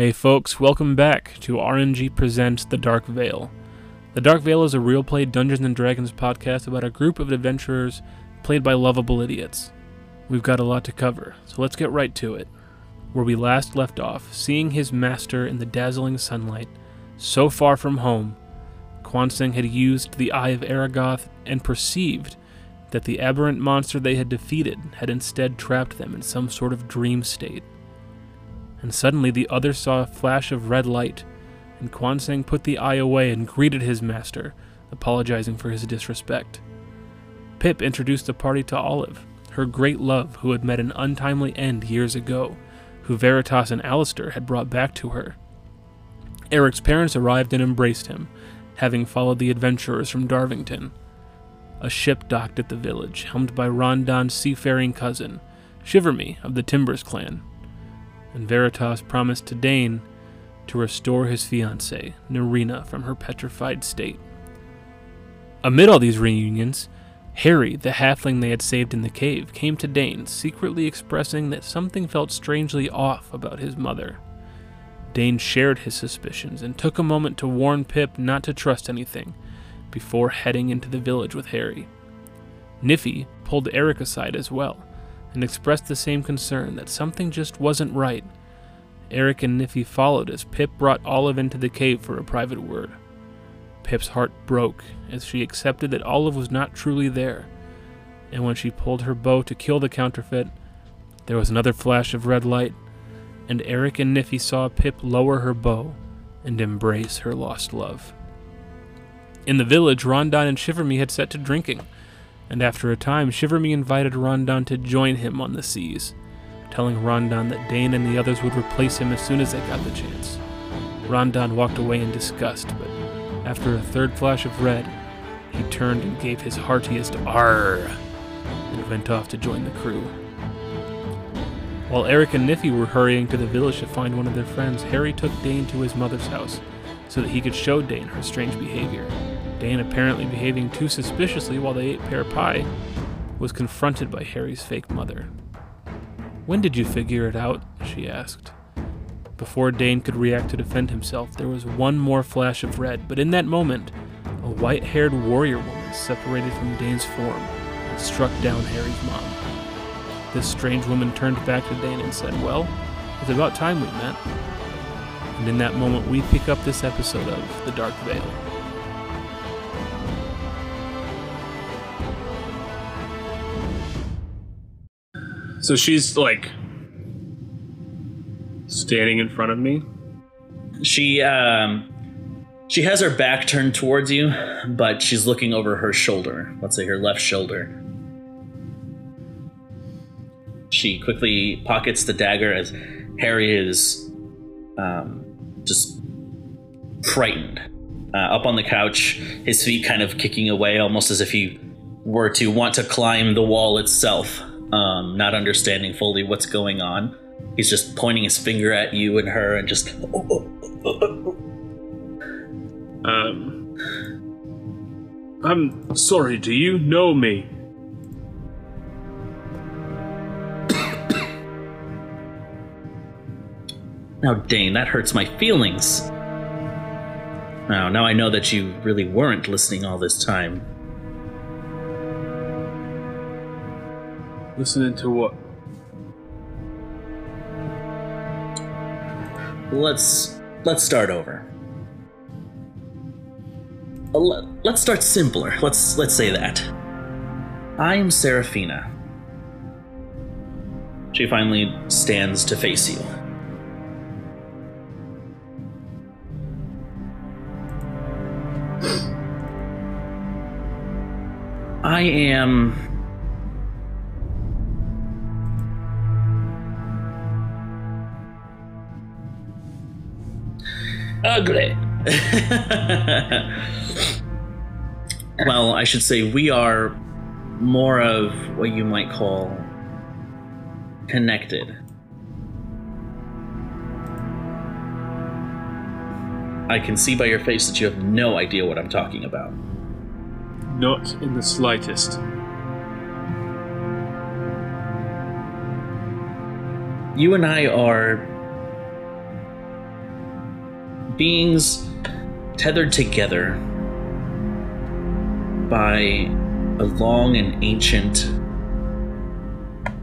Hey folks, welcome back to RNG Presents The Dark Veil. The Dark Veil is a real play Dungeons and Dragons podcast about a group of adventurers played by lovable idiots. We've got a lot to cover, so let's get right to it. Where we last left off, seeing his master in the dazzling sunlight, so far from home, Kwanseng had used the Eye of Aragoth and perceived that the aberrant monster they had defeated had instead trapped them in some sort of dream state. And suddenly the other saw a flash of red light, and Kwanseng put the eye away and greeted his master, apologizing for his disrespect. Pip introduced the party to Olive, her great love who had met an untimely end years ago, who Veritas and Alistair had brought back to her. Eric's parents arrived and embraced him, having followed the adventurers from Darvington. A ship docked at the village, helmed by Rondon's seafaring cousin, Shiverme of the Timbers clan. And Veritas promised to Dane to restore his fiancée, Narina, from her petrified state. Amid all these reunions, Harry, the halfling they had saved in the cave, came to Dane, secretly expressing that something felt strangely off about his mother. Dane shared his suspicions and took a moment to warn Pip not to trust anything before heading into the village with Harry. Niffy pulled Eric aside as well and expressed the same concern that something just wasn't right. Eric and Niffy followed as Pip brought Olive into the cave for a private word. Pip's heart broke as she accepted that Olive was not truly there, and when she pulled her bow to kill the counterfeit, there was another flash of red light, and Eric and Niffy saw Pip lower her bow and embrace her lost love. In the village, Rondon and Shiverme had set to drinking, and after a time, Shiverme invited Rondon to join him on the seas, telling Rondon that Dane and the others would replace him as soon as they got the chance. Rondon walked away in disgust, but after a third flash of red, he turned and gave his heartiest "Arr!" and went off to join the crew. While Eric and Niffy were hurrying to the village to find one of their friends, Harry took Dane to his mother's house so that he could show Dane her strange behavior. Dane, apparently behaving too suspiciously while they ate pear pie, was confronted by Harry's fake mother. When did you figure it out? she asked. Before Dane could react to defend himself, there was one more flash of red, but in that moment, a white haired warrior woman separated from Dane's form and struck down Harry's mom. This strange woman turned back to Dane and said, Well, it's about time we met. And in that moment, we pick up this episode of The Dark Veil. So she's like standing in front of me. She um she has her back turned towards you, but she's looking over her shoulder. Let's say her left shoulder. She quickly pockets the dagger as Harry is um, just frightened. Uh, up on the couch, his feet kind of kicking away, almost as if he were to want to climb the wall itself, um, not understanding fully what's going on. He's just pointing his finger at you and her and just. Um, I'm sorry, do you know me? Now, Dane, that hurts my feelings. Now, now I know that you really weren't listening all this time. Listening to what? Let's let's start over. Uh, Let's start simpler. Let's let's say that. I'm Seraphina. She finally stands to face you. I am ugly. well, I should say we are more of what you might call connected. I can see by your face that you have no idea what I'm talking about. Not in the slightest. You and I are beings tethered together by a long and ancient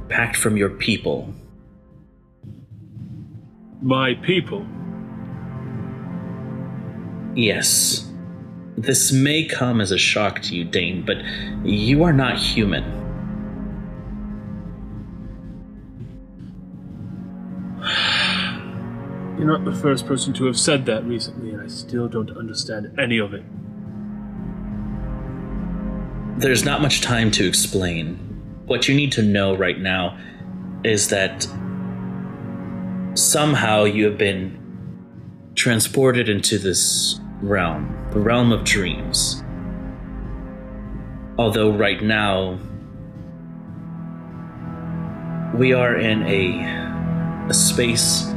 pact from your people. My people. Yes. This may come as a shock to you, Dane, but you are not human. You're not the first person to have said that recently, and I still don't understand any of it. There's not much time to explain. What you need to know right now is that somehow you have been transported into this realm, the realm of dreams. Although, right now, we are in a, a space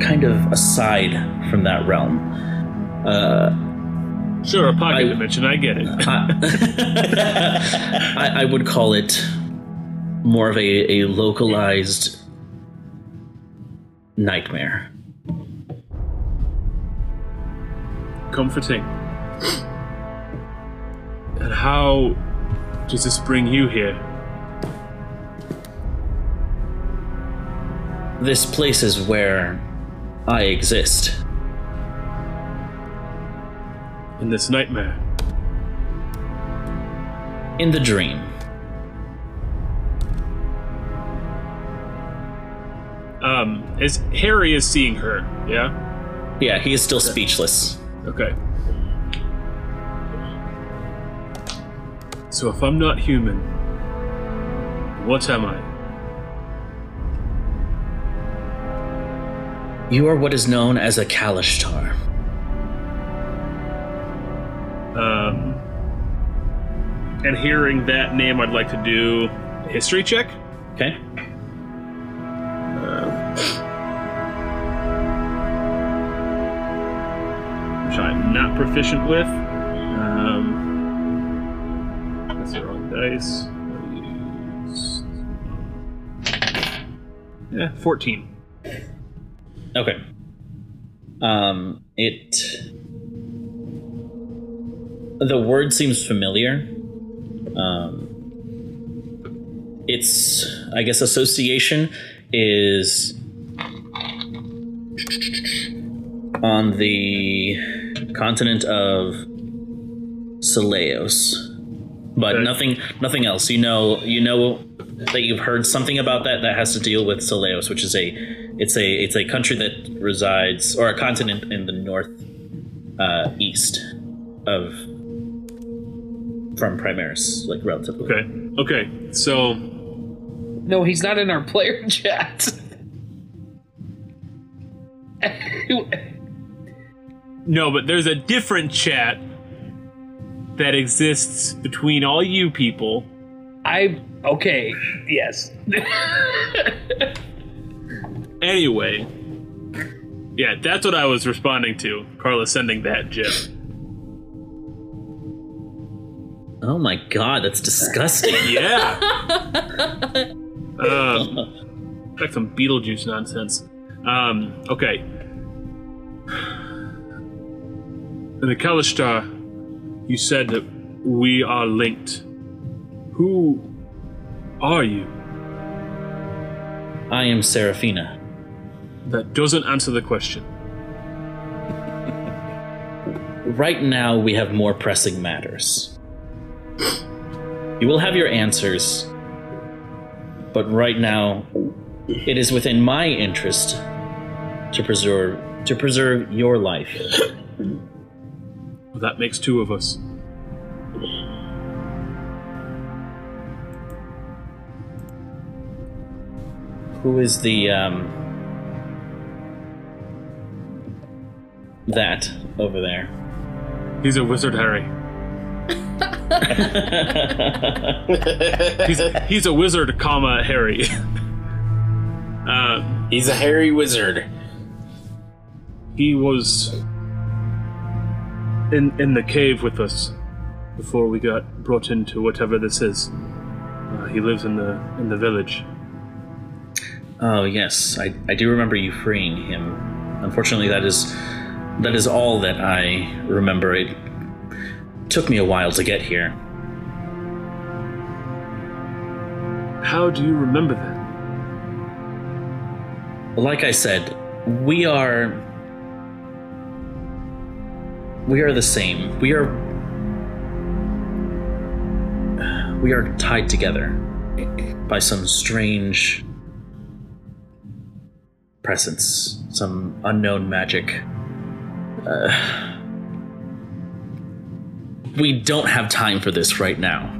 kind of aside from that realm. Uh, Sure, a pocket I- dimension, I get it. I, I would call it more of a, a localized nightmare. Comforting. And how does this bring you here? This place is where I exist. In this nightmare? In the dream. Um, as Harry is seeing her, yeah? Yeah, he is still speechless. Okay. So if I'm not human, what am I? You are what is known as a Kalashtar. Um, and hearing that name, I'd like to do a history check. Okay? which I'm not proficient with. Um, that's the wrong dice. Yeah, 14. Okay. Um, it. The word seems familiar. Um, its, I guess, association is on the continent of Saleos, but Okay. nothing, nothing else. You know, you know that you've heard something about that that has to deal with Saleos, which is a, it's a, it's a country that resides or a continent in the north uh, east of from Primaris, like relatively. Okay. Okay. So No, he's not in our player chat. no, but there's a different chat that exists between all you people. I okay. Yes. Anyway, yeah, that's what I was responding to. Carla sending that gif. Oh my god, that's disgusting. Yeah. um, like some Beetlejuice nonsense. Um, okay. In the Kalashtar, you said that we are linked. Who are you? I am Seraphina. That doesn't answer the question. Right now, we have more pressing matters. You will have your answers, but right now, it is within my interest to preserve to preserve your life. That makes two of us. Who is the um that over there? He's a wizard, Harry. He's, he's a wizard, comma, Harry. uh, He's a hairy wizard. he was in in the cave with us before we got brought into whatever this is. Uh, he lives in the in the village. Oh yes, I, I do remember you freeing him. unfortunately, that is that is all that I remember. It took me a while to get here. How do you remember that? Like I said, we are we are the same. We are we are tied together by some strange presence, some unknown magic. Uh, we don't have time for this right now.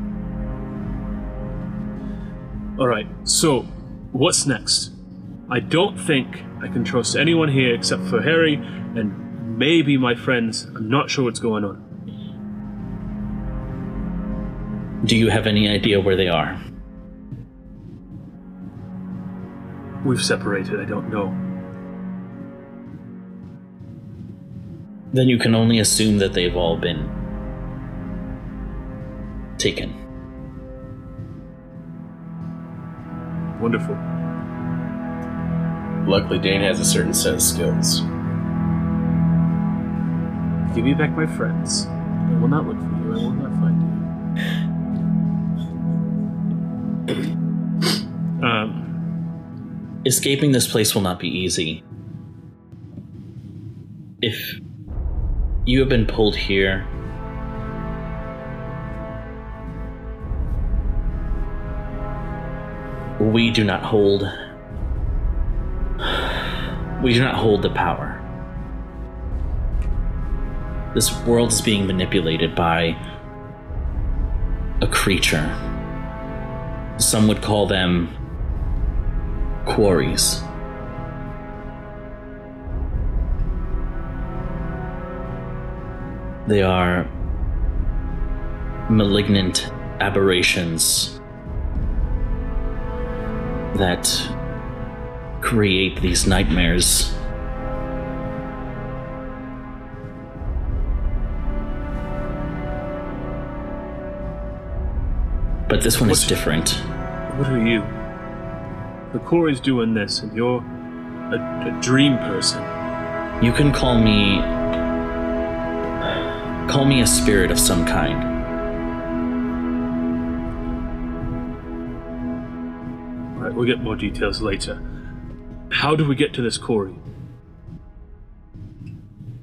Alright, so what's next? I don't think I can trust anyone here except for Harry and maybe my friends. I'm not sure what's going on. Do you have any idea where they are? We've separated, I don't know. Then you can only assume that they've all been taken. Wonderful. Luckily, Dane has a certain set of skills. Give me back my friends. I will not look for you. I will not find you. um, Escaping this place will not be easy. If you have been pulled here, we do not hold. We do not hold the power. This world is being manipulated by a creature. Some would call them quoris. They are malignant aberrations that create these nightmares. But this one is different. what are you? The core is doing this, and you're a, a dream person. You can call me. Call me a spirit of some kind. Right, we'll get more details later. How do we get to this quori?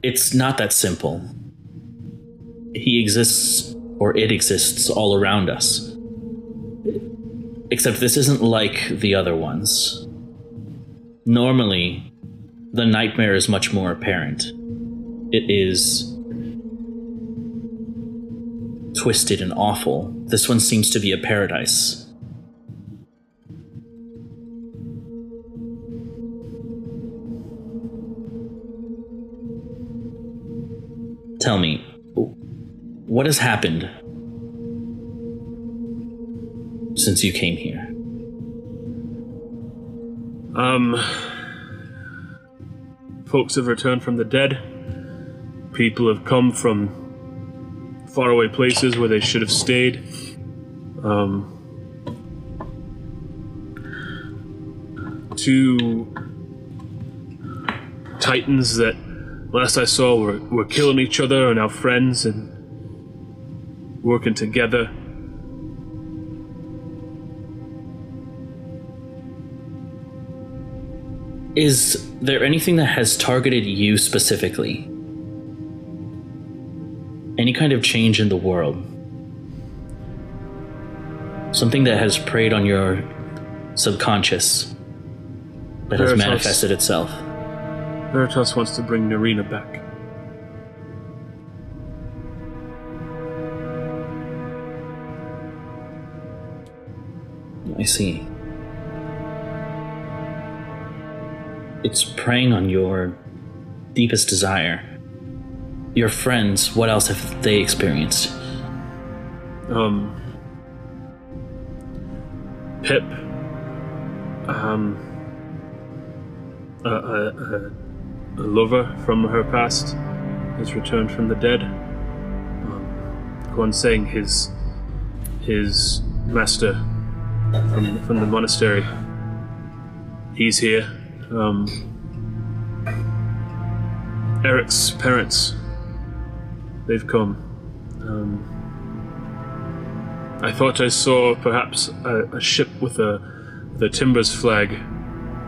It's not that simple. He exists, or it exists, all around us. Except this isn't like the other ones. Normally, the nightmare is much more apparent. It is twisted and awful. This one seems to be a paradise. Tell me, what has happened since you came here? Um, folks have returned from the dead. People have come from faraway places where they should have stayed. Um, two titans that last I saw were, were killing each other and our friends and working together. Is there anything that has targeted you specifically? Any kind of change in the world? Something that has preyed on your subconscious that has manifested itself? Veritas wants to bring Narina back. I see. It's preying on your deepest desire. Your friends, what else have they experienced? um, Pip, um, a, a, a, a lover from her past has returned from the dead. Um, one saying his his master from from the monastery. He's here. Um, Eric's parents. They've come. Um, I thought I saw perhaps a, a ship with a the Timbers flag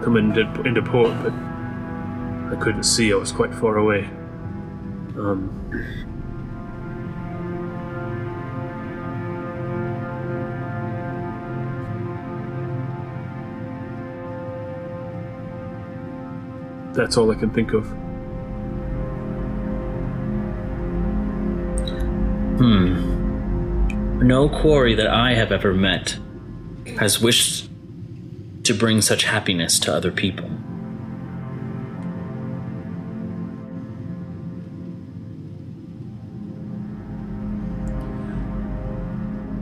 come into, into port, but I couldn't see. I was quite far away. Um, that's all I can think of. No quori that I have ever met has wished to bring such happiness to other people.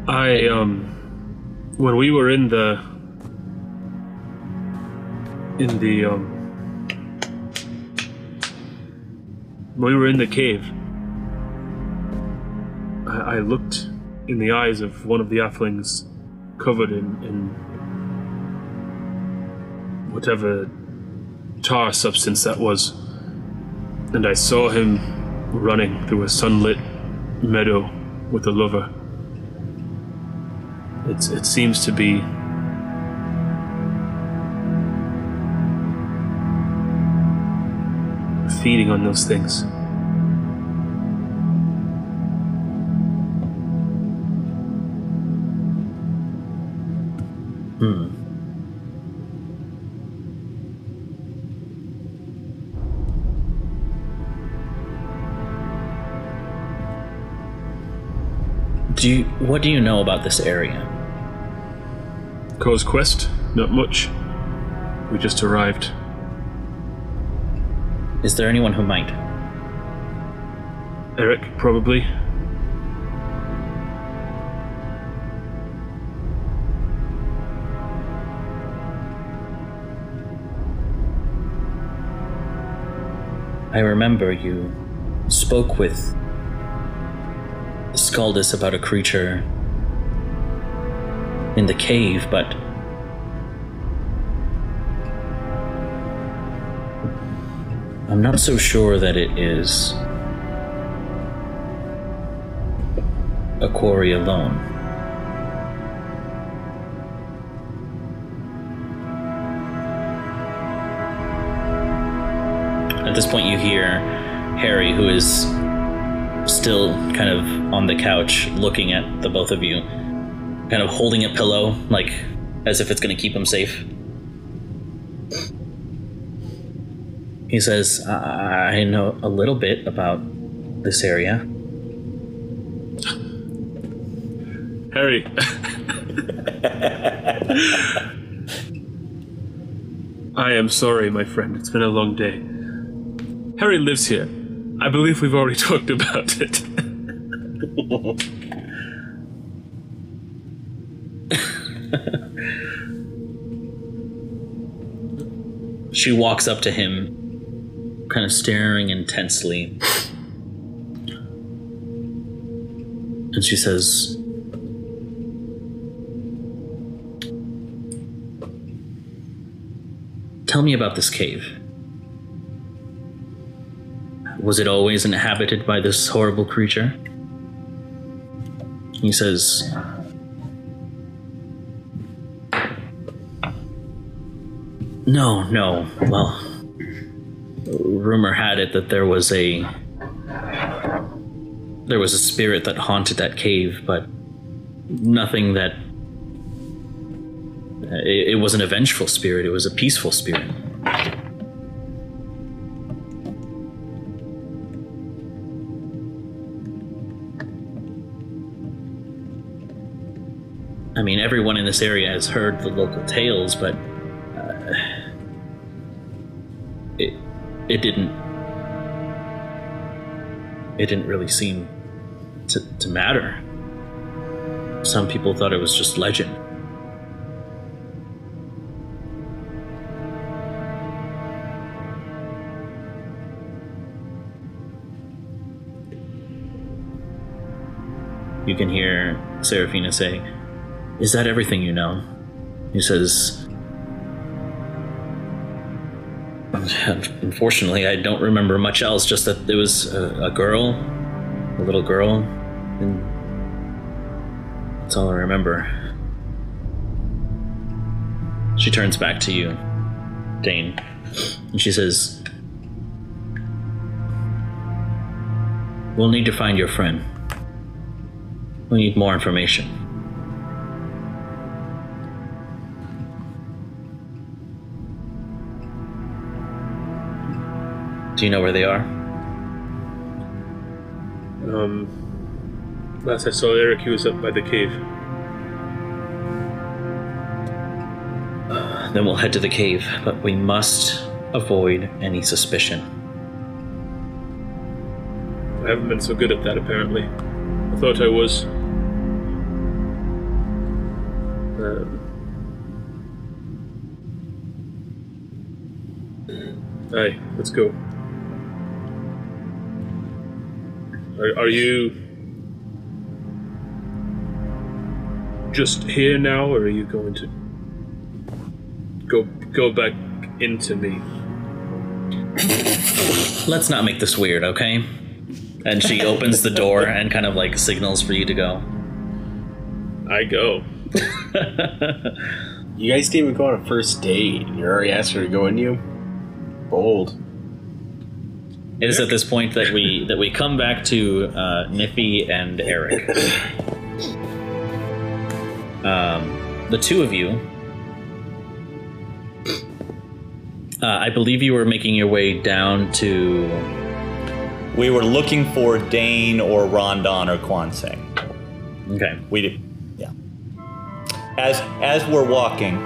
I um when we were in the in the um we were in the cave I, I looked in the eyes of one of the athlings covered in, in whatever tar substance that was and I saw him running through a sunlit meadow with a lover it's, it seems to be feeding on those things. Hmm. Do you, what do you know about this area? Cosquest? Not much. We just arrived. Is there anyone who might? Eric, probably. I remember you spoke with Scaldus about a creature in the cave, but I'm not so sure that it is a quori alone. This point, you hear Harry, who is still kind of on the couch looking at the both of you, kind of holding a pillow, like as if it's going to keep him safe. He says, I I know a little bit about this area. Harry. I am sorry, my friend. It's been a long day. Harry lives here. I believe we've already talked about it. She walks up to him, kind of staring intensely. And she says, Tell me about this cave. Was it always inhabited by this horrible creature? He says, No, no. Well, rumor had it that there was a there was a spirit that haunted that cave, but nothing that it, it wasn't a vengeful spirit, it was a peaceful spirit. I mean, everyone in this area has heard the local tales, but uh, it it didn't it didn't really seem to, to matter. Some people thought it was just legend. You can hear Seraphina say, Is that everything you know? He says, Unfortunately, I don't remember much else. Just that there was a, a girl, a little girl, and that's all I remember. She turns back to you, Dane, and she says, "We'll need to find your friend. We need more information." Do you know where they are? Um, last I saw Eric, he was up by the cave. Then we'll head to the cave, but we must avoid any suspicion. I haven't been so good at that, apparently. I thought I was. Um, Aye, let's go. Are, are you just here now, or are you going to go go back into me? Let's not make this weird, okay? And she opens the door and kind of like signals for you to go. I go. You guys didn't even go on a first date. You're already asking her to go in you? Bold. It is at this point that we that we come back to uh, Niffy and Eric. Um, the two of you. Uh, I believe you were making your way down to. We were looking for Dane or Rondon or Kwansing. Okay. We did, yeah. As as we're walking,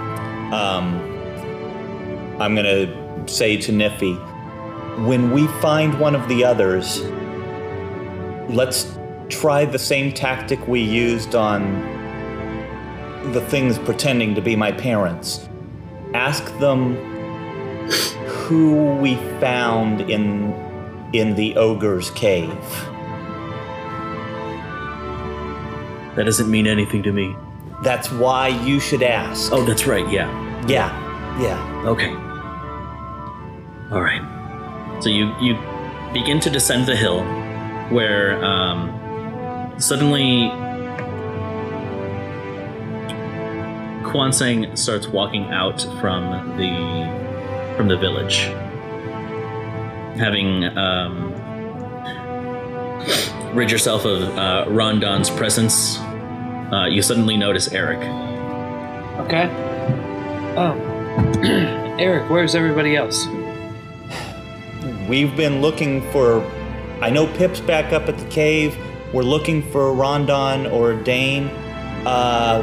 um, I'm gonna say to Niffy, when we find one of the others, let's try the same tactic we used on the things pretending to be my parents. Ask them who we found in in the ogre's cave. That doesn't mean anything to me. That's why you should ask. Oh, that's right. Yeah. yeah, yeah. Okay. All right. So you you begin to descend the hill, where um, suddenly Kwansang starts walking out from the from the village, having um, rid yourself of uh, Rondon's presence. Uh, you suddenly notice Eric. Okay. Oh. Eric, where's everybody else? We've been looking for. I know Pip's back up at the cave. We're looking for Rondon or Dane. Uh,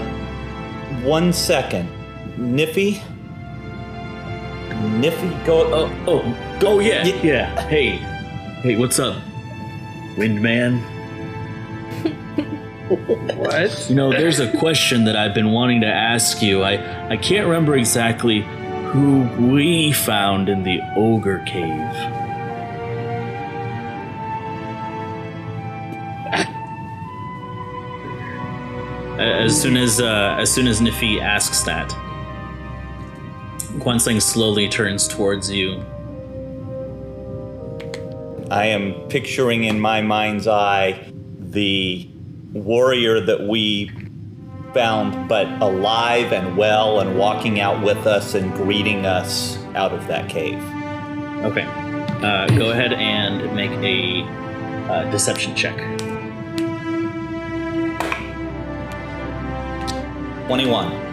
one second. Niffy? Niffy, go. Oh, oh, oh yeah, Ye- yeah. Hey, hey, what's up, Windman? What? You know, there's a question that I've been wanting to ask you. I, I can't remember exactly who we found in the ogre cave. As soon as uh, as soon as Niffy asks that, Kwansling slowly turns towards you. I am picturing in my mind's eye the warrior that we found, but alive and well and walking out with us and greeting us out of that cave. Okay. Uh, go ahead and make a uh, deception check. 21.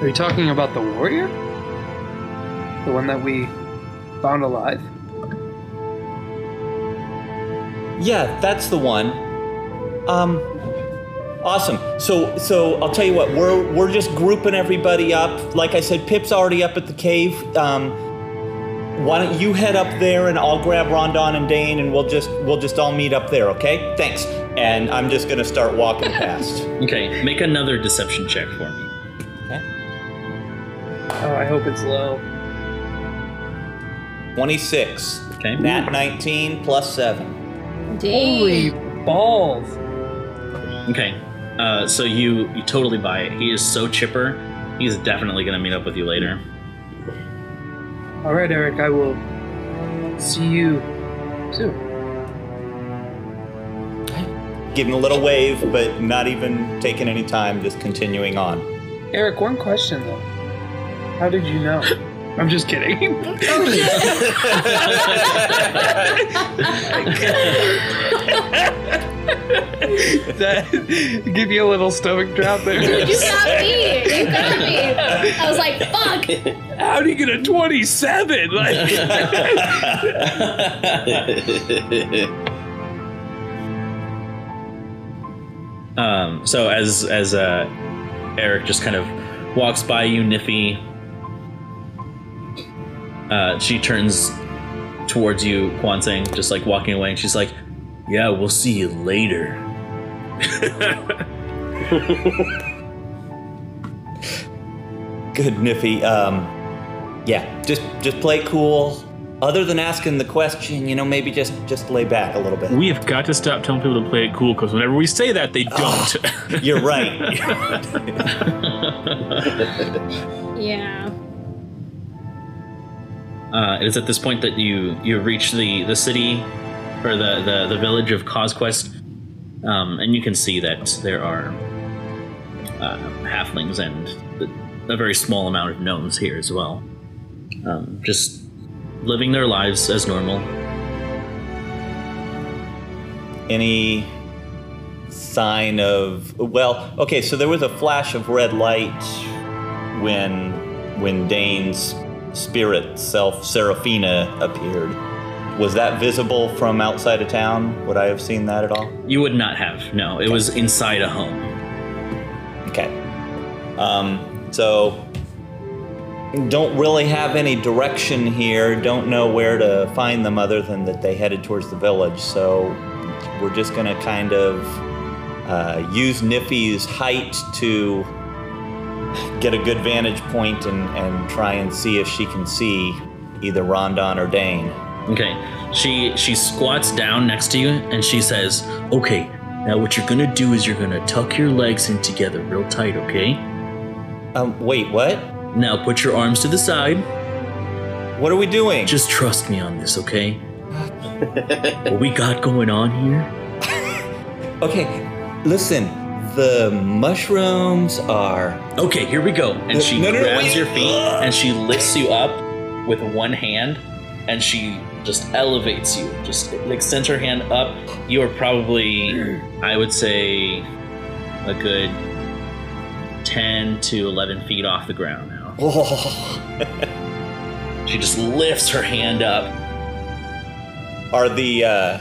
Are you talking about the warrior? The one that we found alive? Yeah, that's the one. Um, awesome. So, so I'll tell you what. We're we're just grouping everybody up. Like I said, Pip's already up at the cave. Um, why don't you head up there and I'll grab Rondon and Dane and we'll just we'll just all meet up there, okay? Thanks. And I'm just gonna start walking past. Okay, make another deception check for me. Okay. Oh, I hope it's low. 26. Okay. Nat 19 plus 7. Holy balls! Okay. Uh, so you you totally buy it. He is so chipper. He's definitely gonna meet up with you later. All right, Eric, I will see you soon. Give him a little wave, but not even taking any time, just continuing on. Eric, one question though. How did you know? I'm just kidding. that give you a little stomach drop there. You got me. You got me. I was like, fuck. How do you get a 27? Like, Um, so as as uh, Eric just kind of walks by you, Niffy, uh, she turns towards you, Kwansang, just like walking away, and she's like, "Yeah, we'll see you later." Good, Niffy. Um, yeah, just just play cool. Other than asking the question, you know, maybe just just lay back a little bit. We have got to stop telling people to play it cool because whenever we say that, they don't. You're right. Yeah. Uh, it is at this point that you you reach the the city or the the, the village of Cosquest, um, and you can see that there are uh, halflings and a very small amount of gnomes here as well, um, just living their lives as normal. Any sign of well, okay, so there was a flash of red light when when Dane's spirit self Seraphina appeared. Was that visible from outside of town? Would I have seen that at all? You would not have no. It was inside a home. Okay. Um, so don't really have any direction here. Don't know where to find them other than that they headed towards the village. So we're just gonna kind of uh, use Niffy's height to get a good vantage point and, and try and see if she can see either Rondon or Dane. Okay. She she squats down next to you and she says, "Okay, now what you're gonna do is you're gonna tuck your legs in together real tight, okay? Um, wait, what? Now put your arms to the side. What are we doing? Just trust me on this, okay? what we got going on here? okay, listen. The mushrooms are Okay, here we go. And she No, no, no, grabs wait. your feet and she lifts you up with one hand and she just elevates you. Just extends her hand up. You are probably, I would say, a good 10 to 11 feet off the ground now. She just lifts her hand up. Are the uh,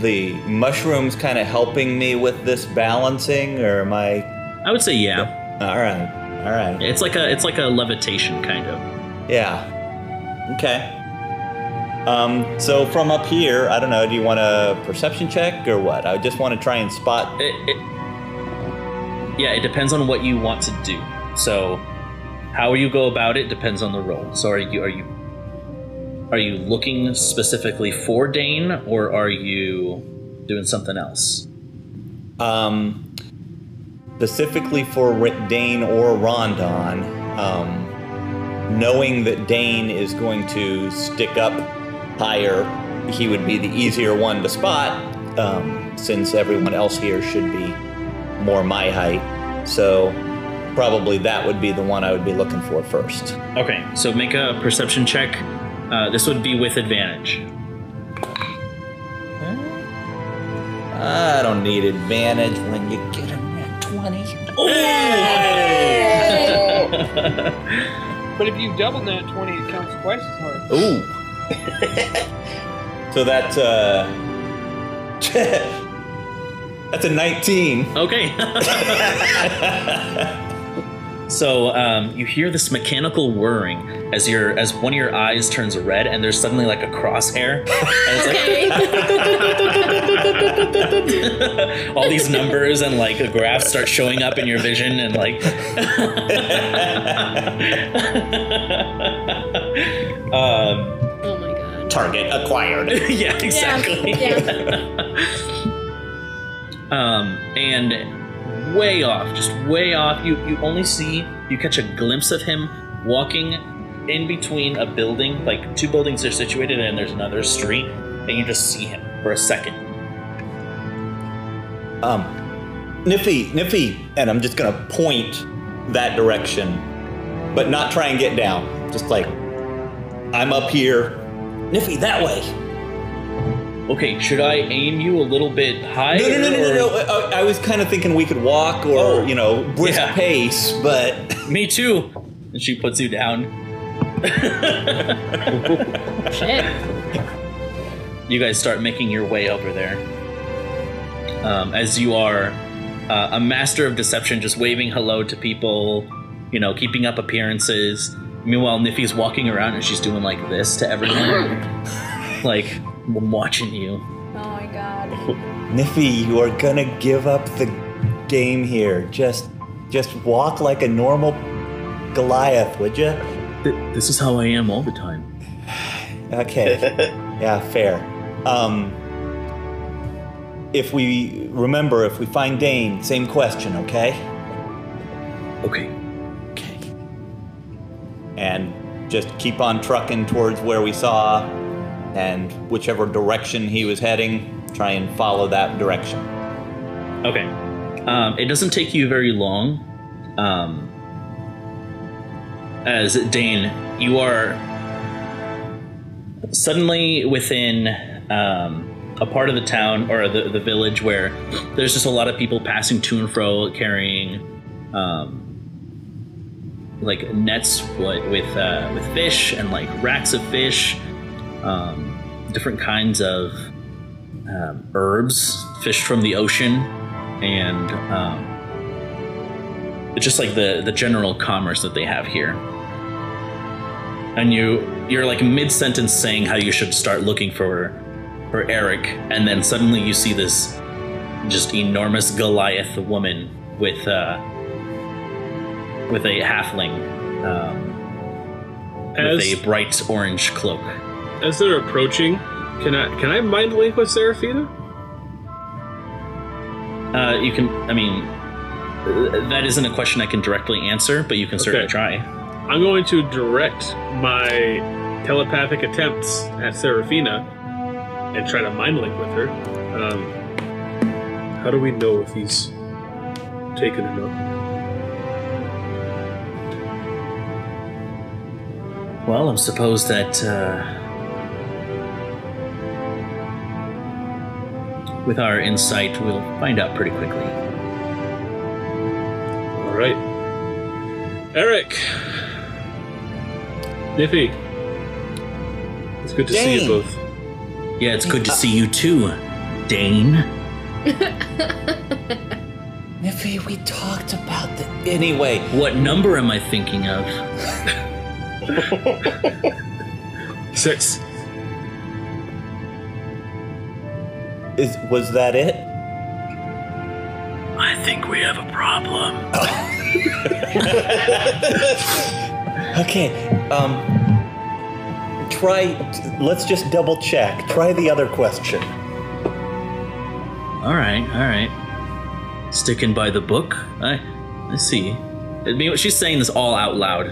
the mushrooms kind of helping me with this balancing, or am I? I would say yeah. All right, all right, It's like a it's like a levitation kind of. yeah, okay. Um, so from up here, I don't know. Do you want a perception check or what? I just want to try and spot. It, it, yeah, it depends on what you want to do. So, how you go about it depends on the role. So, are you are you are you looking specifically for Dane, or are you doing something else? Um, specifically for Dane or Rondon, um, knowing that Dane is going to stick up higher, he would be the easier one to spot, um, since everyone else here should be more my height. So probably that would be the one I would be looking for first. Okay, so make a perception check. Uh, this would be with advantage. I don't need advantage when you get a nat 20. but if you double that 20, it counts twice as hard. Ooh. so that's uh That's a 19. Okay. So um, you hear this mechanical whirring as your as one of your eyes turns red, and there's suddenly like a crosshair, and it's like all these numbers and like a graph start showing up in your vision, and like. um, Oh my god. Target acquired. yeah, exactly. Yeah. um, and way off, just way off. You you only see you catch a glimpse of him walking in between a building, like two buildings are situated, and there's another street, and you just see him for a second. Um, Niffy, Niffy, and I'm just gonna point that direction, but not try and get down. Just like I'm up here. Niffy, that way. Okay, should I aim you a little bit higher? No, no, no, no, no. no. I, I was kind of thinking we could walk or Oh, you know brisk yeah. pace, but Me too. And she puts you down. Shit. you guys start making your way over there. Um, as you are uh, a master of deception, just waving hello to people, you know, keeping up appearances. Meanwhile, Niffy's walking around and she's doing like this to everyone. like, I'm watching you. Oh my god. Niffy, you are gonna give up the game here. Just, just walk like a normal Goliath, would you? Th- this is how I am all the time. Okay. yeah, fair. Um, if we remember, if we find Dane, same question, okay? Okay. Okay. And just keep on trucking towards where we saw, and whichever direction he was heading, try and follow that direction. Okay. Um, it doesn't take you very long. Um, as Dane, you are suddenly within um, a part of the town or the, the village where there's just a lot of people passing to and fro carrying um, like nets with uh, with fish and like racks of fish, um, different kinds of um, herbs fished from the ocean, and um, it's just like the the general commerce that they have here. And you you're like mid sentence saying how you should start looking for for Eric, and then suddenly you see this just enormous Goliath woman with uh, with a halfling um, with a bright orange cloak. As they're approaching, can I can I mind link with Seraphina? Uh, you can, I mean, that isn't a question I can directly answer, but you can certainly Okay. try. I'm going to direct my telepathic attempts at Seraphina and try to mind link with her. Um, how do we know if he's taken or not? Well, I am supposed that uh, with our insight, we'll find out pretty quickly. All right, Eric, Niffy, it's good to see you both. Yeah, it's good to uh. see you too, Dane. Niffy, we talked about the. Anyway, What number am I thinking of? Six. Is was that it? I think we have a problem. Okay. Um. Try. Let's just double check. Try the other question. All right, all right. Sticking by the book. I, I see. I mean, she's saying this all out loud.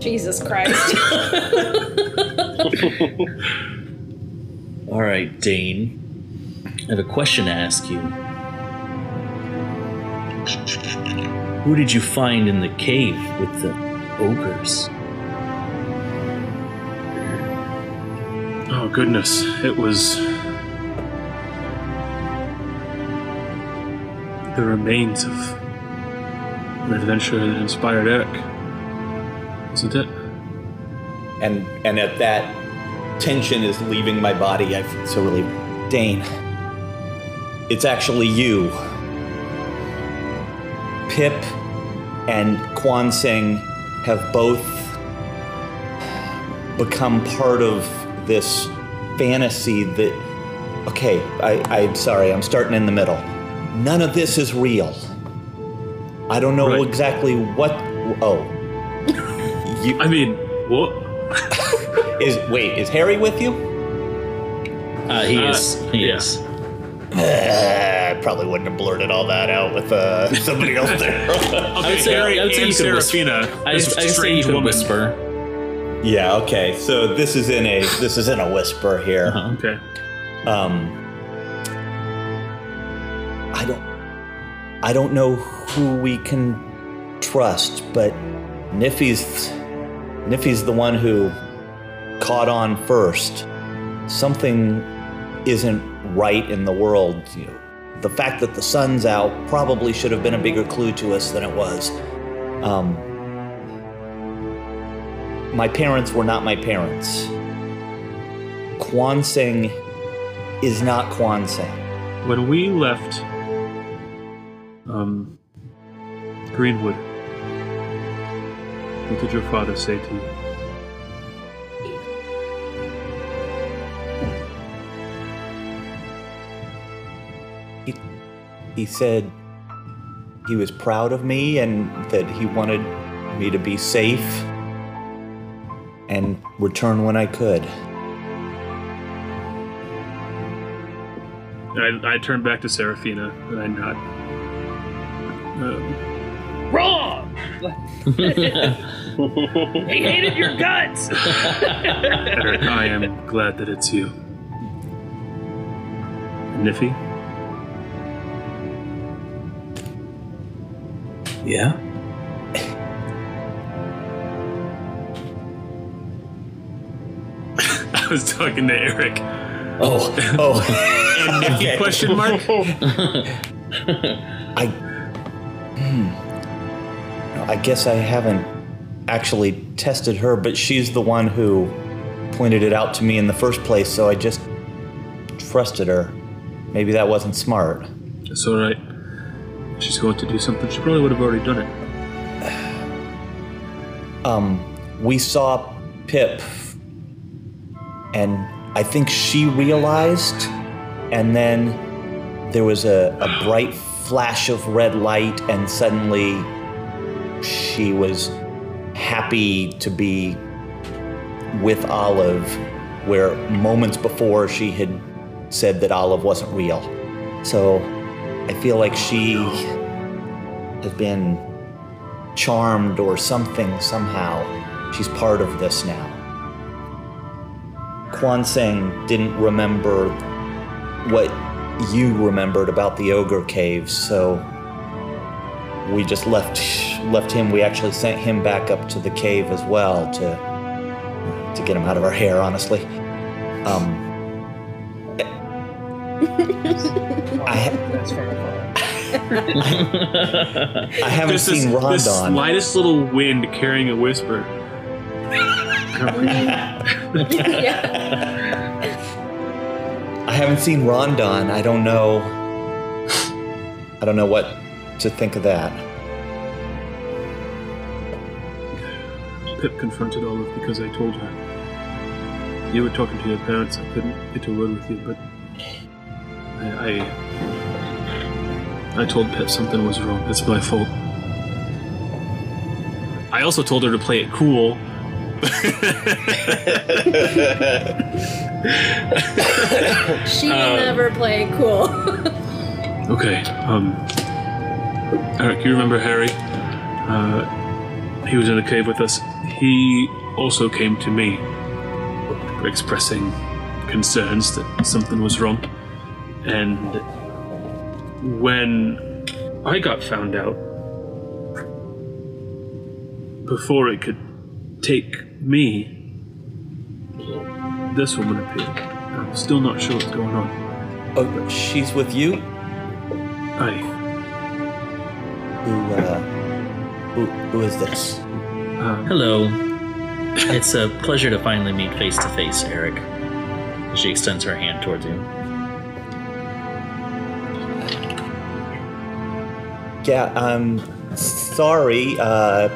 Jesus Christ. All right, Dane. I have a question to ask you. Who did you find in the cave with the ogres? Oh goodness, it was the remains of an adventure that inspired Eric, isn't it? And and at that tension is leaving my body. I feel so relieved. Dane. It's actually you. Pip and Kwan Singh have both become part of this fantasy that. Okay, I, I'm sorry, I'm starting in the middle. None of this is real. I don't know Right. exactly what. Oh. You, I mean, what? is wait, is Harry with you? Uh, he Uh, is. He yeah. is. Uh, I probably wouldn't have blurted all that out with uh, somebody else there. Okay, would say- Harry I would say and you could whisper. Seraphina. I, I this say you could woman. whisper. yeah. Okay. So this is in a this is in a whisper here. Uh-huh. Okay. Um, I don't, I don't know who we can trust, but Niffy's, Niffy's the one who caught on first. Something isn't right in the world. You know, the fact that the sun's out probably should have been a bigger clue to us than it was. Um, my parents were not my parents. Kwan Singh is not Kwan Singh. When we left um, Greenwood, what did your father say to you? He said he was proud of me and that he wanted me to be safe and return when I could. I, I turned back to Seraphina and I nod. Um, Wrong! he hated your guts! Eric, I am glad that it's you. Niffy, Yeah. I was talking to Eric. Oh, oh. And Okay. question mark? I. Hmm. I guess I haven't actually tested her, but she's the one who pointed it out to me in the first place, so I just trusted her. Maybe that wasn't smart. It's alright. She's going to do something. She probably would have already done it. um, we saw Pip, and I think she realized, and then there was a, a bright flash of red light, and suddenly she was happy to be with Olive, where moments before she had said that Olive wasn't real. So I feel like she has been charmed or something somehow. She's part of this now. Kwan Singh didn't remember what you remembered about the ogre caves, so we just left left him. We actually sent him back up to the cave as well to to get him out of our hair. Honestly, um, I ha- That's fair. I haven't There's this, seen this Rondon. slightest little wind carrying a whisper. I haven't seen Rondon. I don't know. I don't know what to think of that. Pip confronted Olive because I told her. You were talking to your parents. I couldn't get a word with you, but I, I, I told Pip something was wrong. It's my fault. I also told her to play it cool. She will Um, never play cool. Okay. Um, Eric, you remember Harry? Uh, he was in the cave with us. He also came to me, expressing concerns that something was wrong. And when I got found out, before it could take me, this woman appeared. I'm still not sure what's going on. Oh, she's with you? I. Who, uh, who, who is this? Um, Hello. It's a pleasure to finally meet face to face, Eric. She extends her hand towards you. Yeah, I'm sorry. Uh,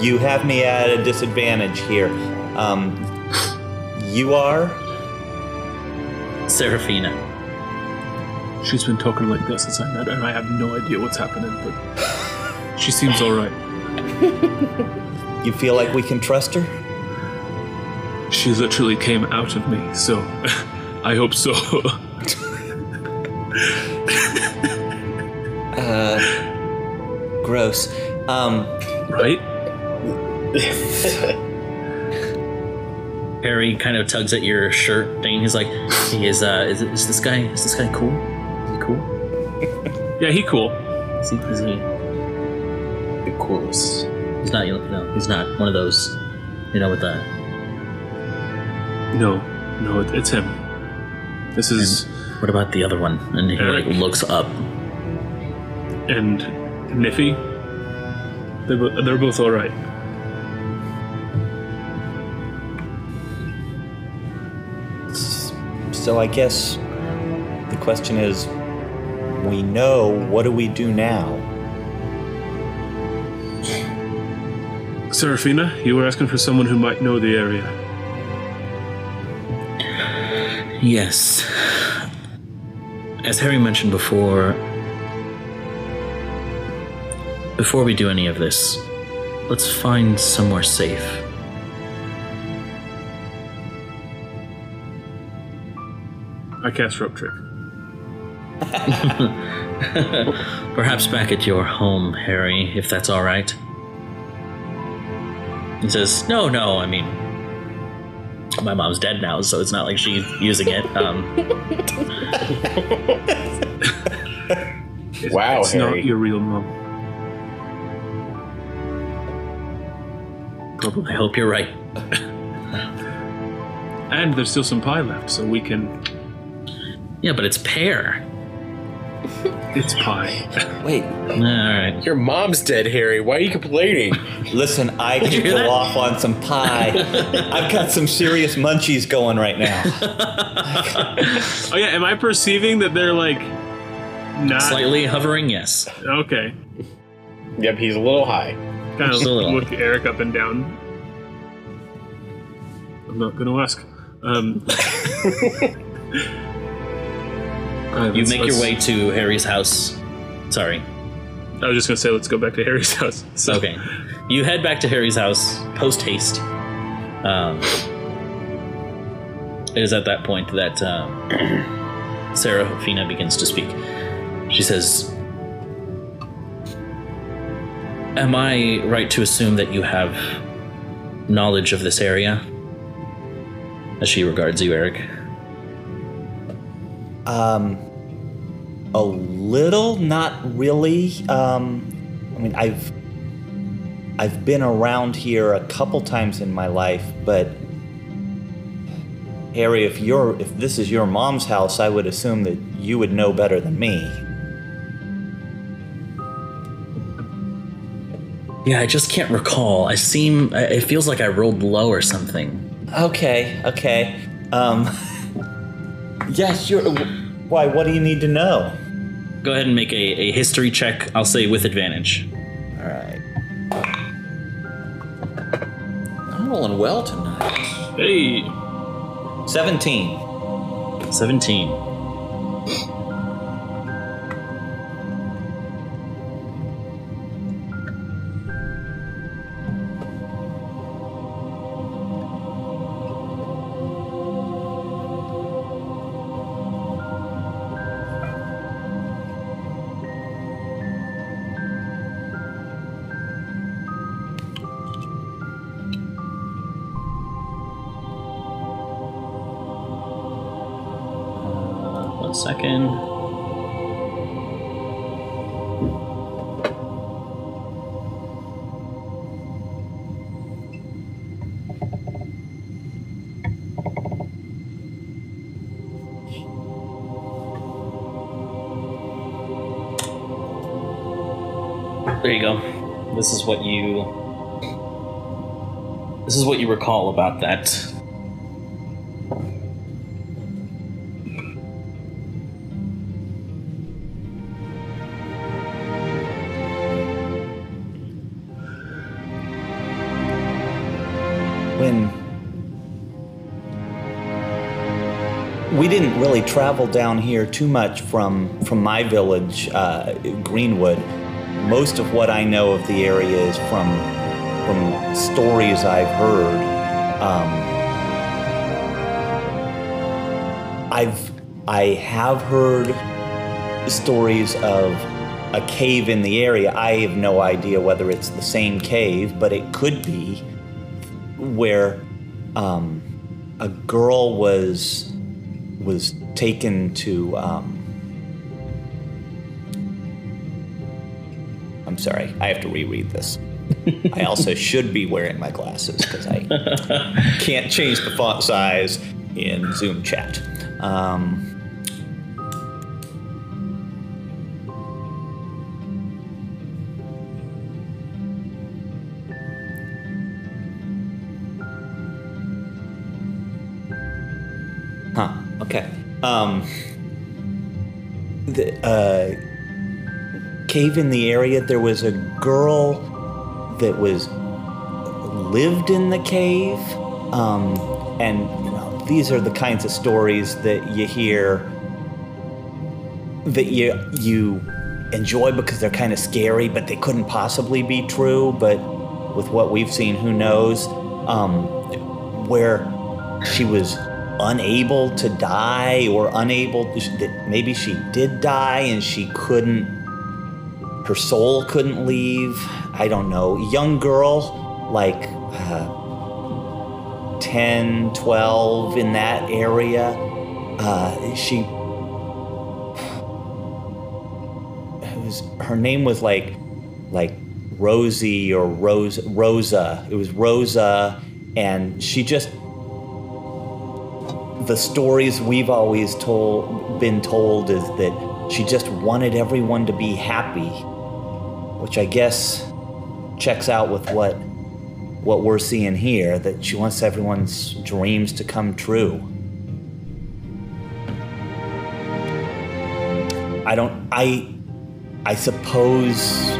you have me at a disadvantage here. Um, you are? Seraphina. She's been talking like this since I met her, and I have no idea what's happening, but she seems alright. You feel like we can trust her? She literally came out of me, so I hope so. Gross. Um, right? Harry kind of tugs at your shirt thing. He's like, "He is. Uh, is, is this guy? Is this guy cool? Is he cool? Yeah, he cool. Is he? Is he? The coolest. He's not. No, he's not one of those. You know, with the No, no, it, it's him. This is what about the other one? And he like looks up. and Niffy. They're, bo- they're both alright. so I guess the question is we know, what do we do now? Seraphina, you were asking for someone who might know the area. Yes. As Harry mentioned before, before we do any of this, let's find somewhere safe. I cast rope trick. Perhaps back at your home, Harry, if that's all right. He says, "No, no. I mean, my mom's dead now, so it's not like she's using it." Um, It's, Wow, it's Harry. not your real mom. I hope you're right. And there's still some pie left, so we can. Yeah, but it's pear. It's pie. Wait, All right. Your mom's dead, Harry. Why are you complaining? listen, I can could hear go that? off on some pie. I've got some serious munchies going right now. oh yeah, am I perceiving that they're like not Slightly hovering, yes. okay? yep, he's a little high. Kind of Just a little. look Eric up and down. I'm not gonna ask. Um, uh, You make your way to Harry's house. Sorry. I was just gonna say, let's go back to Harry's house. So, Okay. You head back to Harry's house post haste. Um, it is at that point that um, Seraphina begins to speak. She says, Am I right to assume that you have knowledge of this area? As she regards you, Eric. Um, a little, not really. Um, I mean, I've I've been around here a couple times in my life, but Harry, if you're if this is your mom's house, I would assume that you would know better than me. Yeah, I just can't recall. I seem. It feels like I rolled low or something. Okay, okay. Um, yeah, sure. Why? What do you need to know? Go ahead and make a, a history check, I'll say with advantage. All right. I'm rolling well tonight. hey, Seventeen. 17. this is what you this is what you recall about that we didn't really travel down here too much from from my village, uh, Greenwood. Most of what I know of the area is from from stories I've heard. Um, I've I have heard stories of a cave in the area. I have no idea whether it's the same cave, but it could be where um, a girl was was taken to. Um, I'm sorry, I have to reread this. I also should be wearing my glasses because I can't change the font size in Zoom chat. Um, Huh. Okay. Um. The uh, cave in the area. There was a girl that was lived in the cave. Um, and you know, these are the kinds of stories that you hear that you you enjoy because they're kind of scary, but they couldn't possibly be true. But with what we've seen, who knows? Um, where she was unable to die or unable that maybe she did die and she couldn't her soul couldn't leave. I don't know. Young girl like uh, 10 12 in that area uh, she was her name was like like rosie or rose rosa. It was rosa and she just the stories we've always told been told is that she just wanted everyone to be happy which i guess checks out with what what we're seeing here that she wants everyone's dreams to come true i don't i i suppose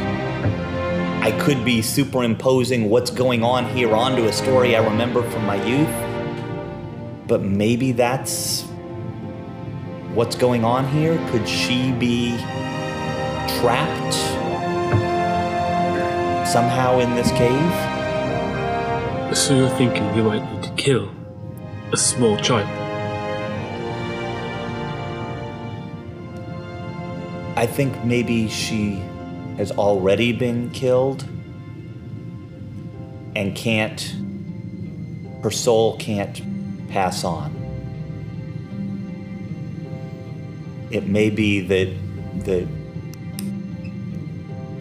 i could be superimposing what's going on here onto a story i remember from my youth but maybe that's what's going on here. Could she be trapped somehow in this cave? So you're thinking we might need to kill a small child? I think maybe she has already been killed and can't, her soul can't pass on. It may be that that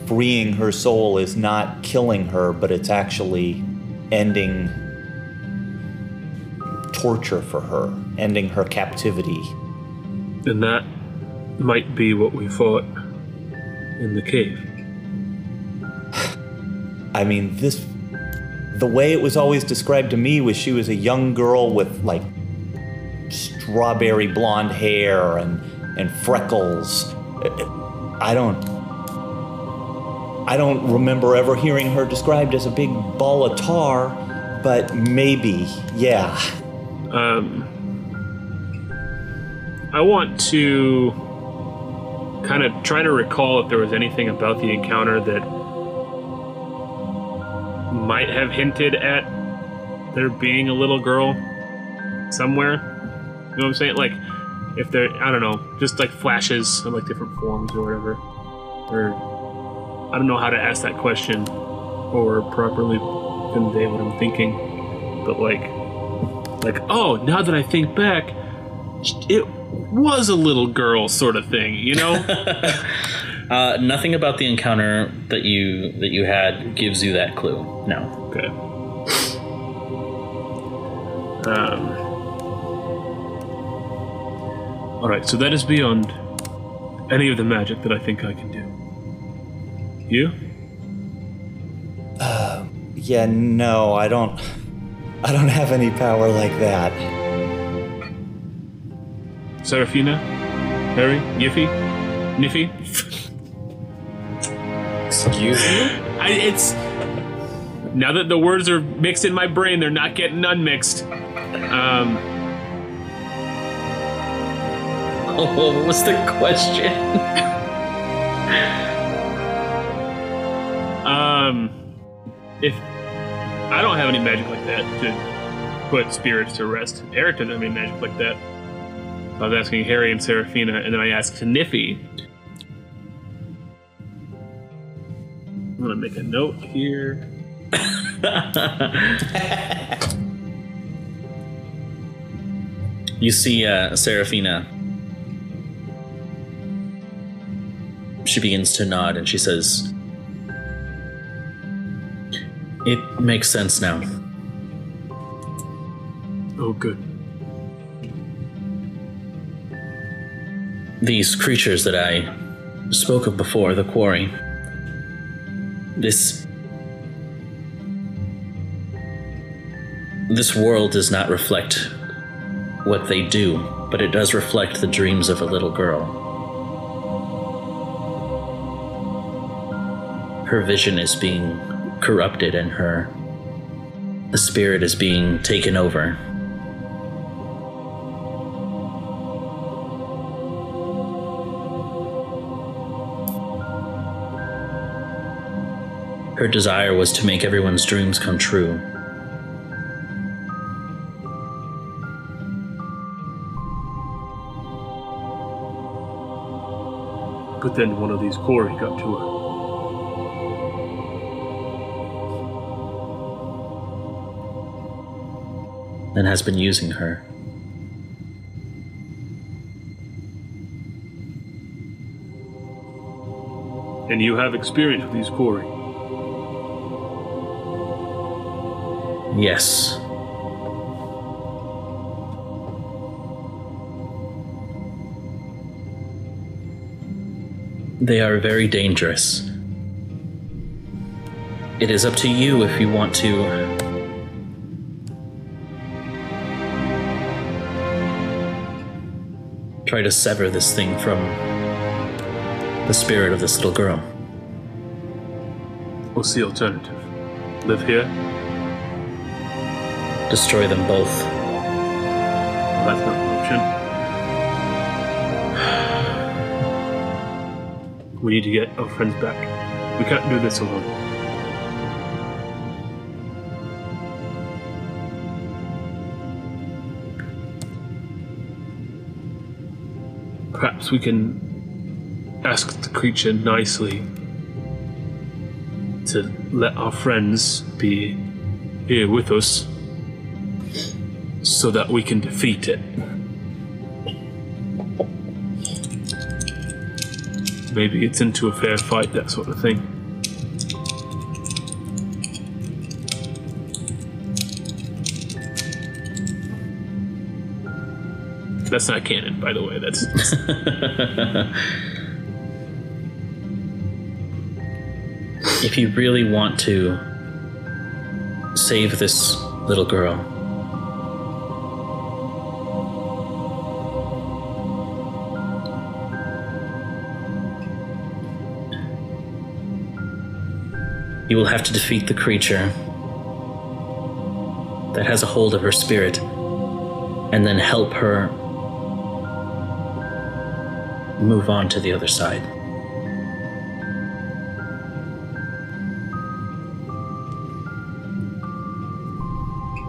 freeing her soul is not killing her, but it's actually ending torture for her, ending her captivity. And that might be what we fought in the cave. I mean, this the way it was always described to me was she was a young girl with like strawberry blonde hair and and freckles. I don't I don't remember ever hearing her described as a big ball of tar, but maybe, yeah. Um, I want to kind of try to recall if there was anything about the encounter that might have hinted at there being a little girl somewhere. You know what I'm saying? Like, if there, I don't know, just like flashes of like different forms or whatever. Or, I don't know how to ask that question or properly convey what I'm thinking. But like, like, oh, now that I think back, it was a little girl sort of thing, you know? Uh, nothing about the encounter that you that you had gives you that clue. No. Okay. Um. All right, so that is beyond any of the magic that I think I can do. You? Yeah, no, I don't I don't have any power like that. Seraphina? Harry? Yiffy? Niffy? Excuse me? I, it's now that the words are mixed in my brain, they're not getting unmixed. Um, what was the question? Um, if I don't have any magic like that to put spirits to rest, Eric doesn't have any magic like that. I was asking Harry and Seraphina, and then I asked Niffy. I'm gonna make a note here. you see uh, Seraphina. She begins to nod and she says, It makes sense now. Oh, good. These creatures that I spoke of before, the quori. This. This world does not reflect what they do, but it does reflect the dreams of a little girl. Her vision is being corrupted in her the spirit is being taken over. Her desire was to make everyone's dreams come true. But then one of these quori got to her. And has been using her. And you have experience with these quori. Yes. They are very dangerous. It is up to you if you want to try to sever this thing from the spirit of this little girl. What's the alternative? Live here? Destroy them both. That's not an option. We need to get our friends back. We can't do this alone. Perhaps we can ask the creature nicely to let our friends be here with us so that we can defeat it. Maybe it's into a fair fight, that sort of thing. That's not canon, by the way. That's if you really want to save this little girl, you will have to defeat the creature that has a hold of her spirit and then help her move on to the other side.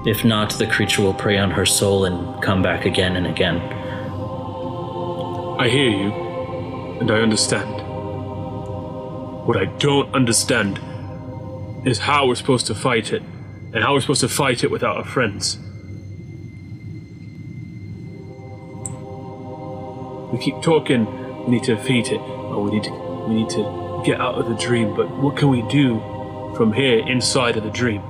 If not, the creature will prey on her soul and come back again and again. I hear you, and I understand. What I don't understand is how we're supposed to fight it, and how we're supposed to fight it without our friends. We keep talking, we need to defeat it, or we need to we need to get out of the dream, but what can we do from here inside of the dream?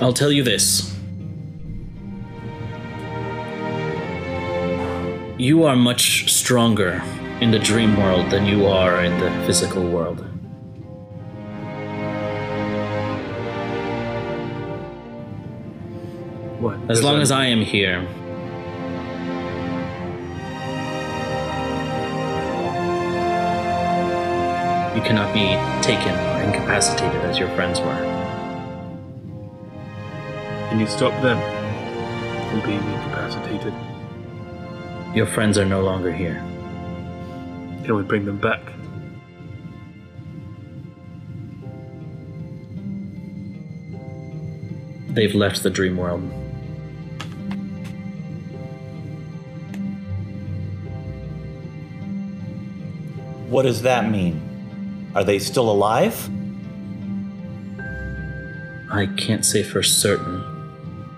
I'll tell you this. You are much stronger in the dream world than you are in the physical world. As long as I am here, you cannot be taken or incapacitated as your friends were. Can you stop them from being incapacitated? Your friends are no longer here. Can we bring them back? They've left the dream world. What does that mean? Are they still alive? I can't say for certain.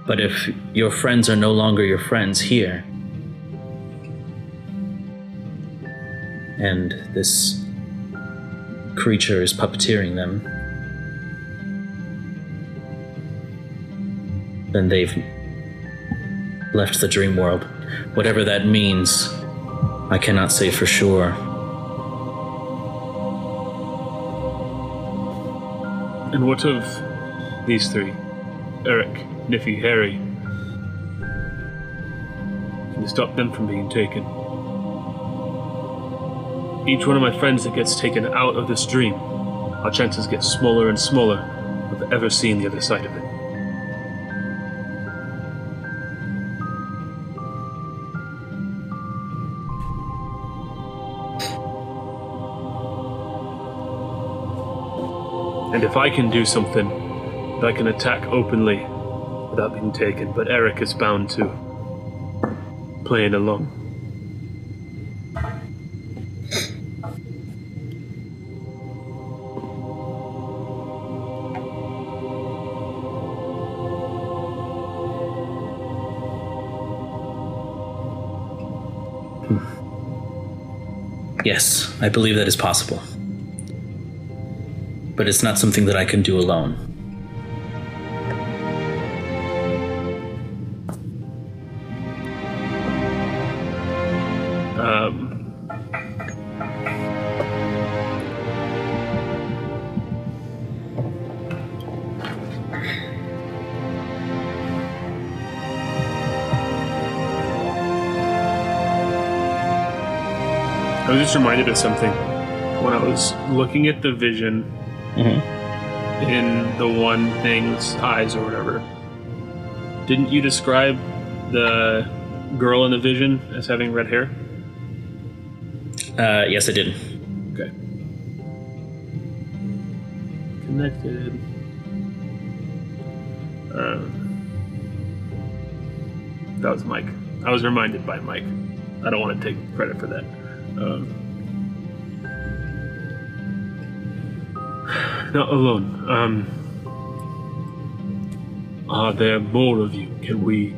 But if your friends are no longer your friends here, and this creature is puppeteering them, then they've left the dream world. Whatever that means, I cannot say for sure. And what of these three? Eric, Niffy, Harry. Can you stop them from being taken? Each one of my friends that gets taken out of this dream, our chances get smaller and smaller of ever seeing the other side of it. And if I can do something, I can attack openly without being taken, but Eric is bound to playing along. Yes, I believe that is possible. But it's not something that I can do alone. Um, I was just reminded of something when I was looking at the vision in the one thing's eyes or whatever. Didn't you describe the girl in the vision as having red hair? Uh, yes, I did. Okay. Connected. Um, that was Mike. I was reminded by Mike. I don't want to take credit for that. Um, not alone. Um, are there more of you? Can we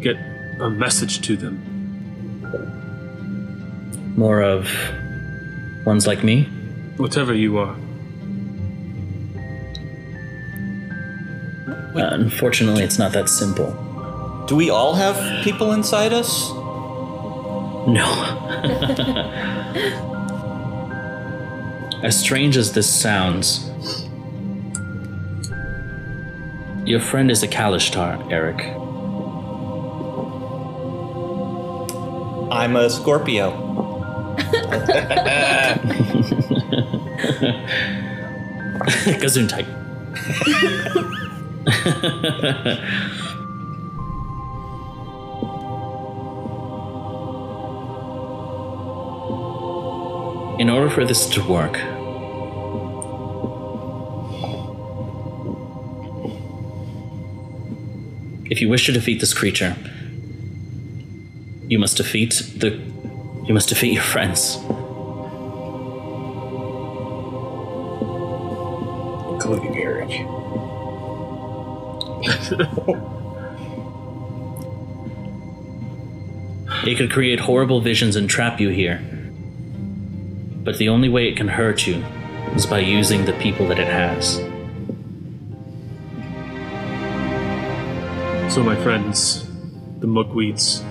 get a message to them? More of ones like me? Whatever you are. Uh, unfortunately, it's not that simple. Do we all have people inside us? No. as strange as this sounds, your friend is a Kalashtar, Eric. I'm a Scorpio. Gesundheit. In order for this to work, if you wish to defeat this creature, you must defeat the you must defeat your friends. Including Eric. It could create horrible visions and trap you here. But the only way it can hurt you is by using the people that it has. So, my friends, the Mugweeds,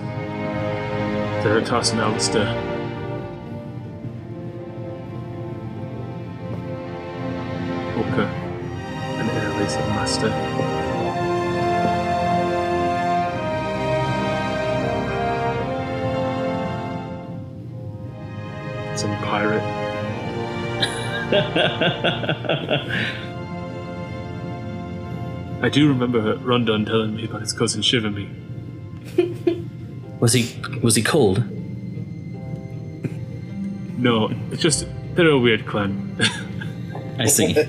Veritas and Alistair, Oka, and Airlace and Master. Some pirate. I do remember Rondon telling me about his cousin Shivamy. Was he was he cold? No, it's just they're a weird clan. I see.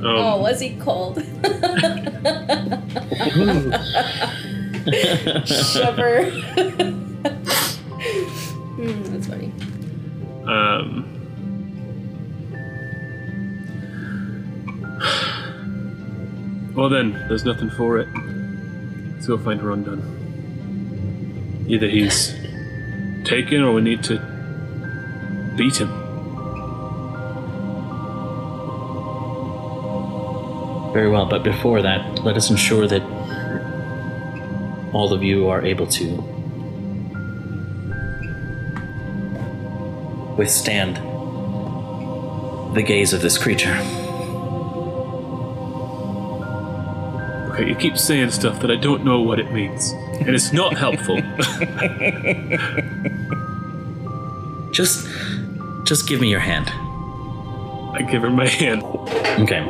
Um, Oh, was he cold? Shiver. Then, there's nothing for it. Let's go find Rondon. Either he's taken or we need to beat him. Very well, but before that, let us ensure that all of you are able to withstand the gaze of this creature. Okay, you keep saying stuff that I don't know what it means. And it's not helpful. Just just give me your hand. I give her my hand. Okay.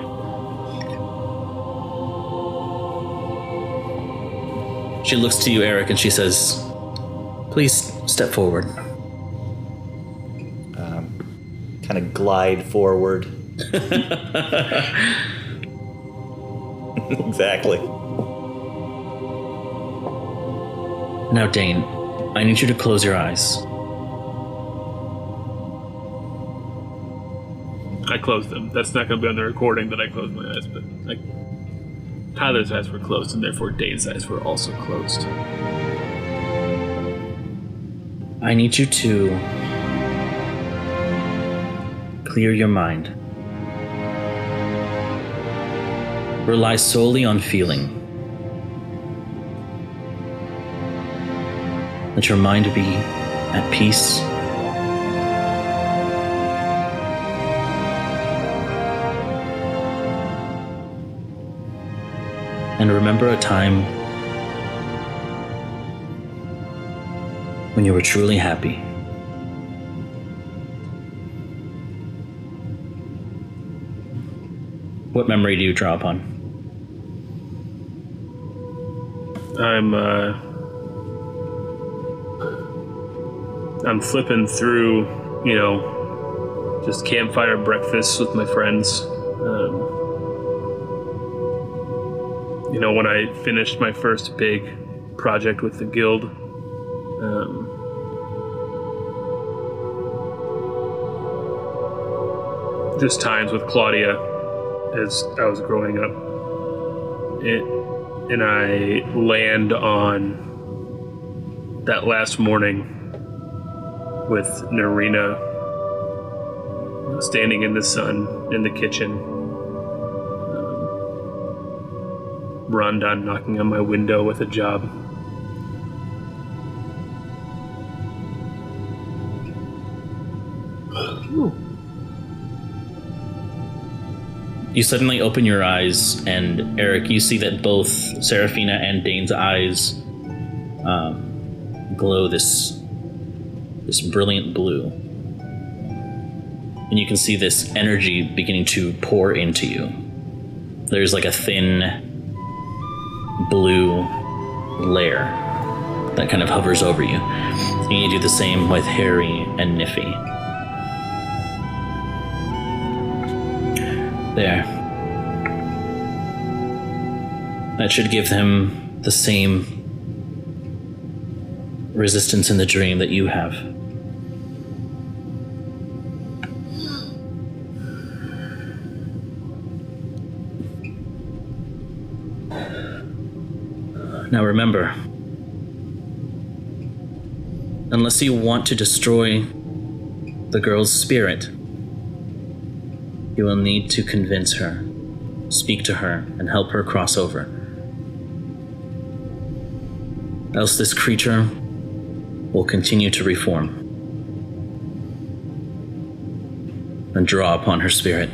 She looks to you, Eric, and she says, Please step forward. Um, kind of glide forward. exactly. Now, Dane, I need you to close your eyes. I closed them. That's not going to be on the recording that I closed my eyes, but like Tyler's eyes were closed, and therefore Dane's eyes were also closed. I need you to clear your mind. Rely solely on feeling. Let your mind be at peace. And remember a time when you were truly happy. What memory do you draw upon? I'm uh I'm flipping through, you know, just campfire breakfasts with my friends. Um, you know, when I finished my first big project with the guild, um, just times with Claudia as I was growing up. It, and I land on that last morning with Narina standing in the sun in the kitchen. Um, Rondon knocking on my window with a job. You suddenly open your eyes, and Eric, you see that both Seraphina and Dane's eyes um, glow this this brilliant blue, and you can see this energy beginning to pour into you. There's like a thin blue layer that kind of hovers over you. And you do the same with Harry and Niffy. There. That should give them the same resistance in the dream that you have. Now remember, unless you want to destroy the girl's spirit, you will need to convince her, speak to her, and help her cross over. Else, this creature will continue to reform and draw upon her spirit.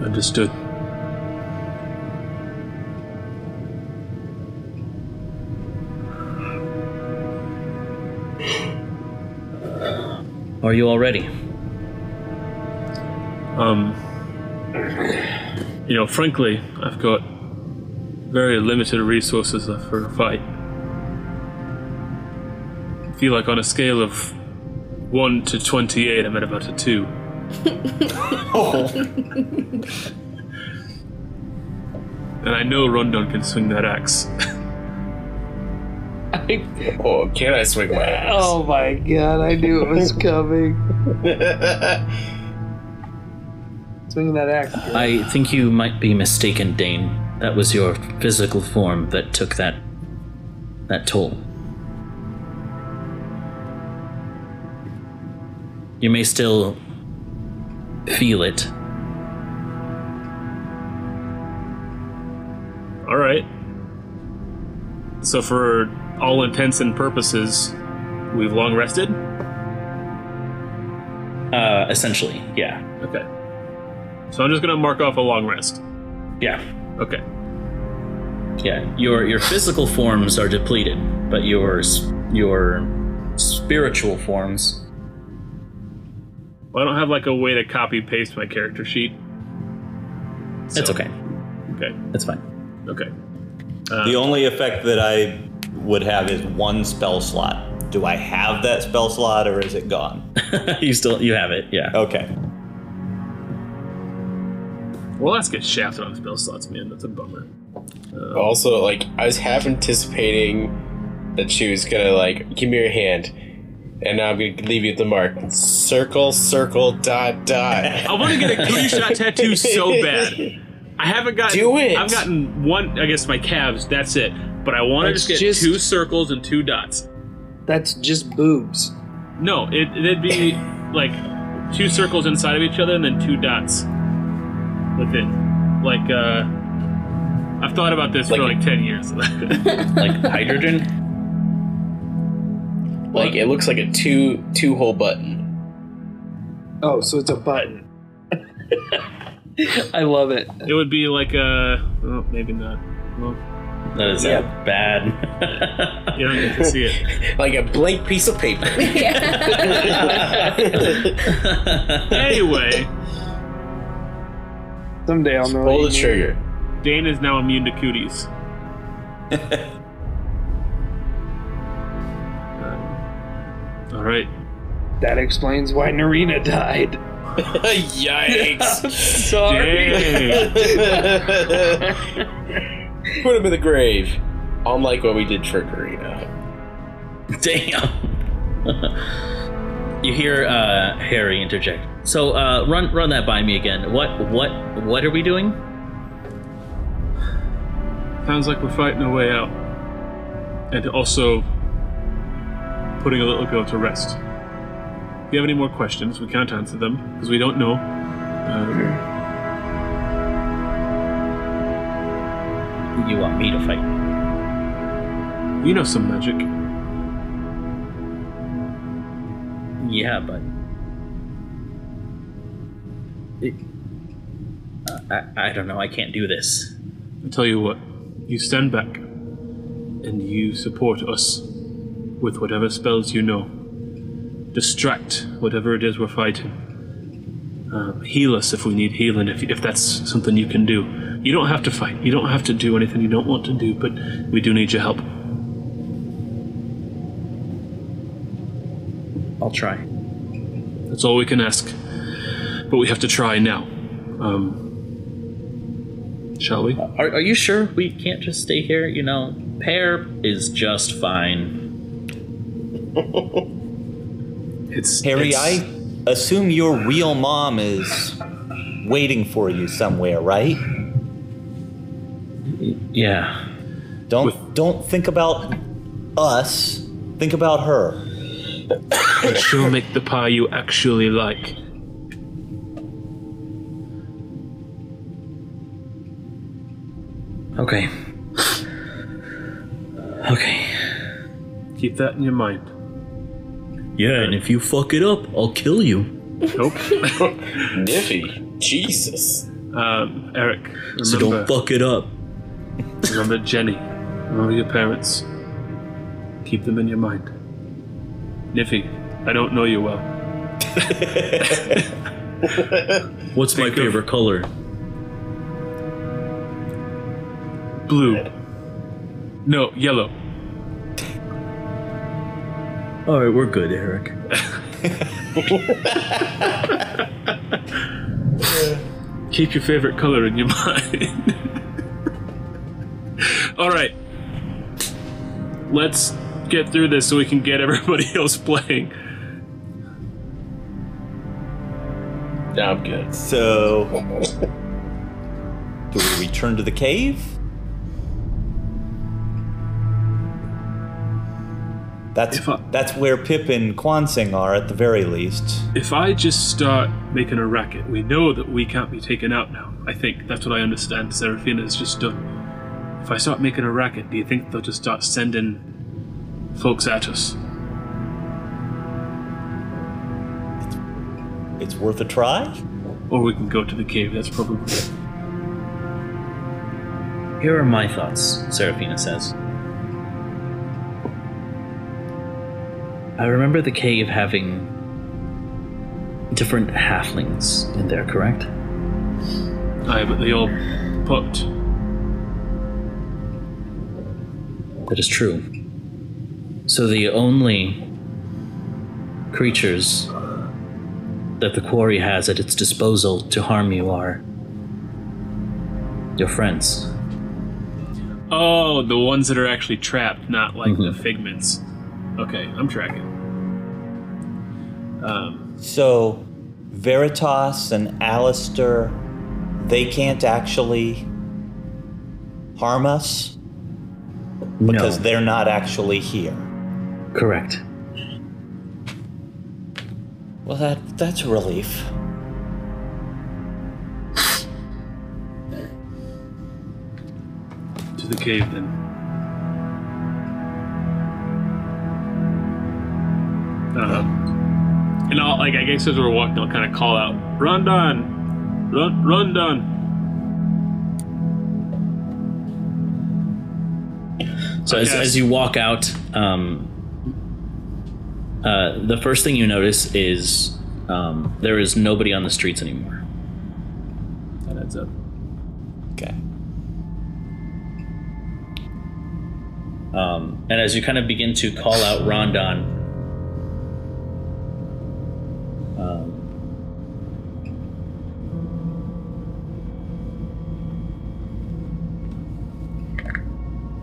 Understood. Are you all ready? Um, you know, frankly, I've got very limited resources left for a fight. I feel like on a scale of 1 to 28, I'm at about a 2. oh. and I know Rondon can swing that axe. Oh, can I swing my axe? Oh my god, I knew it was coming. Swinging that axe. I think you might be mistaken, Dane. That was your physical form that took that that toll. You may still feel it. All right. So, for all intents and purposes, we've long rested? Uh, essentially, yeah. Okay. So, I'm just going to mark off a long rest. Yeah. Okay. Yeah. Your your physical forms are depleted, but your your spiritual forms Well, I don't have like a way to copy paste my character sheet. it's okay. Okay. It's fine. Okay. The only effect that I would have is one spell slot. Do I have that spell slot or is it gone? you still you have it, yeah. Okay. Well, let's get shafted on spell slots, man. That's a bummer. Uh, also, like, I was half anticipating that she was gonna, like, give me your hand, and now I'm gonna leave you at the mark. Circle, circle, dot, dot. I want to get a cootie shot tattoo so bad. I haven't gotten. Do it. I've gotten one. I guess my calves. That's it. But I want to just get just- two circles and two dots. That's just boobs. No, it it'd be like two circles inside of each other and then two dots within. Like uh, I've thought about this for Like- like ten years. Like hydrogen. like, it looks like a two two hole button. Oh, so it's a button. I love it. it would be like a. Oh, maybe not. Well, That is Yeah. uh, bad. you don't get to see it. Like a blank piece of paper. Anyway, Someday I'll know. Pull the trigger. Dane is now immune to cooties. All right. That explains why Narina died. Yikes! Sorry. Dang. Put him in the grave. Unlike what we did for Karina. Damn. you hear uh, Harry interject. So uh, run run that by me again. What what what are we doing? Sounds like we're fighting our way out. And also putting a little girl to rest. If you have any more questions, we can't answer them because we don't know. Um, You want me to fight? you know some magic. Yeah, but it, I I don't know. I can't do this. I tell you what, you stand back and you support us with whatever spells you know. Distract whatever it is we're fighting. Um, heal us if we need healing, if, if that's something you can do. You don't have to fight. You don't have to do anything you don't want to do, but we do need your help. I'll try. That's all we can ask. But we have to try now. Um, shall we? Are, are you sure we can't just stay here? You know, Pear is just fine. It's Harry, it's- I assume your real mom is waiting for you somewhere, right? Yeah. Don't With- don't think about us. Think about her. And she'll make the pie you actually like. Okay. Okay. Keep that in your mind. Yeah, and if you fuck it up, I'll kill you. Nope. Niffy. Jesus. um, Eric, remember, So don't fuck it up. remember Jenny. Remember your parents. Keep them in your mind. Niffy, I don't know you well. What's my favorite color? Blue. No, yellow. All right, we're good, Eric. Keep your favorite color in your mind. All right. Let's get through this so we can get everybody else playing. No, I'm good. So, do we return to the cave? That's I- that's where Pip and Kwansing are at the very least. If I just start making a racket, we know that we can't be taken out now. I think that's what I understand Seraphina has just done. If I start making a racket, do you think they'll just start sending folks at us? It's worth a try. Or we can go to the cave, that's probably it. Here are my thoughts, Seraphina says. I remember the cave having different halflings in there, correct? Aye, but they all popped. That is true. So the only creatures that the quori has at its disposal to harm you are your friends. Oh, the ones that are actually trapped, not like the Mhm. figments. Okay, I'm tracking. Um, So, Veritas and Alistair, they can't actually harm us because no, they're not actually here. correct. Well, that that's a relief. to the cave then. Uh, and I'll like I guess as we're walking, I'll kind of call out, "Run, run, run, done." So as, as you walk out, um, uh, the first thing you notice is um, there is nobody on the streets anymore. That adds up. Okay. Um, and as you kind of begin to call out Rondon, um,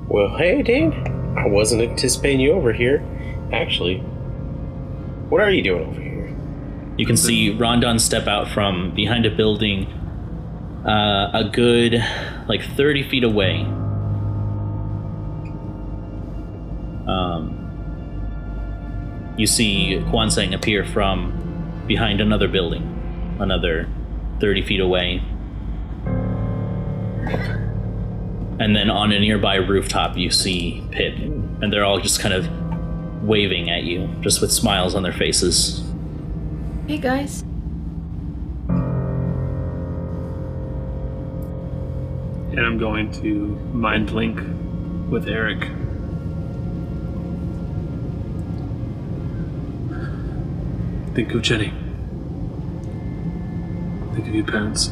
Well, hey, Dane. I wasn't anticipating you over here. Actually, what are you doing over here? you can see Rondon step out from behind a building uh, a good like 30 feet away. Um, you see Kwansang appear from behind another building, another 30 feet away. And then on a nearby rooftop, you see Pip, and they're all just kind of waving at you, just with smiles on their faces. Hey guys. And I'm going to mind link with Eric. Think of Jenny. Think of your parents.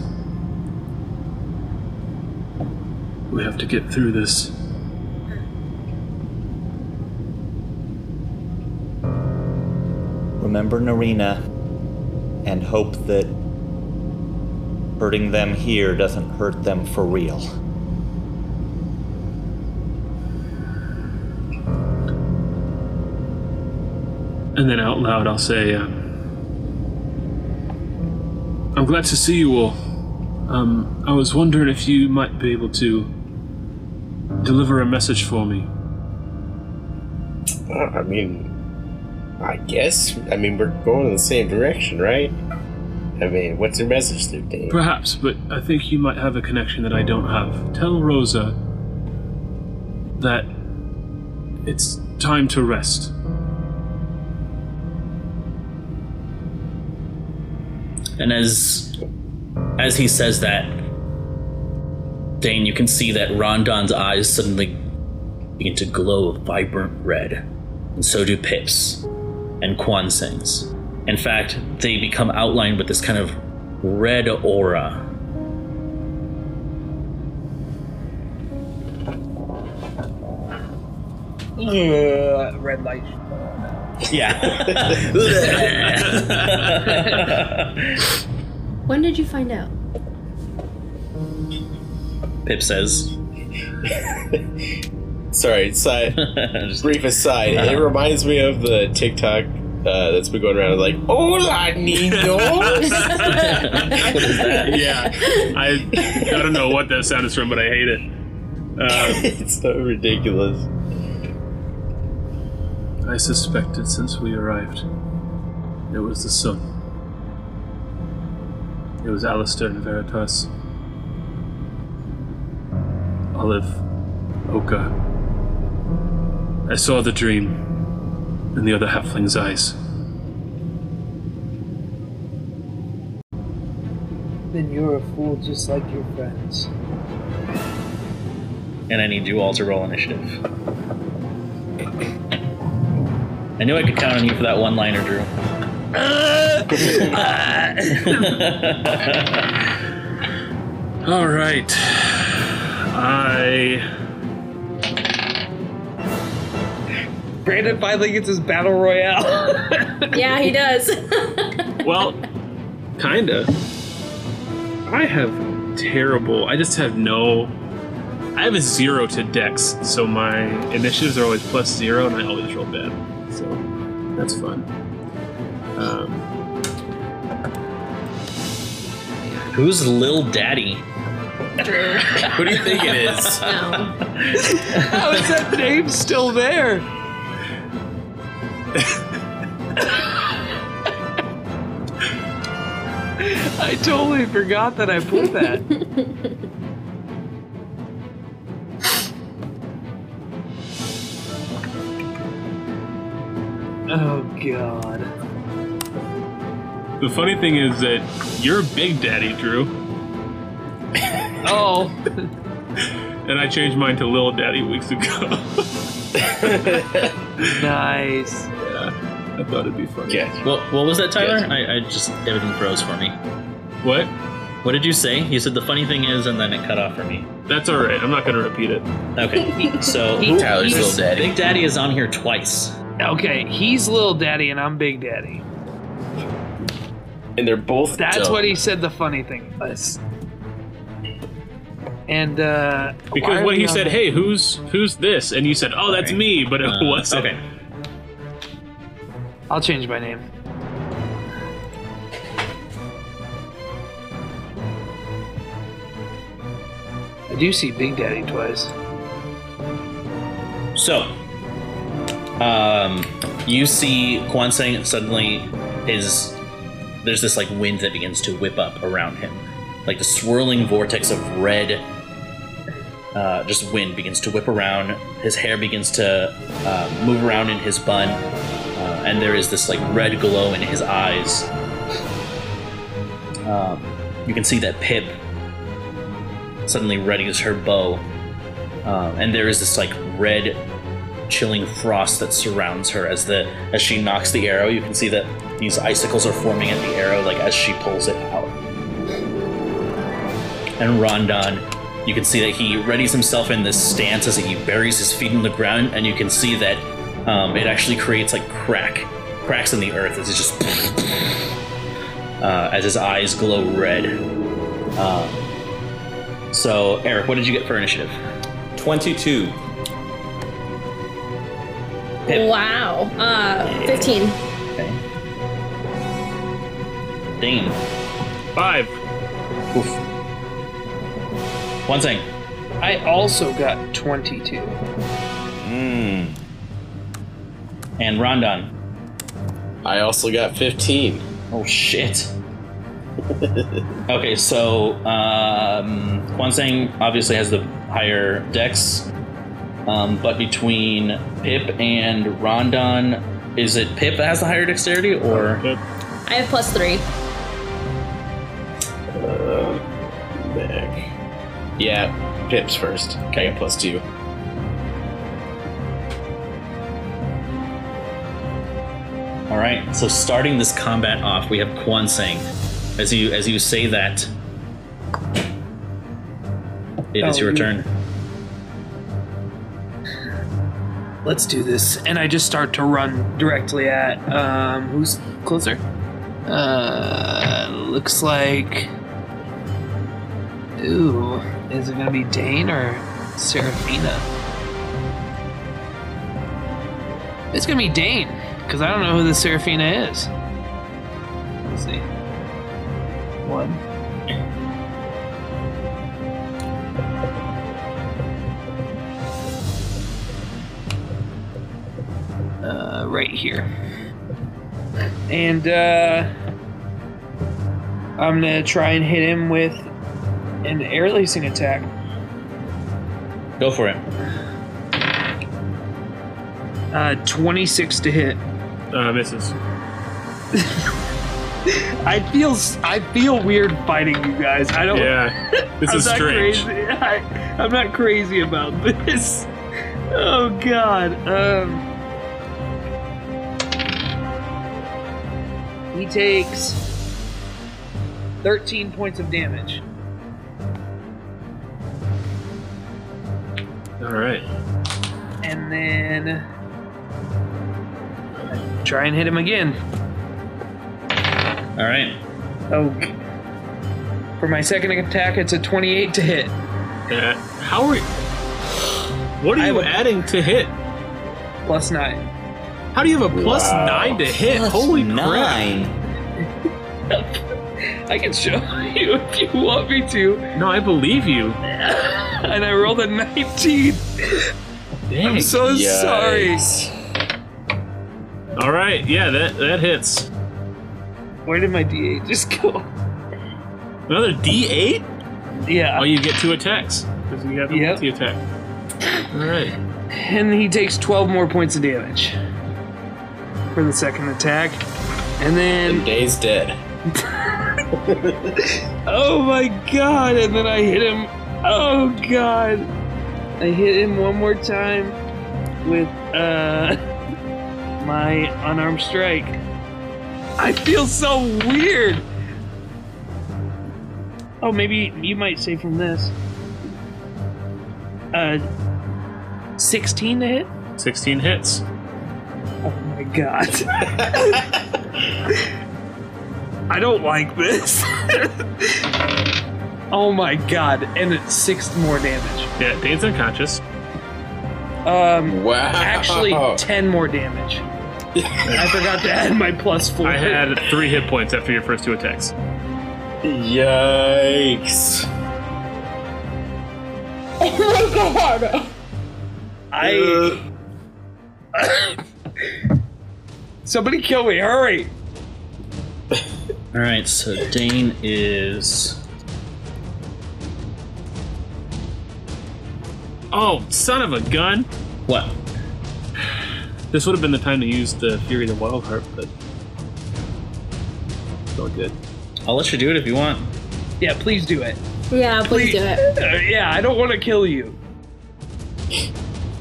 We have to get through this. Remember Narina and hope that hurting them here doesn't hurt them for real. And then out loud, I'll say, um, I'm glad to see you all. Um, I was wondering if you might be able to deliver a message for me. Uh, I mean, I guess. I mean, we're going in the same direction, right? I mean, what's your message there, Dane? Perhaps, but I think you might have a connection that I don't have. Tell Rosa that it's time to rest. And as as he says that, Dane, you can see that Rondon's eyes suddenly begin to glow a vibrant red, and so do Pip's and Kwansing's. In fact, they become outlined with this kind of red aura. Uh, red light. Yeah. When did you find out? Pip says. Sorry, side. Brief aside. It reminds me of the TikTok uh, that's been going around. Like, hola, niños. what is that? yeah, I I don't know what that sound is from, but I hate it. Uh, it's so ridiculous. I suspected since we arrived. It was the sun. It was Alistair and Veritas. Olive. Oka. I saw the dream in the other halfling's eyes. Then you're a fool just like your friends. And I need you all to roll initiative. I knew I could count on you for that one liner, Drew. All right. I. Brandon finally gets his battle royale. Yeah, he does. Well, kinda. I have terrible. I just have no. I have a zero to dex, so my initiatives are always plus zero, and I always roll bad. So that's fun. Um, Who's Lil Daddy? Who do you think it is? no. How is that name still there? I totally forgot that I put that. oh god. the funny thing is that you're Big Daddy, Drew, Oh, and I changed mine to Little Daddy weeks ago. nice. yeah, I thought it'd be funny. Yeah. What, what was that, Tyler? Yes. I, I just everything froze for me. What? What did you say? You said the funny thing is, and then it cut off for me. That's all right. I'm not gonna repeat it. Okay, so who, Tyler's he's- Lil Daddy. Big Daddy is on here twice. Okay, he's little daddy and I'm big daddy. And they're both. That's dumb. what he said the funny thing was. And uh Because are when he said, "Hey, who's who's this?" and you said, "Oh, that's Right. me," but it Uh, wasn't. Okay. I'll change my name. I do see Big Daddy twice. So, um, you see Kwanseng suddenly is there's this like wind that begins to whip up around him, like the swirling vortex of red. Uh, just wind begins to whip around. His hair begins to uh, move around in his bun, uh, and there is this like red glow in his eyes. Um, you can see that Pip suddenly readies her bow, um, and there is this like red chilling frost that surrounds her as the as she knocks the arrow. You can see that these icicles are forming at the arrow, like as she pulls it out. And Rondon, you can see that he readies himself in this stance as he buries his feet in the ground, and you can see that um, it actually creates like crack, cracks in the earth as it just uh, as his eyes glow red. Um, so, Eric, what did you get for initiative? 22. Pip. Wow. Uh, 15. Okay. Dane. Five. Oof. One thing. I also got 22. Mmm. And Rondon. I also got 15. Oh shit. okay, so um, Kwanseng obviously has the higher dex, um, but between Pip and Rondon, is it Pip that has the higher dexterity, or Yep. I have plus three. Uh, back. Yeah, Pips first. I got plus two. all right? So starting this combat off, we have Quan saying, as you as you say that, it is Oh, your you- turn. Let's do this. And I just start to run directly at um who's closer? Uh looks like Ooh, is it gonna be Dane or Seraphina? It's gonna be Dane, because I don't know who the Seraphina is. Let's see. One. Right here. And uh, I'm gonna try and hit him with an air lacing attack. Go for it. Uh, 26 to hit. Uh, misses. I feel I feel weird fighting you guys. I don't. Yeah, this is strange. crazy. I, I'm not crazy about this. Oh God. Um. He takes 13 points of damage. All right. And then try and hit him again. All right. Oh. For my second attack, it's a 28 to hit. Uh, how are? What are you a- adding to hit? Plus nine. How do you have a plus Wow. nine to hit? Plus Holy crap! I can show you if you want me to. No, I believe you. And I rolled a 19. Dang. I'm so sorry. All right. Yeah, that that hits. Where did my D8 just go? Another D8. Yeah. Oh, you get two attacks because you got the Yep. multi attack. All right. And he takes 12 more points of damage for the second attack. And And then, Day's dead. oh my god! And then I hit him. Oh god! I hit him one more time with uh my unarmed strike. I feel so weird. Oh, maybe you might say from this. Uh, 16 to hit. 16 hits. My god. I don't like this. oh my god. And it's six more damage. Yeah, Dane's unconscious. Um Wow. actually ten more damage. I forgot to add my plus four. I had three hit points after your first two attacks. Yikes. Oh my god. I Somebody kill me, hurry! All right. So Dane is. Oh, son of a gun! What? This would have been the time to use the Fury of the Wild Heart, but still good. I'll let you do it if you want. Yeah, please do it. Yeah, please do it. Uh, yeah, I don't want to kill you.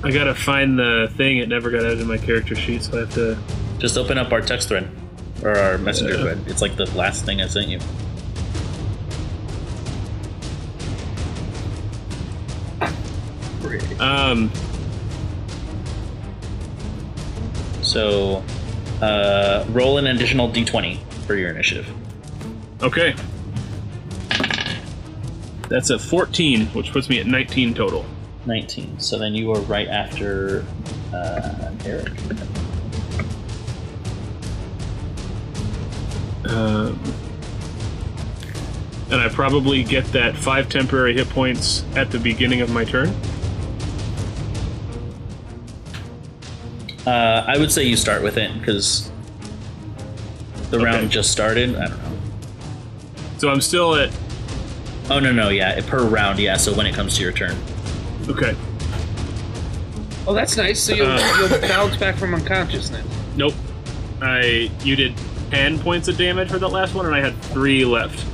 I gotta find the thing. It never got added in my character sheet, so I have to. Just open up our text thread or our messenger thread. It's like the last thing I sent you. Um, So, uh, roll an additional d20 for your initiative. okay. That's a 14, which puts me at 19 total. 19. So then you are right after uh, Eric. Um, and I probably get that five temporary hit points at the beginning of my turn. Uh, I would say you start with it because the Okay. round just started. I don't know. So I'm still at. Oh no no yeah per round yeah. So when it comes to your turn, Okay. Oh, that's nice. So you'll, Uh. you'll bounce back from unconsciousness. Nope. I you did ten points of damage for that last one, and I had three left.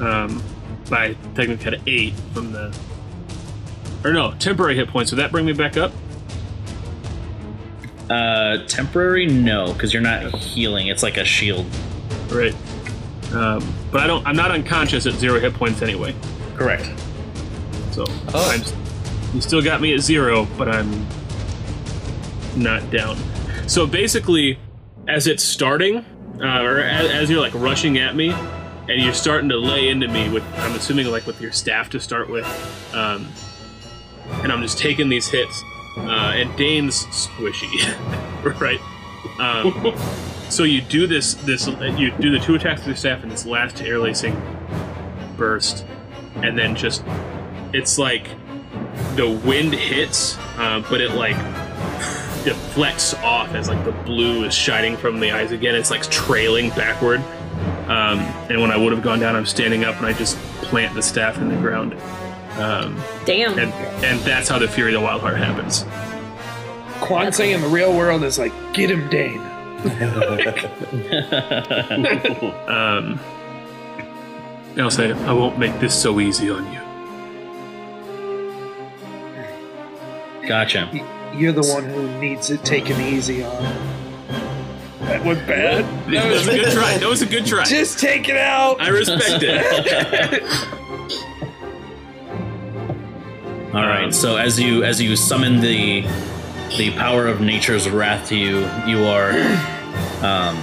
Um, I technically had eight from the. Or no, temporary hit points. Would that bring me back up? Uh, temporary, no, because you're not healing. It's like a shield. Right. Um, but I don't. I'm not unconscious at zero hit points anyway. Correct. So Oh. I'm, you still got me at zero, but I'm not down. So basically, as it's starting, uh, or as, as you're like rushing at me, and you're starting to lay into me with, I'm assuming like with your staff to start with, um, and I'm just taking these hits, uh, and Dane's squishy, right? Um, so you do this, this, you do the two attacks with your staff and this last air lacing burst, and then just it's like the wind hits, uh, but it like deflects off as like the blue is shining from the eyes again. It's like trailing backward. Um, and when I would have gone down, I'm standing up and I just plant the staff in the ground. Um, Damn. and and that's how the Fury of the Wild Heart happens. Quan Sing in the real world is like, get him, Dane. Um, and I'll say, I won't make this so easy on you. Gotcha. You're the one who needs it taken easy on. That was bad. That was a good try. That was a good try. Just take it out. I respect it. All right. So as you as you summon the the power of nature's wrath to you, you are um,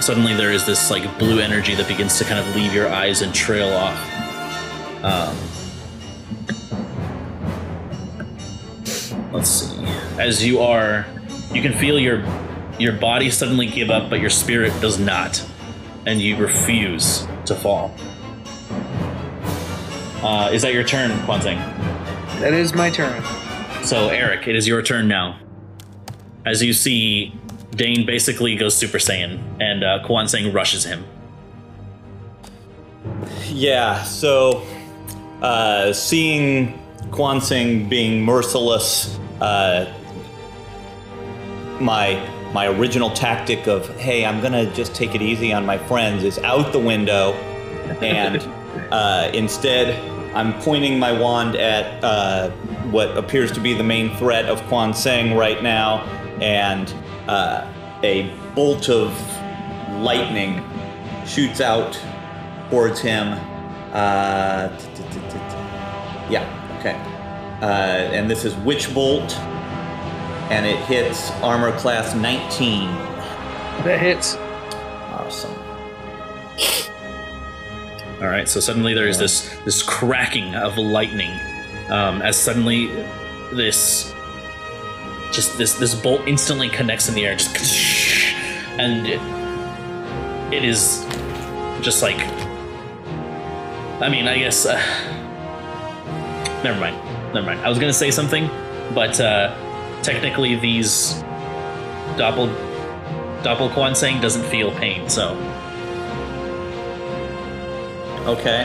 suddenly there is this like blue energy that begins to kind of leave your eyes and trail off. Um, let's see. As you are, you can feel your your body suddenly give up, but your spirit does not, and you refuse to fall. Uh, is that your turn, Kwanzang? That is my turn. So, Eric, it is your turn now. As you see, Dane basically goes Super Saiyan, and uh, Kwanzang rushes him. Yeah, so uh, seeing Quan Sing being merciless, uh, my my original tactic of hey, I'm gonna just take it easy on my friends is out the window, and uh, instead I'm pointing my wand at uh, what appears to be the main threat of Quan Sing right now, and uh, a bolt of lightning shoots out towards him. Uh, yeah, okay. Uh, and this is Witch Bolt, and it hits armor class 19. That hits. Awesome. All right. So suddenly there is this this cracking of lightning, um, as suddenly this just this this bolt instantly connects in the air, just and it, it is just like I mean, I guess. Uh, never mind. Never mind. I was gonna say something, but uh, technically these doppel doppel Kwanzang doesn't feel pain, so Okay.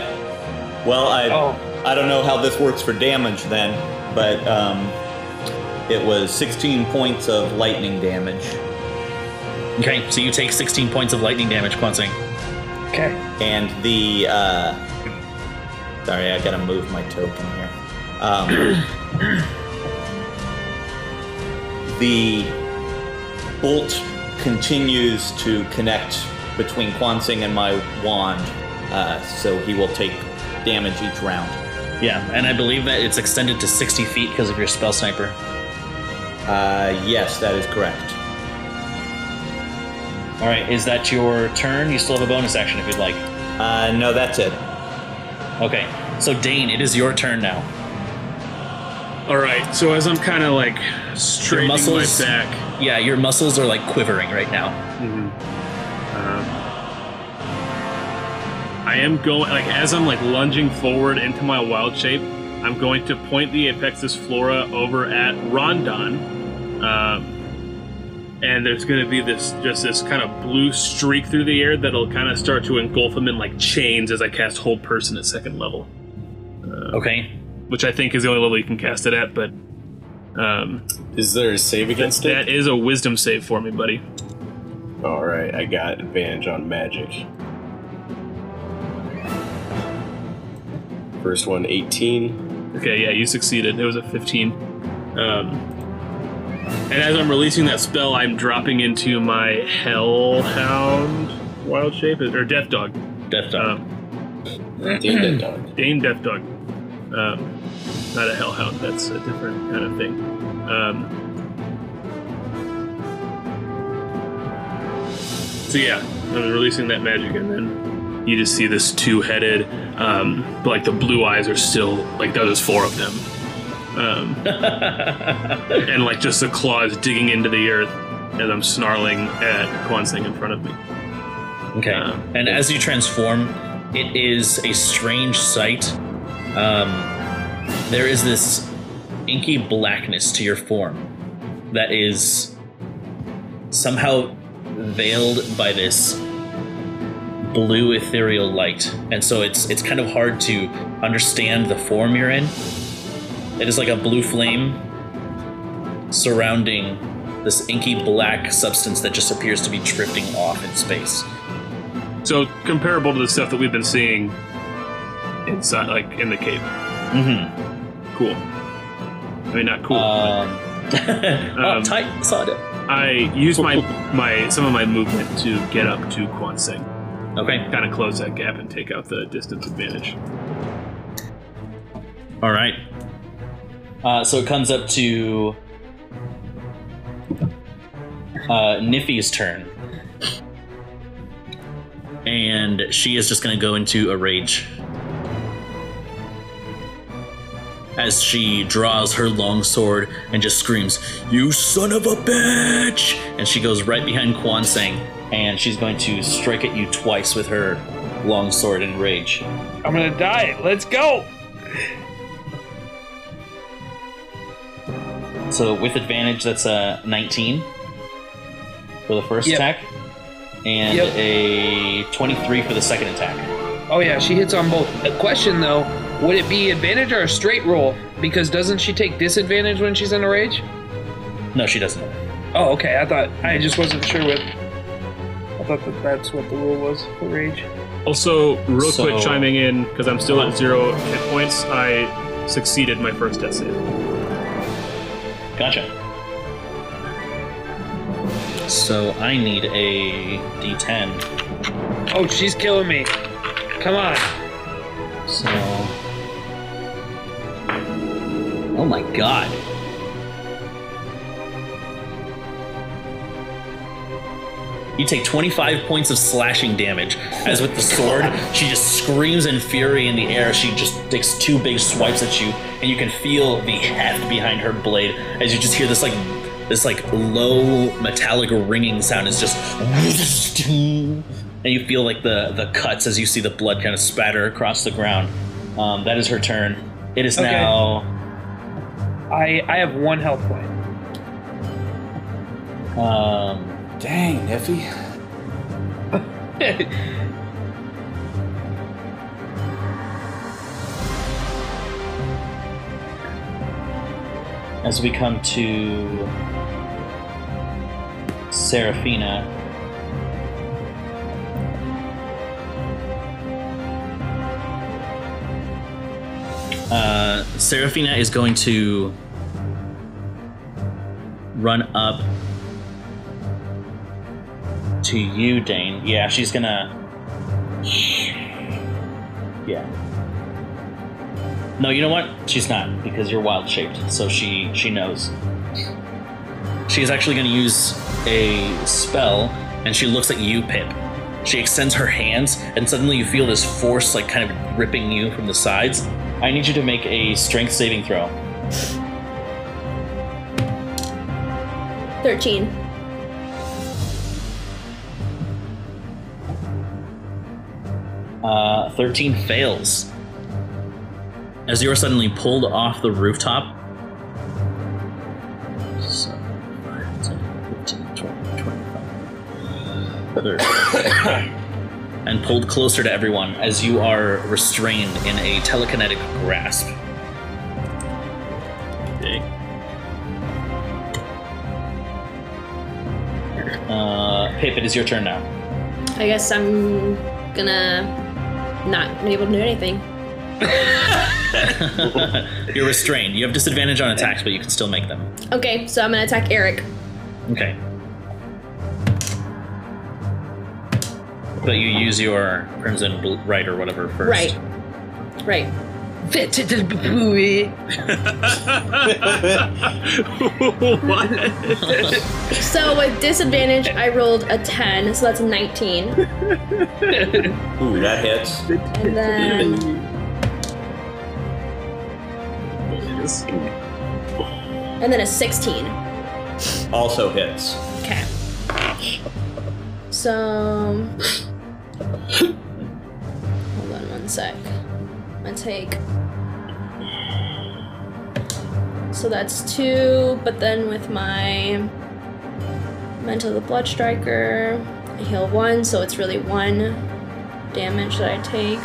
Well, I Oh. I don't know how this works for damage then, but um, it was 16 points of lightning damage, okay. So you take 16 points of lightning damage, Kwanzang. Okay. and the uh, sorry, I gotta move my token here. Um, the bolt continues to connect between Kwansing and my wand, uh, so he will take damage each round. Yeah, and I believe that it's extended to 60 feet because of your spell sniper. Uh, yes, that is correct. All right, is that your turn? You still have a bonus action if you'd like. Uh, no, that's it. Okay, so Dane, it is your turn now. All right. So as I'm kind of like straightening my muscles- back, Yeah, your muscles are like quivering right now. um, I am going like as I'm like lunging forward into my wild shape. I'm going to point the Apexis Flora over at Rondon, um, and there's going to be this just this kind of blue streak through the air that'll kind of start to engulf him in like chains as I cast Hold Person at second level, Okay. Which I think is the only level you can cast it at. But um, Is there a save against that it? is a Wisdom save for me, buddy. All right, I got advantage on magic. First one, 18. Okay, yeah, you succeeded. It was a 15. Um, And as I'm releasing that spell, I'm dropping into my Hellhound wild shape or Death Dog. Death Dog. Um, Dead Dog. Dane Death Dog. Um, not a Hellhound. That's a different kind of thing. Um, so yeah, I'm releasing that magic, and then you just see this two-headed, um, but like the blue eyes are still like there's four of them, um, and like just the claws digging into the earth as I'm snarling at Kwansing in front of me. Okay. Um, and as you transform, it is a strange sight. Um, there is this inky blackness to your form that is somehow veiled by this blue ethereal light, and so it's it's kind of hard to understand the form you're in. It is like a blue flame surrounding this inky black substance that just appears to be drifting off in space. So comparable to the stuff that we've been seeing inside, like in the cave. Mm-hmm. Cool. I mean, not cool. Um, oh, Um, tight. Saw it. I use my my some of my movement to get up to Quan Sing, Okay. kind of close that gap and take out the distance advantage. All right. Uh, so it comes up to uh, Niffy's turn. And she is just going to go into a rage. As she draws her long sword and just screams, You son of a bitch! And she goes right behind Quan Sang, and she's going to strike at you twice with her long sword in rage. I'm gonna die. Let's go. So with advantage, that's a 19 for the first Yep. attack, and Yep. a 23 for the second attack. Oh yeah, she hits on both. A question though, would it be advantage or a straight roll? Because doesn't she take disadvantage when she's in a rage? No, she doesn't. Oh, okay. I thought I just wasn't sure what. I thought that that's what the rule was for rage. Also, real quick, chiming in because I'm still at zero hit points. I succeeded my first death save. Gotcha. So I need a D10. Oh, she's killing me. Come on. So. My god. You take 25 points of slashing damage. As with the sword, she just screams in fury in the air. She just takes two big swipes at you, and you can feel the heft behind her blade as you just hear this like this like low metallic ringing sound is just and you feel like the the cuts as you see the blood kind of spatter across the ground. Um, that is her turn. It is Okay. now I I have one health point. um, Dang, Niffy. as we come to Seraphina. Uh, Seraphina is going to run up to you, Dane. Yeah, she's gonna. Yeah. No, you know what? She's not because you're wild shaped, so she she knows. She is actually going to use a spell, and she looks at you, Pip. She extends her hands, and suddenly you feel this force, like kind of ripping you from the sides. I need you to make a strength saving throw. 13. Uh, 13 fails. As you are suddenly pulled off the rooftop. So, 5, 10, 15, 20, 25, 30. and pulled closer to everyone as you are restrained in a telekinetic grasp. Okay. Uh, Pip, it is your turn now. I guess I'm gonna not be able to do anything. You're restrained. You have disadvantage on attacks, but you can still make them. Okay, so I'm gonna attack Eric. Okay. But you use your crimson bl- right or whatever first. Right. Right. So with disadvantage, I rolled a 10, so that's a 19. Ooh, that hits. And then. And then a 16. Also hits. Okay. So. Hold on one sec. Gonna take. So that's two, but then with my Mental the Blood Striker, I heal one, so it's really one damage that I take.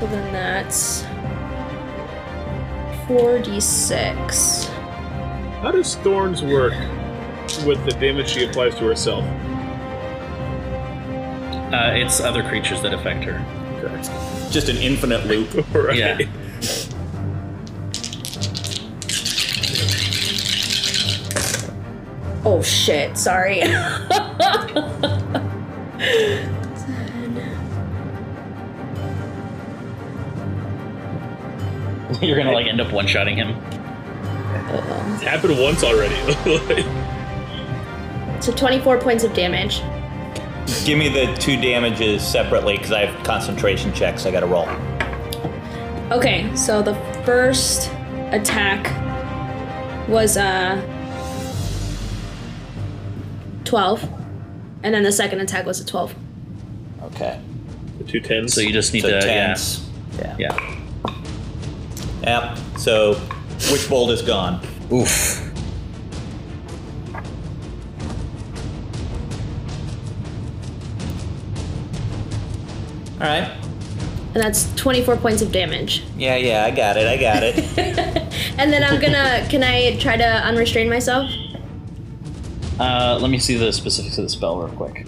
So then that's 4d6. How does Thorns work with the damage she applies to herself? Uh, it's other creatures that affect her. Just an infinite loop. right. Yeah. Oh shit, sorry. You're gonna like end up one-shotting him. It's happened once already. so 24 points of damage. Give me the two damages separately because I have concentration checks I gotta roll. Okay, so the first attack was uh 12. And then the second attack was a 12. Okay. the two tens. So you just need So to tens. Yeah. yeah. Yep. So which bolt is gone. Oof. All right. And that's 24 points of damage. Yeah, yeah, I got it. I got it. And then I'm gonna. Can I try to unrestrain myself? Uh, let me see the specifics of the spell real quick.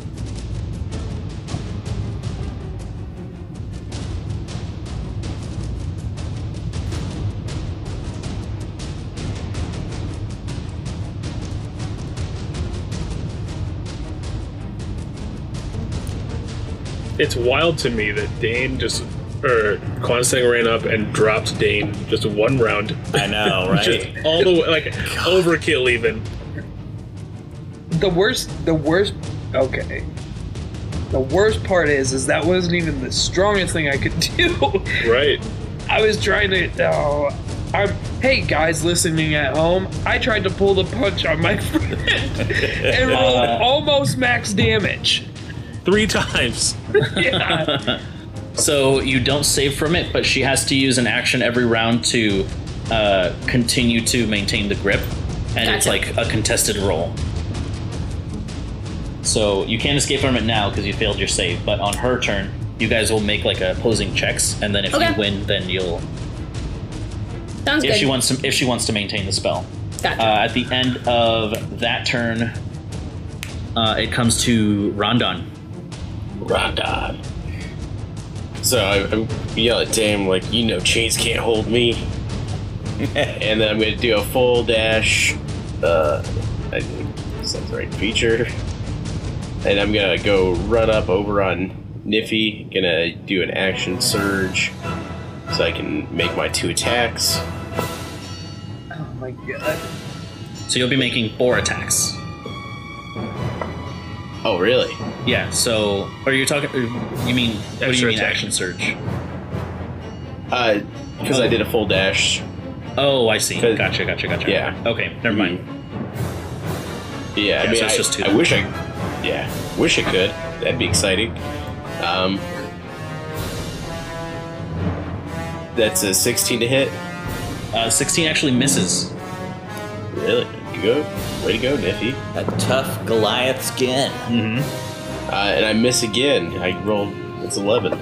It's wild to me that Dane just, or Quansang ran up and dropped Dane just one round. I know, right? Just all the way, like overkill even. the worst the worst okay the worst part is is that wasn't even the strongest thing i could do Right. i was trying to oh i'm hey guys listening at home i tried to pull the punch on my friend and rolled almost max damage Three times. yeah So you don't save from it, but she has to use an action every round to uh, continue to maintain the grip, and it's like a contested roll. So you can't escape from it now because you failed your save. But on her turn, you guys will make like opposing checks, and then if Okay. you win, then you'll Sounds if good. she wants to if she wants to maintain the spell. Gotcha. Uh, at the end of that turn, uh, it comes to Rondon. Rondon. So I, I yell at Dame like, you know, chains can't hold me. and then I'm gonna do a full dash. Uh, I think that's the right feature. And I'm gonna go run up over on Niffy. Gonna do an action surge, so I can make my two attacks. oh my god So you'll be making four attacks. Oh, really? Yeah. So, are you talking? You mean what do you mean attack. action surge? Uh, because I did a full dash. Oh, I see. Gotcha. Gotcha. Gotcha. Yeah. Okay. Never mind. Yeah, I mean, so it's I, just two. I wish I, yeah, wish I could. That'd be exciting. Um, that's a 16 to hit. Uh, Sixteen actually misses. Really? You go. Way to go, Niffy. A tough Goliath skin. Uh, and I miss again. I rolled. It's 11.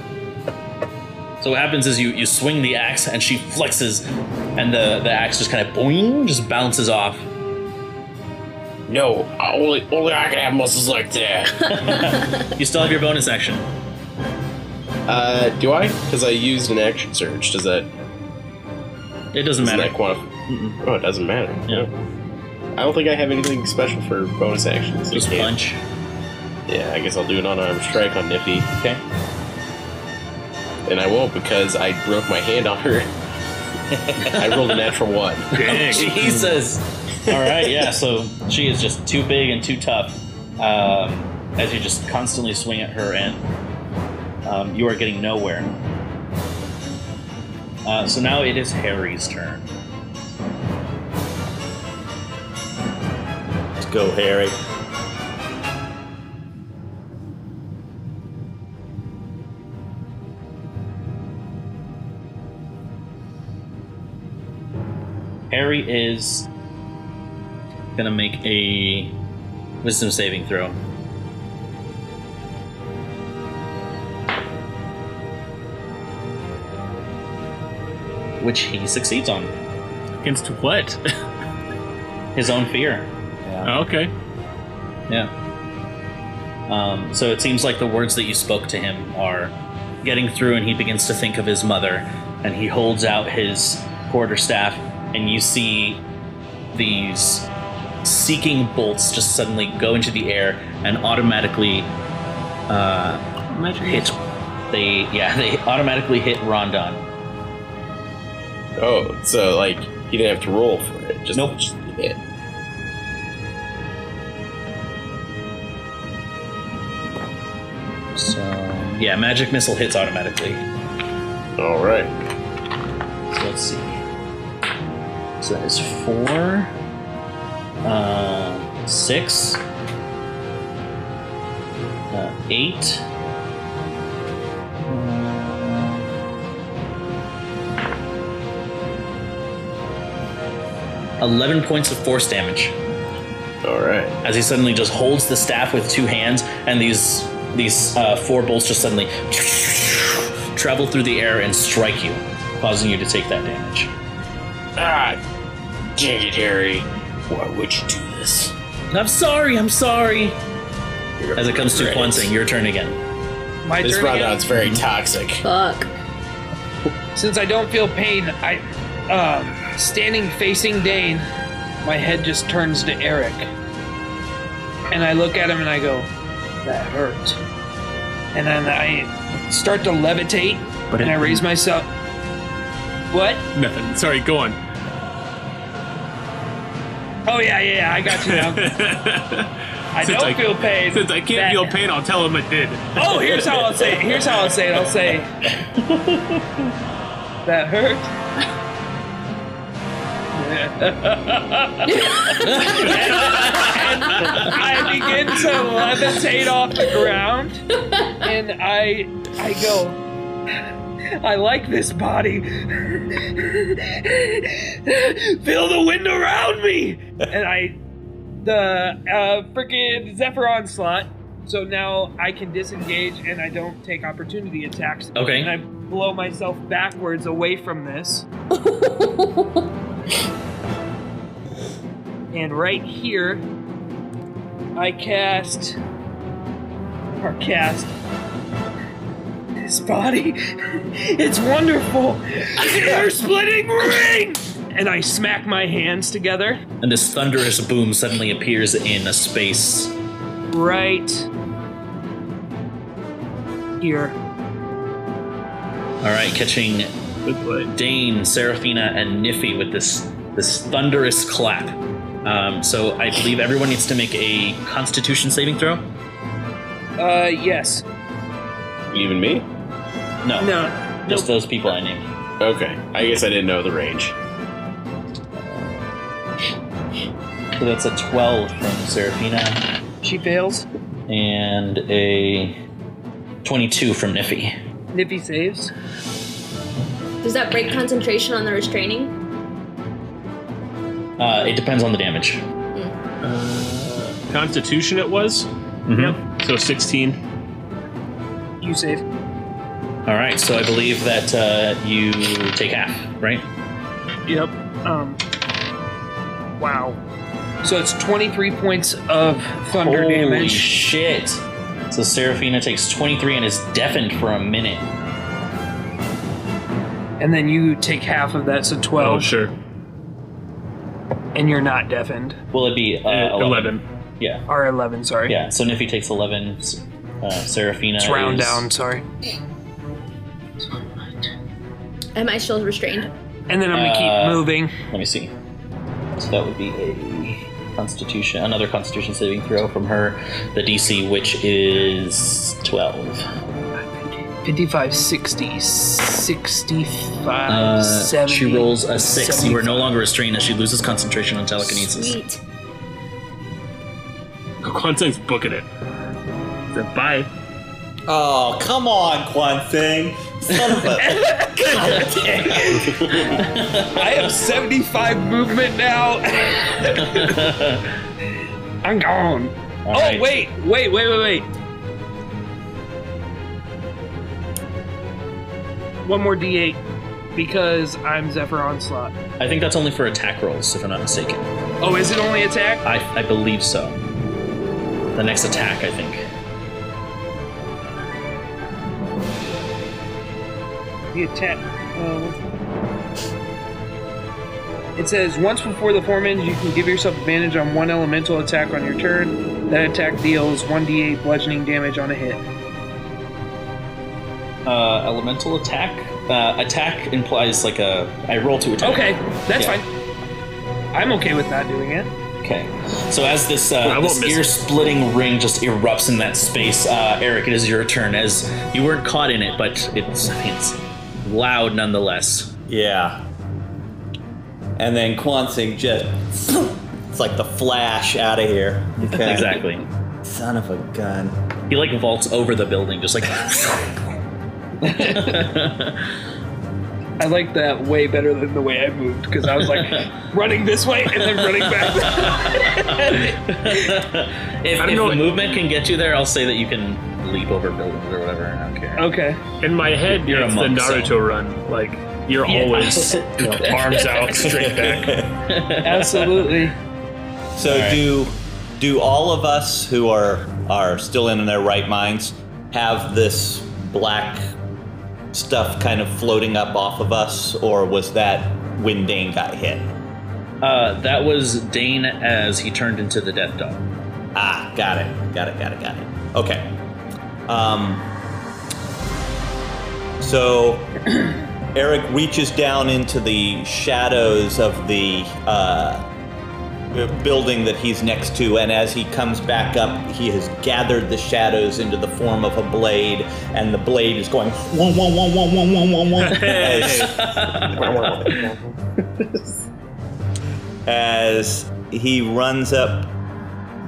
So what happens is you you swing the axe and she flexes, and the the axe just kind of boing, just bounces off. No, only only I can have muscles like that. You still have your bonus action. Uh, do I? Because I used an action surge. Does that It doesn't matter. that quantify? Mm-mm. Oh, it doesn't matter. Yeah. I don't think I have anything special for bonus actions. Just Okay. punch. Yeah, I guess I'll do an unarmed strike on Niffy. Okay. And I won't because I broke my hand on her. I rolled a natural one. Jesus. All right, yeah. So she is just too big and too tough. Um, as you just constantly swing at her, and um, you are getting nowhere. Uh, so now it is Harry's turn. Go, Harry. Harry is gonna make a wisdom saving throw. Which he succeeds on. Against what? His own fear. Oh, okay. Yeah. Um, so it seems like the words that you spoke to him are getting through, and he begins to think of his mother, and he holds out his quarterstaff, and you see these seeking bolts just suddenly go into the air and automatically uh, hit. They yeah they automatically hit Rondon. Oh, so like he didn't have to roll for it. Just Nope. just hit. So yeah, magic missile hits automatically. All right. So let's see. So that is four, uh, six, uh, eight. Eleven points of force damage All right. as he suddenly just holds the staff with two hands, and these these uh, four bolts just suddenly travel through the air and strike you, causing you to take that damage. Ah, dang it, Harry. Why would you do this? I'm sorry, I'm sorry. As it comes to Right. Quansing, your turn again. My This turn again? Rondon's very toxic. Fuck. Since I don't feel pain, I, um, standing facing Dane, my head just turns to Eric, and I look at him and I go, "That hurt." And then I start to levitate, But and I raise myself. What? Nothing. Sorry, go on. Oh yeah, yeah, yeah I got you now. I don't I- feel pain. Since I can't feel pain, I'll tell him it did. Oh, here's how I'll say it. Here's how I'll say it. I'll say, that hurt. And I begin to levitate off the ground, and I, I go. I like this body. Feel the wind around me, and I, the uh, freaking Zephyr onslaught. So now I can disengage and I don't take opportunity attacks. Okay. And I blow myself backwards away from this. and right here, I cast. Or cast. This body. It's wonderful! Air splitting ring! And I smack my hands together. And this thunderous boom suddenly appears in a space. Right here. All right, catching Dane, Seraphina, and Niffy with this this thunderous clap. Um, so I believe everyone needs to make a Constitution saving throw. Uh, yes. Even me? No, No. just those people I named. Okay. I guess I didn't know the range. So that's a twelve from Seraphina She fails. and a twenty-two from Niffy. Niffy saves. Does that break concentration on the restraining? Uh, it depends on the damage. Constitution it was. Mhm. So 16. You save. All right, so I believe that uh, you take half, right? Yep. Um. Wow. So it's 23 points of thunder damage. Holy damage. shit! So Seraphina takes 23 and is deafened for a minute. And then you take half of that, so 12, Oh, sure. and you're not deafened. Will it be uh, Uh, 11? 11. Yeah. Or 11, sorry. Yeah. So Niffy takes 11. Uh, Seraphina It's round is- down, sorry. Am I still restrained? And then I'm gonna Uh, keep moving. Let me see. So that would be a Constitution, another Constitution saving throw from her. The DC, which is 12. 55, 60, 65, Uh, 70. she rolls a six. You are no longer restrained as she loses concentration on telekinesis. Sweet. Quanting's booking it. So, bye. Oh, come on, Quan Thing. Son of a. I have 75 movement now. I'm gone. All oh, right. wait, wait, wait, wait, wait. One more d8 because I'm Zephyr Onslaught. I think that's only for attack rolls, if I'm not mistaken. Oh, is it only attack? I, I believe so. The next attack, I think. The attack. Uh, it says once before the four minutes, you can give yourself advantage on one elemental attack on your turn. That attack deals 1d8 bludgeoning damage on a hit. Uh, elemental attack. Uh, attack implies like a. I roll to attack. Okay, that's Yeah. fine. I'm okay with not doing it. Okay. So as this, uh, I this ear-splitting ring just erupts in that space, uh, Eric, it is your turn. As you weren't caught in it, but it's it's loud nonetheless. Yeah. And then Quansing just. It's like the flash out of here. Okay. Exactly. Son of a gun. He like vaults over the building, just like. I like that way better than the way I moved because I was like running this way and then running back. if I don't if know- the movement can get you there, I'll say that you can leap over buildings or whatever. I don't care. okay. In my head, You're a it's the monk, so- Naruto run. Like, you're Yeah. always arms out, straight back. Absolutely. So Alright. do do all of us who are are still in their right minds have this black stuff kind of floating up off of us, or was that when Dane got hit? Uh, that was Dane as he turned into the Death Dog. Ah, got it, got it, got it, got it. Okay. Um. So Eric reaches down into the shadows of the uh, Uh, building that he's next to, and as he comes back up, he has gathered the shadows into the form of a blade, and the blade is going as, as he runs up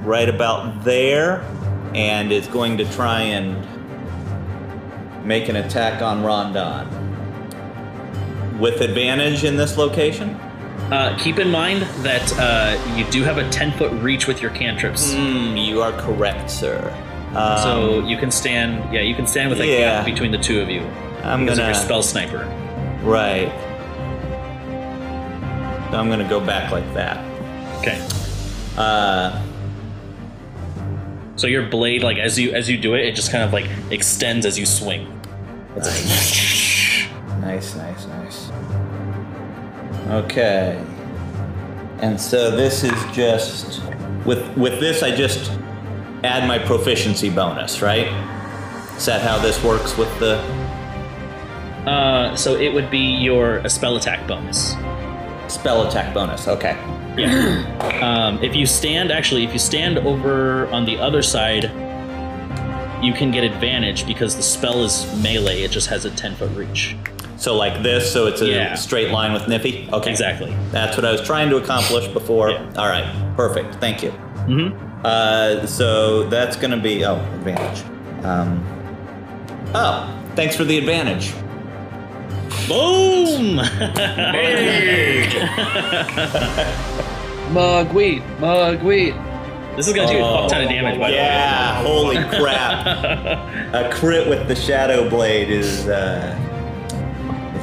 right about there and is going to try and make an attack on Rondon. With advantage in this location? Uh, keep in mind that uh, you do have a 10 foot reach with your cantrips. Hmm, you are correct, sir. Um, So you can stand, yeah, you can stand with a yeah. gap between the two of you. I'm gonna of spell sniper. right. So I'm gonna go back like that. Okay. Uh, So your blade, like as you as you do it, it just kind of like extends as you swing. nice, nice, nice, nice. Okay. And so this is just with with this I just add my proficiency bonus, right? Is that how this works with the Uh, so it would be your a spell attack bonus. spell attack bonus? Okay. Yeah. um, if you stand, actually, if you stand over on the other side, you can get advantage because the spell is melee. It just has a ten foot reach. So like this, so it's a Yeah. straight line with Niffy? Okay. Exactly. That's what I was trying to accomplish before. Yeah. All right. Perfect. Thank you. Mm-hmm. Uh, so that's going to be oh advantage. Um, oh, thanks for the advantage. Boom! Mugweed, mugweed. this is gonna do a fuck ton of damage, by Oh, yeah, holy crap! A crit with the shadow blade is uh, is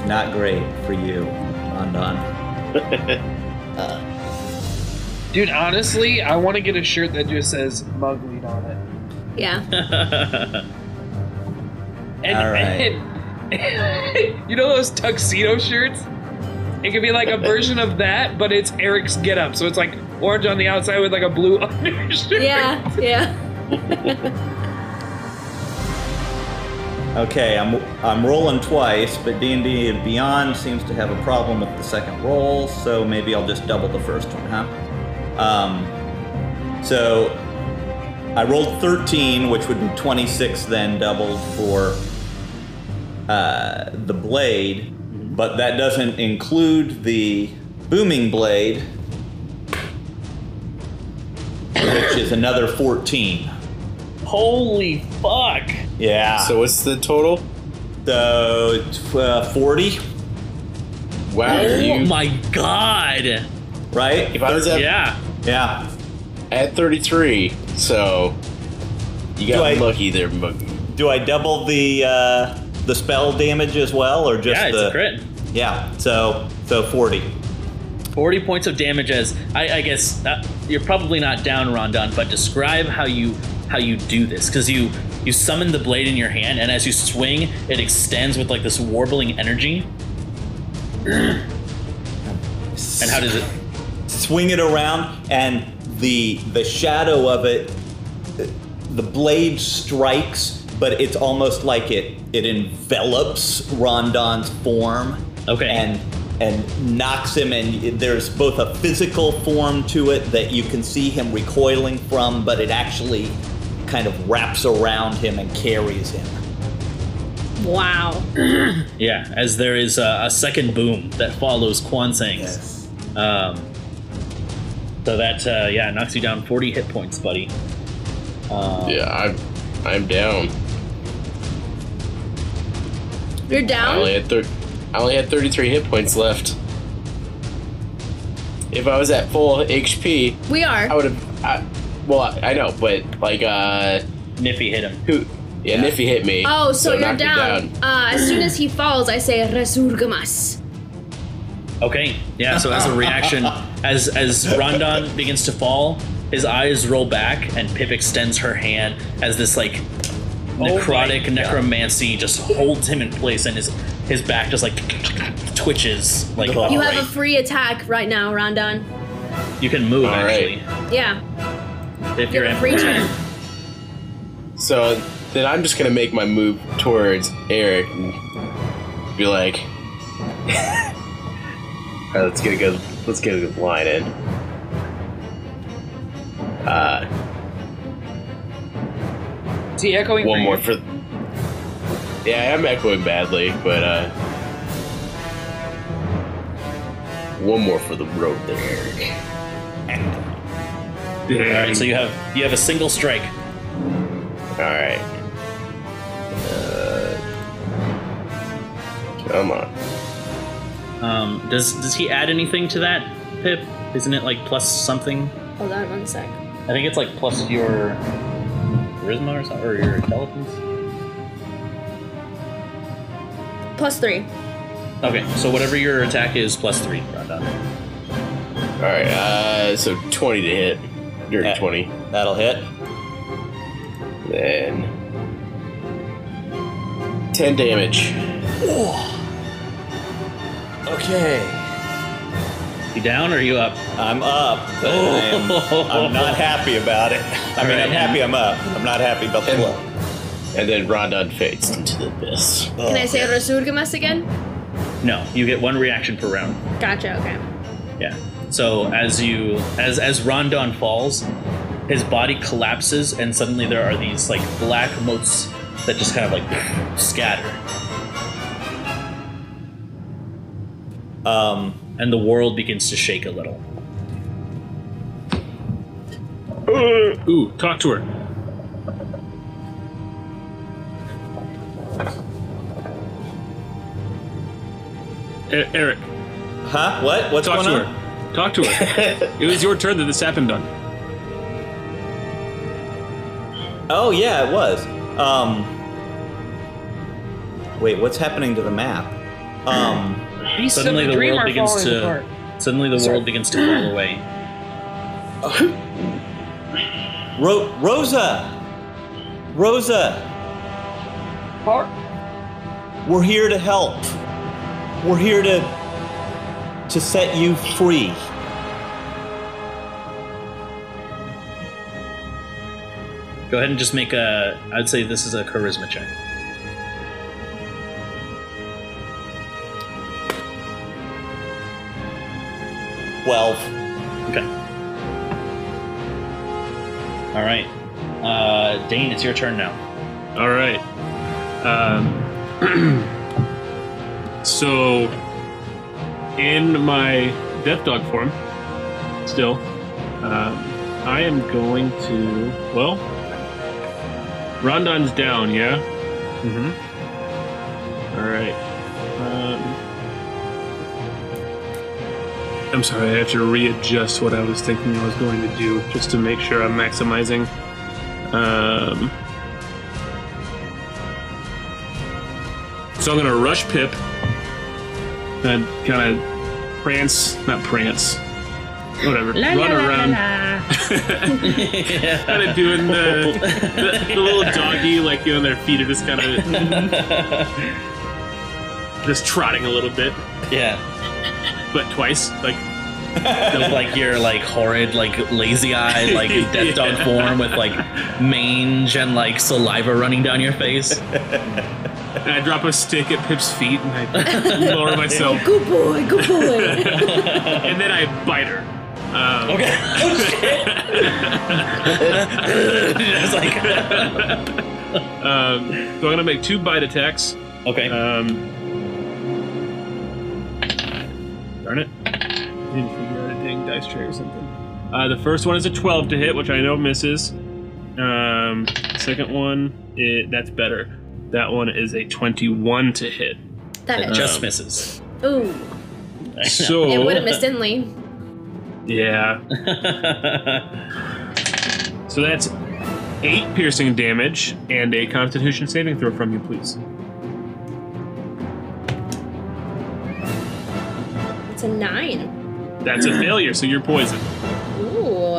not great for you, Rondon. Dude, honestly, I want to get a shirt that just says mugweed on it. Yeah. And, All right. and- you know those tuxedo shirts? It could be like a version of that, but it's Eric's getup. So it's like orange on the outside with like a blue undershirt. Yeah. Yeah. Okay, I'm I'm rolling twice, but D&D Beyond seems to have a problem with the second roll, so maybe I'll just double the first one, huh? Um, so I rolled 13, which would be 26, then doubled for uh, the blade, but that doesn't include the booming blade, which is another 14. Holy fuck! Yeah. So what's the total? The uh, 40, Wow, Oh you, my god! right? if I was at, Yeah. Yeah. at 33, so you got I- lucky there, Mug. Do I double the uh, the spell damage as well, or just Yeah, it's the? a crit. Yeah. So so 40. 40 points of damage as I, I guess uh, you're probably not down Rondon, but describe how you how you do this because you you summon the blade in your hand and as you swing it extends with like this warbling energy. and how does it? Swing it around, and the the shadow of it, the blade strikes, but it's almost like it it envelops Rondon's form. Okay. And and knocks him, and there's both a physical form to it that you can see him recoiling from, but it actually kind of wraps around him and carries him. Wow. Yeah, as there is a, a second boom that follows Kwansang's. Um, so that uh, yeah knocks you down 40 hit points, buddy. Um, Yeah, I'm I'm down. You're down? I only down? had thir- I only had 33 hit points left. If I was at full HP, We are. I would have. I, well, I, I know, but like, uh, Niffy hit him. who? Yeah, Niffy hit me. Oh, so, you're knocked me down. Uh, as soon as he falls, I say resurgamas. Okay, yeah. So as a reaction, as as Rondon begins to fall, his eyes roll back, and Pip extends her hand as this like necrotic necromancy just holds him in place, and his his back just like twitches like You You have a free attack right now, Rondon. You can move All right. actually Yeah. If You you're have a free in. turn. So then I'm just gonna make my move towards Eric and be like, "All right, let's get a good, let's get a good line in." Uh, Is he echoing? one more you? for. Yeah, I'm echoing badly, but uh, one more for the road there, Eric. All right, so you have you have a single strike. All right. Uh, come on. Um, does does he add anything to that, Pip? Isn't it like plus something? Hold on one sec. I think it's like plus your charisma or something, or your intelligence. Plus three. Okay, so whatever your attack is, plus three, Rondon. All right. Uh, so 20 to hit. Dirty Yeah. 20. Eh, that'll hit. Then 10 damage. Okay. You down or are you up? I'm up, but oh. I am, I'm not happy about it. I mean, I'm happy I'm up. I'm not happy about the And- blow. And then Rondon fades into the abyss. Oh, Can I say resurgamas again? No, you get one reaction per round. Gotcha, okay. Yeah. So as you as as Rondon falls, his body collapses, and suddenly there are these like black motes that just kind of like scatter, Um, and the world begins to shake a little. Ooh, talk to her. E- Eric, huh? What? What's talk going to on? Her. Talk to her. it was your turn that this happened on. Oh yeah, it was. Um, wait, what's happening to the map? Um, Suddenly the the world begins to apart. suddenly the world begins to fall away. Ro- Rosa. Rosa, Park. we're here to help. We're here to to set you free. Go ahead and just make a. I'd say this is a charisma check. Twelve. Okay. All right. Uh, Dane, it's your turn now. All right. Um, so, in my death dog form, still, um, I am going to. Well, Rondon's down, yeah? Mm-hmm. All right. Um, I'm sorry, I have to readjust what I was thinking I was going to do just to make sure I'm maximizing. Um, so I'm going to rush Pip and kind of prance, not prance, whatever, run around. kind of doing the, the, the little doggy, like, you know, their feet are just kind of just trotting a little bit, Yeah. but twice, like With like your like horrid, like lazy eyed, like death dog form with like mange and like saliva running down your face. and I drop a stick at Pip's feet and I lower myself, Good boy, good boy. and then I bite her. Um, Okay. it's like um, so I'm gonna make two bite attacks. okay. Um, darn it! Didn't figure out a dang dice tray or something. Uh, the first one is a 12 to hit, which I know misses. Um, second one, it, that's better. That one is a 21 to hit. That It hits. just misses. Ooh, So it would have missed instantly. Yeah. So that's eight piercing damage and a Constitution saving throw from you, please. It's a nine. That's a failure, so you're poisoned. Ooh.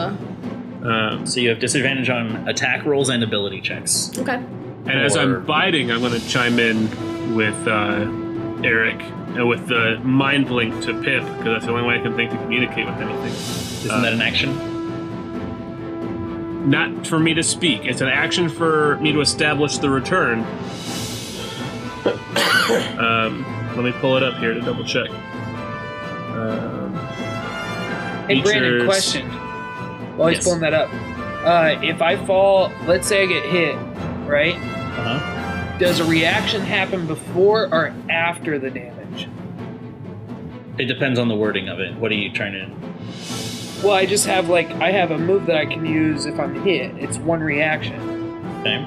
Um, so you have disadvantage on attack rolls and ability checks. Okay. And as I'm biting, I'm going to chime in with uh, Eric and with the mind link to Pip because that's the only way I can think to communicate with anything. Isn't that an action? Not for me to speak. It's an action for me to establish the return. um, let me pull it up here to double check. Um, Hey, Brandon, question. While he's Yes. pulling that up, uh, if I fall, let's say I get hit, right? Uh huh. Does a reaction happen before or after the damage? It depends on the wording of it. What are you trying to? Well, I just have like I have a move that I can use if I'm hit. It's one reaction, Okay.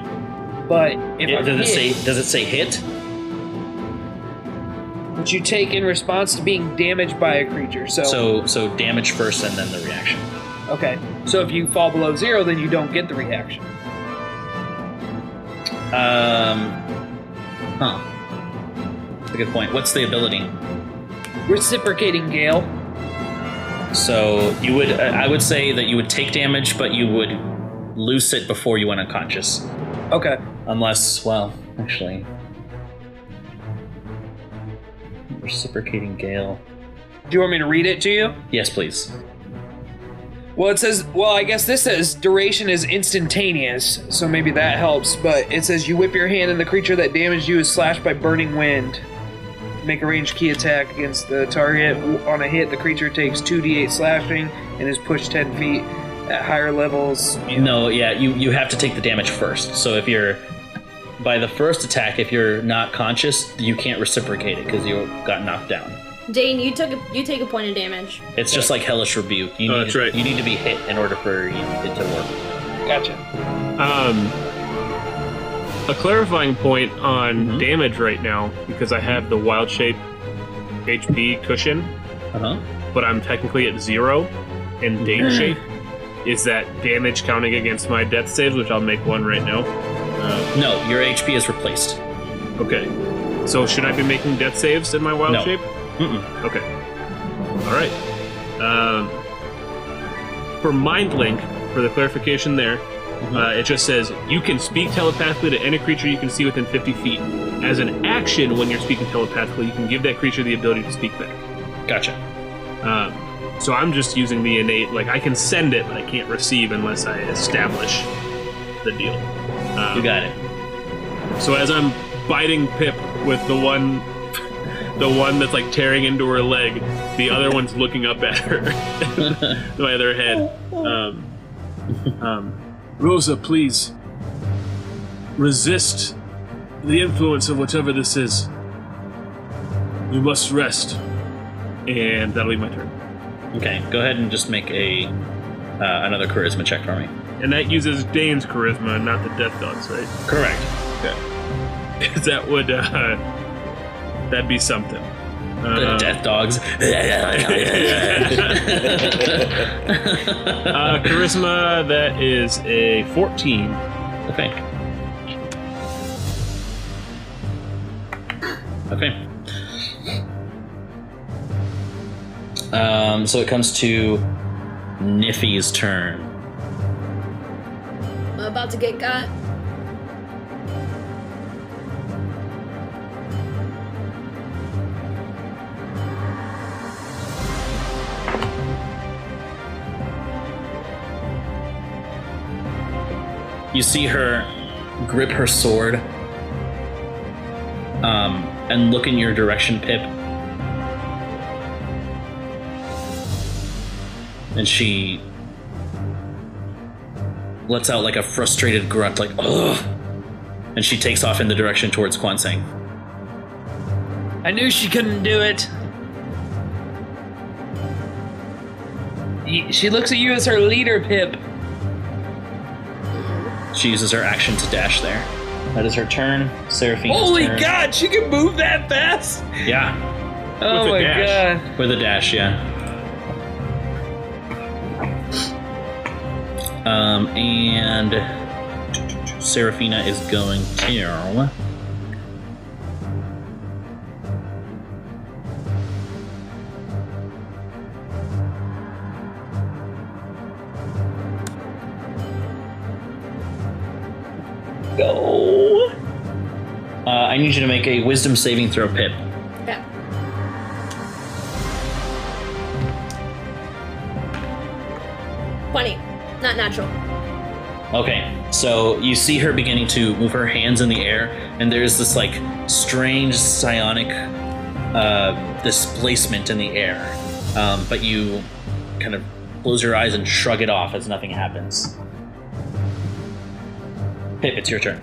but if Yeah, I'm does it say? Does it say hit? which you take in response to being damaged by a creature. So, So so damage first and then the reaction. okay. So if you fall below zero, then you don't get the reaction. Um. Huh. That's a good point. What's the ability? Reciprocating gale. So you would, uh, I would say that you would take damage, but you would loose it before you went unconscious, Okay. unless, well, actually, reciprocating gale. Do you want me to read it to you? Yes, please. Well, it says, well, I guess this says duration is instantaneous, so maybe that helps. But it says you whip your hand and the creature that damaged you is slashed by burning wind. Make a ranged key attack against the target. On a hit, the creature takes 2d8 slashing and is pushed 10 feet. At higher levels, you know, No, yeah, you you have to take the damage first. So if you're by the first attack, if you're not conscious, you can't reciprocate it because you got knocked down. Dane, you took a, you take a point of damage. It's just like hellish rebuke. You Oh, need that's right. you need to be hit in order for it to work. gotcha. Um, a clarifying point on Mhm. damage right now because I have the wild shape HP cushion, Uh huh. but I'm technically at zero in Dane shape. Is that damage counting against my death saves, which I'll make one right now? Uh, No, your HP is replaced. okay. So should I be making death saves in my wild No. shape? Mm-mm. Okay. All right. Um, for mind link, for the clarification there, Uh, it just says you can speak telepathically to any creature you can see within 50 feet. As an action, when you're speaking telepathically, you can give that creature the ability to speak back. Gotcha. Um, so I'm just using the innate, like I can send it, but I can't receive unless I establish the deal. Um, You got it. So as I'm biting Pip with the one, the one that's like tearing into her leg, the other one's looking up at her, my other head. Um, um, Rosa, please resist the influence of whatever this is. You must rest, and that'll be my turn. Okay, go ahead and just make a uh, another charisma check for me. And that uses Dane's charisma, not the Death Dog's, right? Correct. Because that would, uh, that'd be something. The Uh, death dogs. Uh, charisma, that is a 14. Okay. Okay. Um, so it comes to Niffy's turn. I'm about to get got. You see her grip her sword um, and look in your direction, Pip. And she lets out like a frustrated grunt, like, ugh. And she takes off in the direction towards Kwanseng. I knew she couldn't do it. She looks at you as her leader, Pip. She uses her action to dash there. That is her turn. Seraphina's Holy turn. God, she can move that fast! Yeah, Oh my. God. with a dash, yeah. Um, and Seraphina is going to. Go. Uh, I need you to make a wisdom saving throw, Pip. Yeah. Twenty. Not natural. Okay, so you see her beginning to move her hands in the air, and there's this like strange psionic uh, displacement in the air. Um, but you kind of close your eyes and shrug it off as nothing happens. Pip, it's your turn.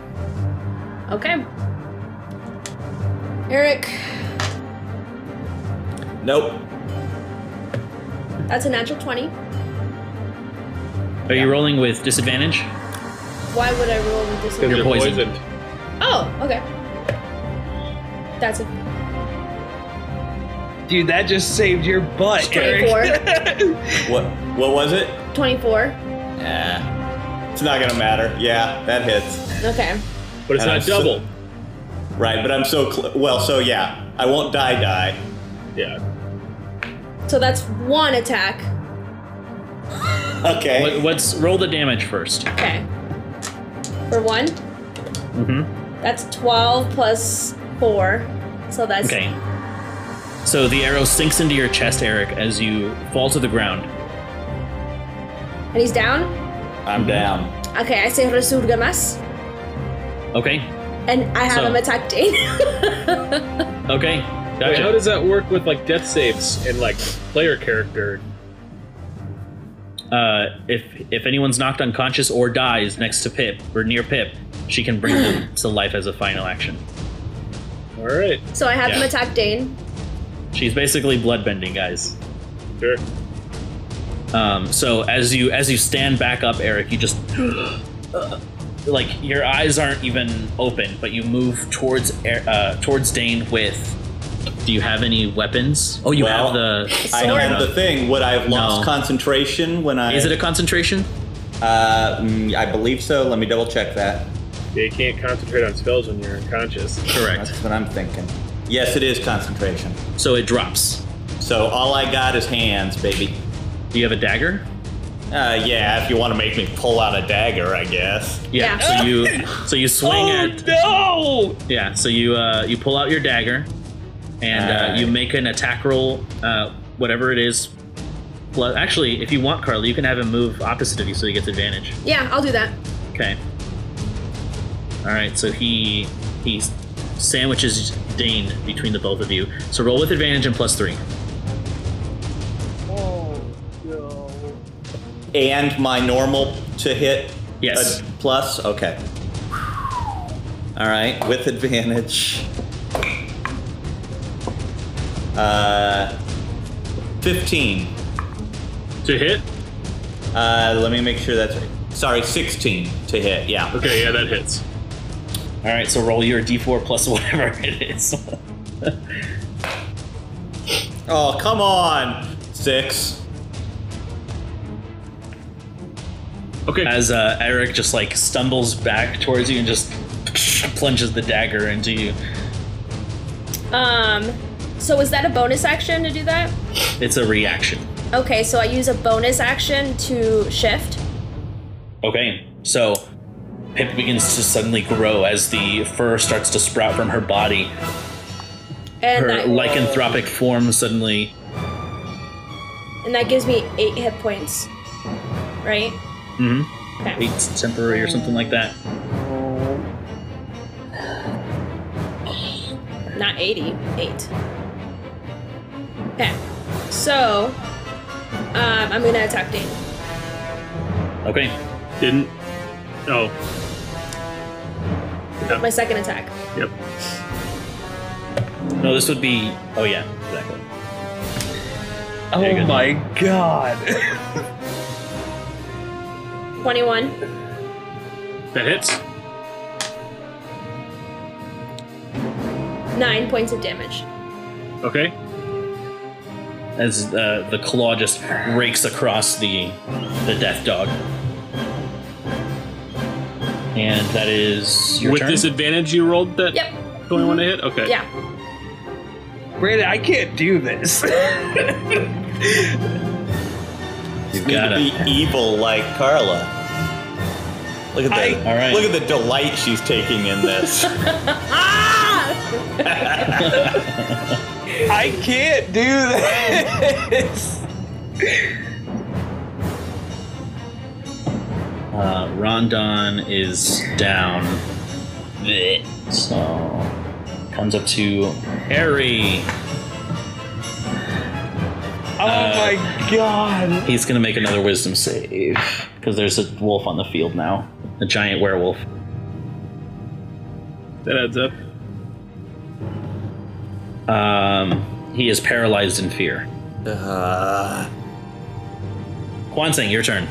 Okay. Eric, Nope. that's a natural twenty. Are you rolling with disadvantage? Why would I roll with this? You're You're poisoned. poisoned. Oh, okay. That's a Dude, that just saved your butt, Eric. 24. What? What was it? 24. Yeah. It's not gonna matter. Yeah, that hits. Okay. But it's And not I'm so- double. Right, but I'm so cl- well. So yeah, I won't die. Die. Yeah. So that's one attack. Okay. What, what's roll the damage first? Okay. For one, Mm-hmm. that's 12 plus 4. So that's Okay. So the arrow sinks into your chest, Eric, as you fall to the ground. And he's down? I'm down. Okay, I say Resurga más. Okay. And I have So- him attack Dane. Okay. Wait, Gotcha. how does that work with like death saves and like player character? uh, if if anyone's knocked unconscious or dies next to Pip or near Pip, she can bring them to life as a final action. All right. so I have him attack Dane. She's basically bloodbending, guys. Sure. Um, so as you as you stand back up, Eric, you just like your eyes aren't even open, but you move towards uh, towards Dane with. Do you have any weapons? Oh, you Well, have the. I Sword. have the thing. Would I have lost No. concentration when I? Is it a concentration? Uh, mm, I believe so. Let me double check that. Yeah, you can't concentrate on spells when you're unconscious. Correct. That's what I'm thinking. Yes, it is concentration. So it drops. So all I got is hands, baby. Do you have a dagger? Uh, yeah, if you want to make me pull out a dagger, I guess. Yeah. Yeah. So you so you swing Oh at no! yeah. So you uh, you pull out your dagger, and uh, Alright. you make an attack roll, uh, whatever it is. Well, actually, if you want, Carly, you can have him move opposite of you, so he gets advantage. Yeah, I'll do that. Okay. All right. So he he sandwiches Dane between the both of you. So roll with advantage and plus three. And my normal to hit Yes. a plus? Okay. All right, with advantage. Uh, 15. To hit? Uh, let me make sure that's right. Sorry, 16 to hit, yeah. Okay, yeah, that hits. All right. So roll your d4 plus whatever it is. Oh, come on! Six. Okay. As uh, Eric just like stumbles back towards you and just plunges the dagger into you. Um, so is that a bonus action to do that? It's a reaction. Okay, so I use a bonus action to shift. Okay, so Pip begins to suddenly grow as the fur starts to sprout from her body. And Her that, lycanthropic form suddenly. and that gives me eight hit points. Right? Hmm Okay. It's temporary or something like that. Not 80, 8. Okay. So, um, I'm gonna attack Dane. Okay, Didn't. Oh, My second attack. yep. no, this would be. Oh yeah, exactly. Oh There you go. my god! 21. That hits. 9 points of damage. Okay. As uh, the claw just rakes across the the death dog. And that is your With turn. disadvantage, you rolled that Yep. 21 to hit? Okay. Yeah. Brandon, I can't do this. you Need to gotta. be evil like Carla. Look at the I- All right. look at the delight she's taking in this. I can't do this. Uh, Rondon is down. So comes up to Harry. Oh Uh, my god! He's gonna make another Wisdom save because there's a wolf on the field now, a giant werewolf. That adds up. Um, he is paralyzed in fear. Uh, Kwansing, your turn.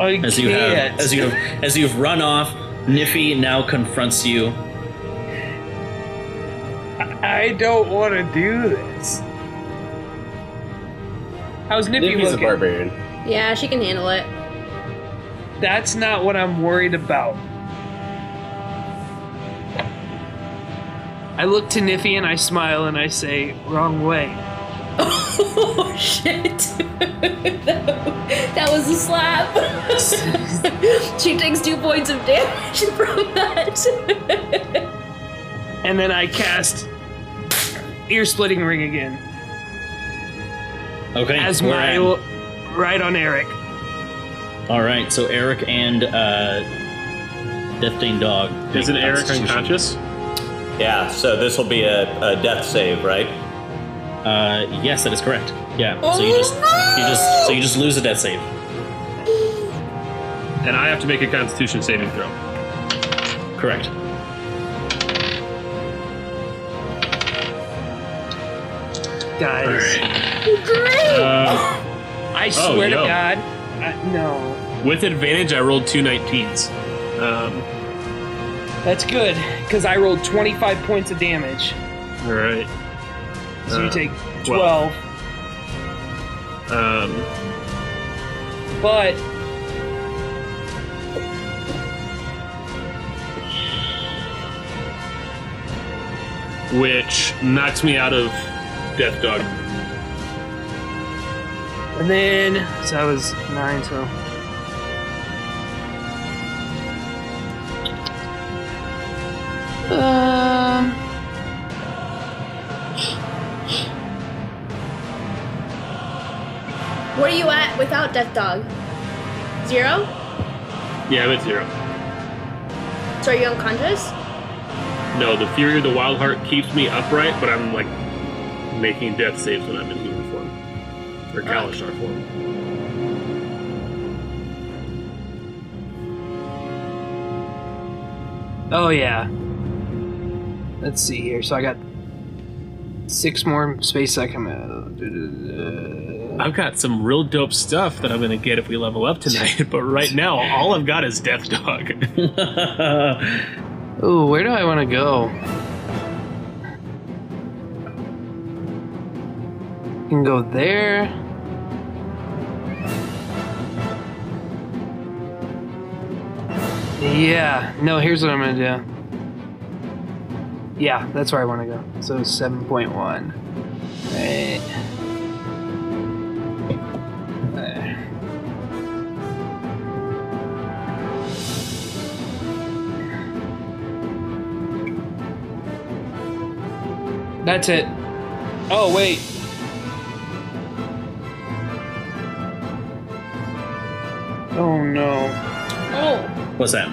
I As you have, can't. as you have, as you've run off, Niffy now confronts you. I don't want to do this. How's Nippy Nippy's a barbarian. Yeah, she can handle it. That's not what I'm worried about. I look to Niffy and I smile and I say, wrong way. Oh shit! that was a slap. she takes two points of damage from that. And then I cast ear splitting ring again. Okay. As my right on Eric. All right. So Eric and uh, Death Dane Dog. Isn't Eric unconscious? yeah, so this will be a, a death save, right? Uh, yes, that is correct. Yeah. So you just you just so you just lose a death save. And I have to make a constitution saving throw. Correct. Guys, Uh, I Oh, swear to yo. God, I, no. With advantage, I rolled two 19s. Um, That's good, because I rolled 25 points of damage. all right. So you Uh, take 12. 12. Um, But which knocks me out of Death Dog. And then, so that was nine, so. Um. Where are you at without Death Dog? Zero? Yeah, I'm at zero. So are you unconscious? No, the Fury of the Wild Heart keeps me upright, but I'm like making death saves when I'm in human form. Or Kalashtar form. Oh, yeah. Let's see here. So I got six more space I come out. I've got some real dope stuff that I'm gonna get if we level up tonight, but right now all I've got is Death Dog. Oh, where do I want to go? Can go there. Yeah. No, here's what I'm gonna do. Yeah, that's where I want to go. So 7.1. Right. There. That's it. Oh, wait. Oh, no. Oh, What's that?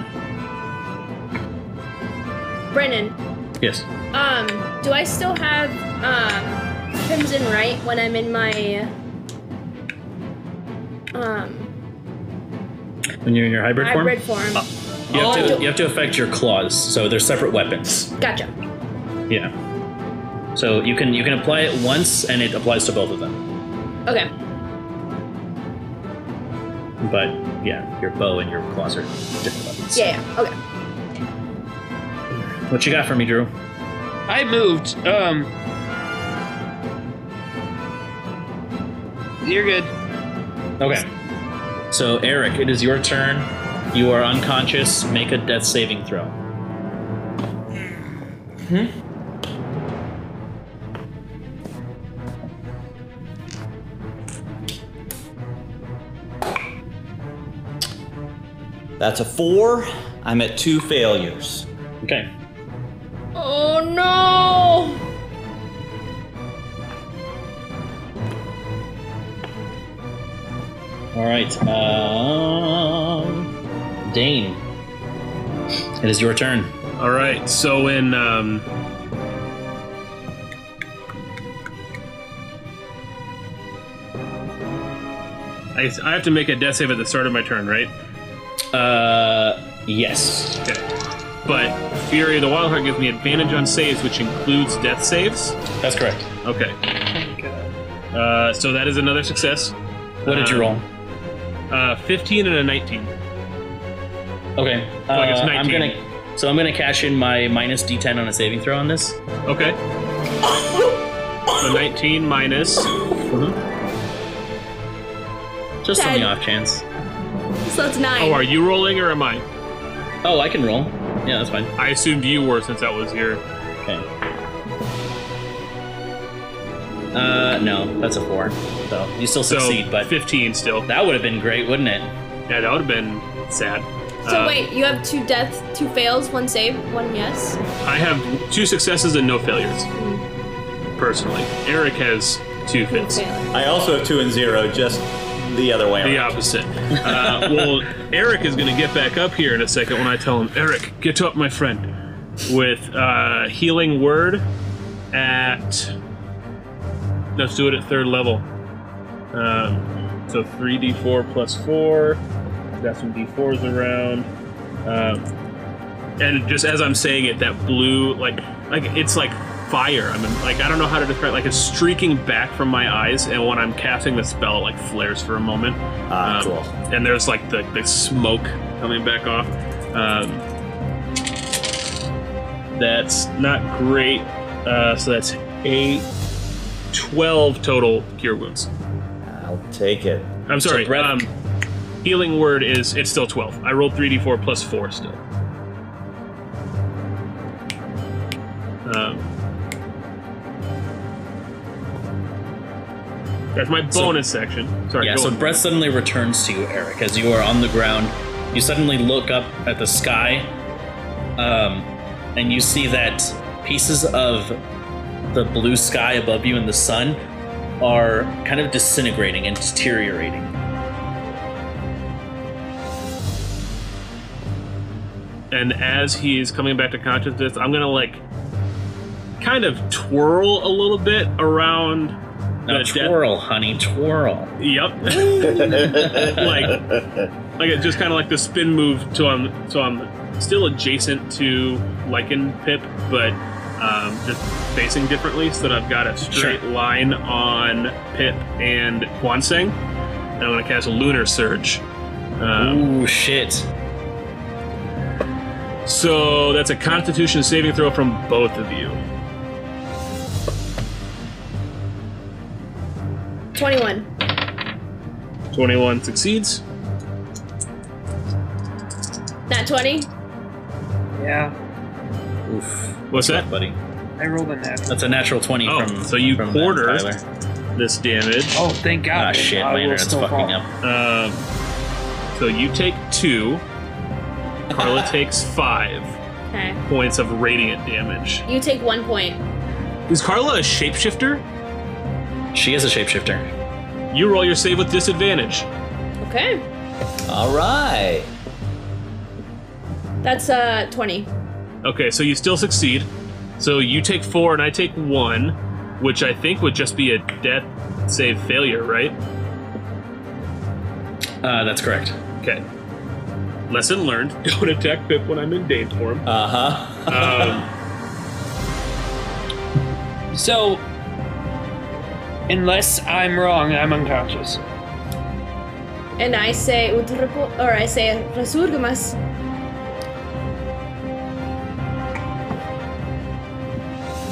Brennan. Yes. Um, do I still have um Crimson Rite when I'm in my um When you're in your hybrid, form? hybrid form, form? you have, Oh. to, you have to affect your claws, so they're separate weapons. Gotcha. Yeah. So you can you can apply it once, and it applies to both of them. Okay. But yeah, your bow and your claws are different weapons. Yeah, yeah. Okay. What you got for me, Drew? I moved. Um. You're good. Okay. So Eric, it is your turn. You are unconscious. Make a death saving throw. Hmm? That's a four. I'm at two failures. Okay. Oh no! All right. Um, Dane, it is your turn. All right, so in um, I, I have to make a death save at the start of my turn, right? Uh, yes. Okay. But Fury of the Wild Heart gives me advantage on saves, which includes death saves. That's correct. Okay. Uh, so that is another success. What did you Um, roll? Uh, 15 and a 19. Okay. Uh, I guess I'm gonna. So I'm gonna cash in my minus D10 on a saving throw on this. Okay. So 19 minus. Just on Ten. the off chance. So it's nine. Oh, are you rolling or am I? Oh, I can roll. Yeah, that's fine. I assumed you were since that was here. Okay. Uh, no, that's a four. So you still So succeed, but 15 still. that would have been great, wouldn't it? Yeah, that would have been sad. so Uh, wait, you have two deaths, two fails, one save, one yes. I have two successes and no failures. Personally, Eric has two Two fails. fails. I also have two and zero, just the other way The around. opposite. Uh, well, Eric is going to get back up here in a second when I tell him, Eric, get up, my friend, with uh, healing word at. Let's do it at third level. Um, so 3d4 plus 4. Got some d4s around. Um, and just as I'm saying it, that blue, like, like it's like fire. I mean, like I don't know how to describe. Like it's streaking back from my eyes, and when I'm casting the spell, it like flares for a moment. Ah, Um, cool. And there's like the, the smoke coming back off. Um, that's not great. Uh, so that's eight, 12 total cure wounds. I'll take it. I'm sorry. um, healing word is it's still 12. I rolled 3d4 plus 4 still. Um, That's my bonus section. Sorry. Yeah, so on. breath suddenly returns to you, Eric, as you are on the ground. You suddenly look up at the sky, um, and you see that pieces of the blue sky above you and the sun are kind of disintegrating and deteriorating. and as he's coming back to consciousness, I'm gonna like kind of twirl a little bit around Now the death- twirl, honey, twirl. Yep. like like it's just kind of like the spin move so I'm so I'm still adjacent to Lycan Pip, but um, just facing differently so that I've got a straight line on Pip and Kwanseng. And I'm gonna cast a Lunar Surge. Um, Ooh, shit. so that's a Constitution saving throw from both of you. 21. 21 succeeds. Not 20? Yeah, Oof. What's that? buddy? I rolled a natural. That's a natural 20 Oh, from. so you from that, quarter Tyler. this damage. Oh, thank God. Ah, shit, I my will internet's still fucking fall. up. Um, so you take two. Carla takes five Okay. points of radiant damage. You take one point. Is Carla a shapeshifter? She is a shapeshifter. You roll your save with disadvantage. Okay. All right. That's uh 20. Okay, so you still succeed. So you take four and I take one, which I think would just be a death save failure, right? Uh, that's correct. Okay. Lesson learned: Don't attack Pip when I'm in Dane form. Uh huh. Um, So, unless I'm wrong, I'm unconscious. And I say "Utripo-" or I say resurgamas.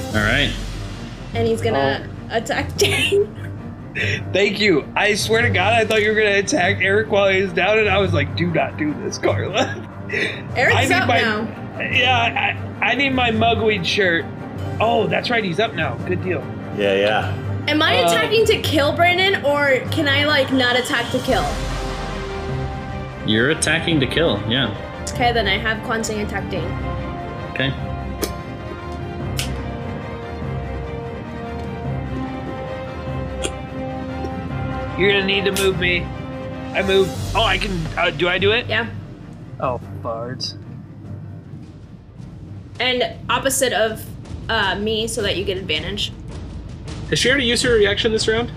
All right. And he's gonna oh. attack Jane. Thank you. I swear to God, I thought you were gonna attack Eric while he was down, and I was like, "Do not do this, Carla." I Eric's up my- now. yeah, I, I need my mugweed shirt. Oh, that's right, he's up now. Good deal. Yeah, yeah. Am I Uh, attacking to kill Brandon or can I like not attack to kill? You're attacking to kill. Yeah. Okay, then I have Kwansing attack Dane. Okay. You're gonna need to move me. I move. Oh, I can. Uh, do I do it? Yeah. Oh, bards. And opposite of uh, me so that you get advantage. Has she already used her reaction this round?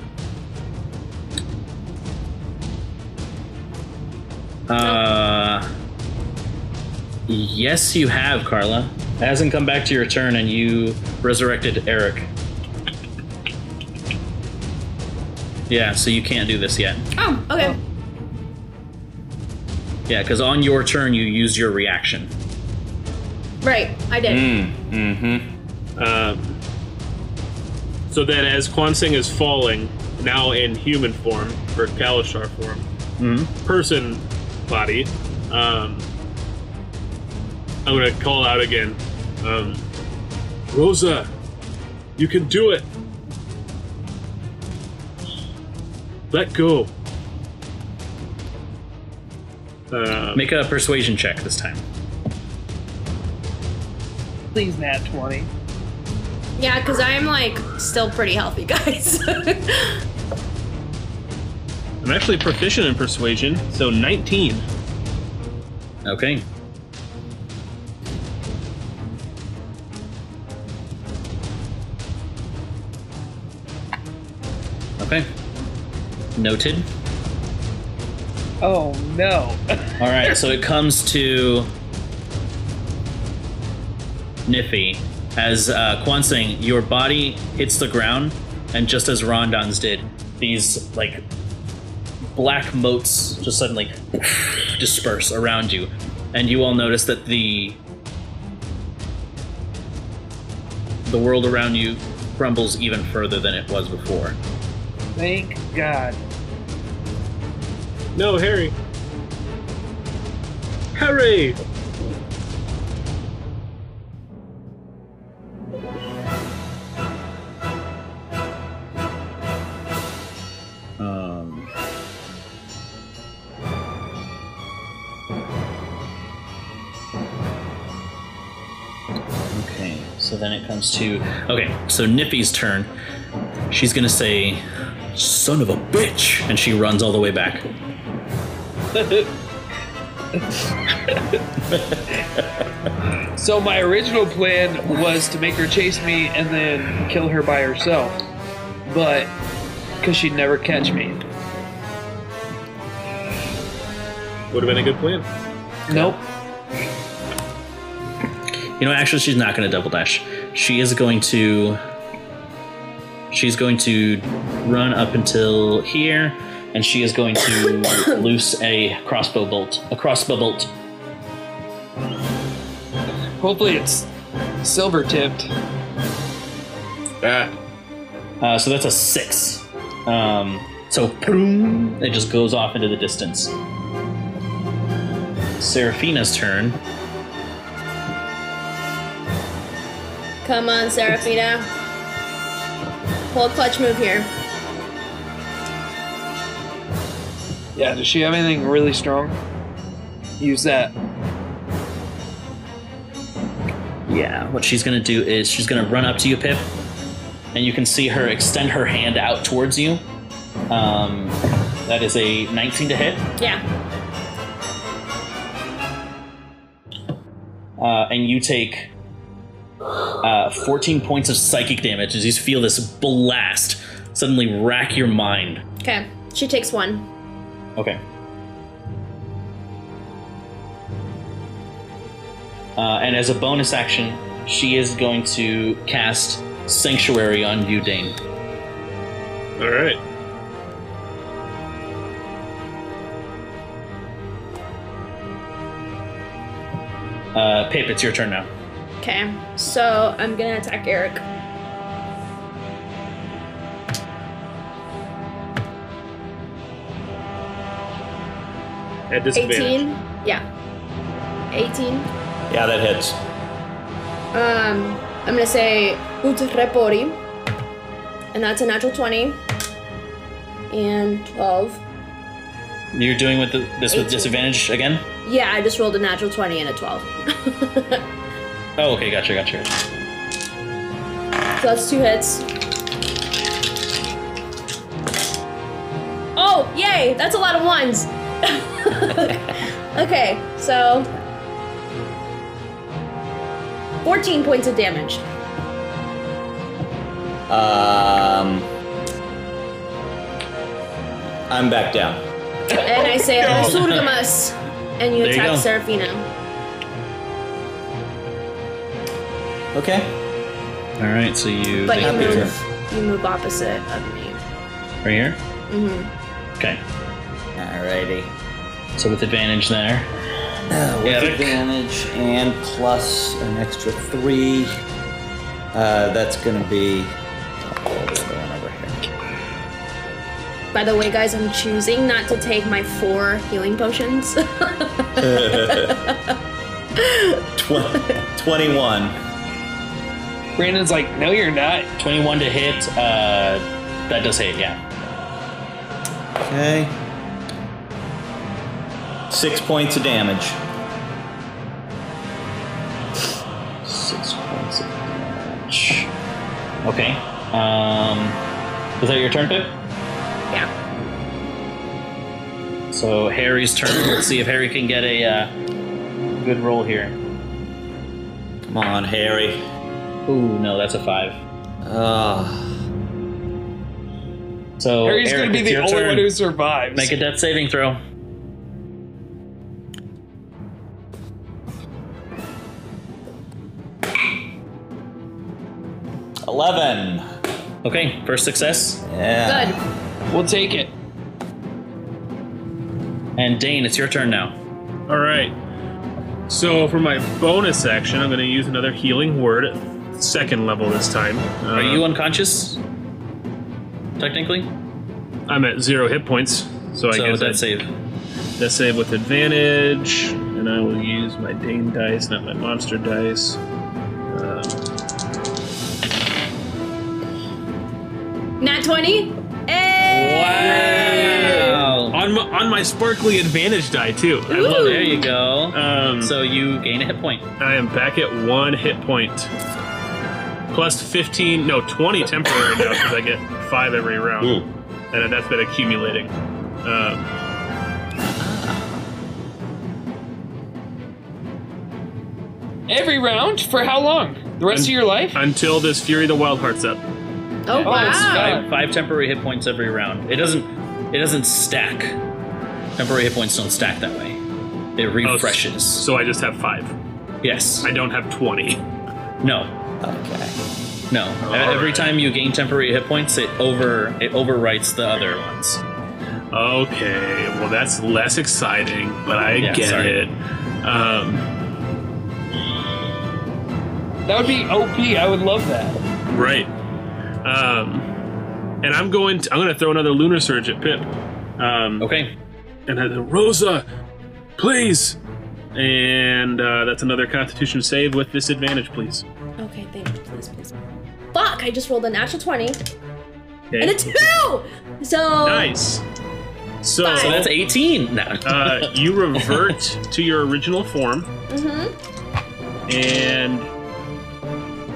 Uh. Yes, you have, Carla. It hasn't come back to your turn, and you resurrected Eric. Yeah, so you can't do this yet. Oh, okay. Yeah, because on your turn you used your reaction. Right, I did. Mm, mm-hmm. Um, so then, as Kwansing is falling, now in human form, or Kalashtar form, Mm-hmm. person body, um, I'm gonna call out again. Um, Rosa, you can do it. Let go. Um, Make a persuasion check this time. Please, nat 20. Yeah, because I'm like still pretty healthy, guys. I'm actually proficient in persuasion, so 19. Okay. Okay. Noted. Oh no. All right, so it comes to Niffy. As uh, Kwansing, your body hits the ground, and just as Rondon's did, these like black motes just suddenly disperse around you, and you all notice that the the world around you crumbles even further than it was before. Thank God. No, Harry. Harry! Comes to okay. So Nippy's turn. She's gonna say, "Son of a bitch," and she runs all the way back. So my original plan was to make her chase me and then kill her by herself, but because she'd never catch me. Would have been a good plan. Nope. You know, actually, she's not going to double dash. She is going to. She's going to run up until here, and she is going to loose a crossbow bolt. A crossbow bolt. Hopefully it's silver tipped. Ah, Uh, so that's a six. Um, so boom, it just goes off into the distance. Seraphina's turn. Come on, Seraphina. Pull a clutch move here. Yeah, does she have anything really strong? Use that. Yeah, what she's gonna do is she's gonna run up to you, Pip, and you can see her extend her hand out towards you. Um, that is a 19 to hit, Yeah. uh, and you take uh, 14 points of psychic damage as you feel this blast suddenly rack your mind. Okay. She takes one. Okay. Uh, and as a bonus action, she is going to cast Sanctuary on you, Dane. all right. Uh, Pip, it's your turn now. Okay. So I'm gonna attack Eric. At disadvantage. 18. Yeah. 18. Yeah, that hits. Um, I'm gonna say Utrepori. And that's a natural 20. And 12. You're doing with the, this with disadvantage again? Yeah, I just rolled a natural 20 and a 12. Oh, okay, gotcha, gotcha. So that's two hits. Oh, yay! That's a lot of ones. okay, so 14 points of damage. Um, I'm back down. And I say Surgamas, and you There you attack go. Seraphina. Okay. All right, so you But you Happy to. move, you move opposite of me. right here. hmm Okay, Alrighty. so with advantage there. Uh, with Eric. advantage and plus an extra three. Uh, that's gonna be. We're going over here. By the way, guys, I'm choosing not to take my four healing potions. Tw- Twenty-one. Brandon's like, no, you're not. 21 to hit. Uh, that does hit, yeah. Okay. Six points of damage. Six points of damage. Okay. Um, is that your turn, Pip? yeah. So Harry's turn. Let's see if Harry can get a uh, good roll here. Come on, Harry. Ooh, no, that's a five. Ah. So Harry's Eric, gonna be it's the your only turn. one who survives. Make a death saving throw. Eleven. Okay, first success. Yeah. Good. We'll take it. And Dane, it's your turn now. All right. So for my bonus action, I'm going to use another healing word at second level this time. Uh, Are you unconscious? Technically, I'm at zero hit points, so I so guess that save. that save with advantage, and I will use my Dane dice, not my monster dice. Um, Nat 20. Hey! Wow! on my on my sparkly advantage die too. I love There you go. Um, So you gain a hit point. I am back at one hit point. Plus 15, no, 20 temporary now because I get five every round, Hmm. and that's been accumulating. Um, Every round for how long? The rest of your life? until this Fury of the Wild Heart's up. Oh, Oh, it's wow. fine. Five, five temporary hit points every round. It doesn't. It doesn't stack. Temporary hit points don't stack that way. It refreshes. So I just have five. yes. I don't have 20. No. Okay. No. Every right. time you gain temporary hit points, it over it overwrites the other ones. Okay, well that's less exciting, but I Yeah, get sorry. it. Um, That would be OP. I would love that. right. Um, and I'm going. To, I'm going to throw another lunar surge at Pip. Um, Okay. And I Rosa, please. And uh, that's another Constitution save with disadvantage, please. Okay, thank you. Please, please. Fuck! I just rolled a natural 20 Okay. and a 2! So. Nice. So, So that's 18 now. uh, you revert to your original form, Mm-hmm. and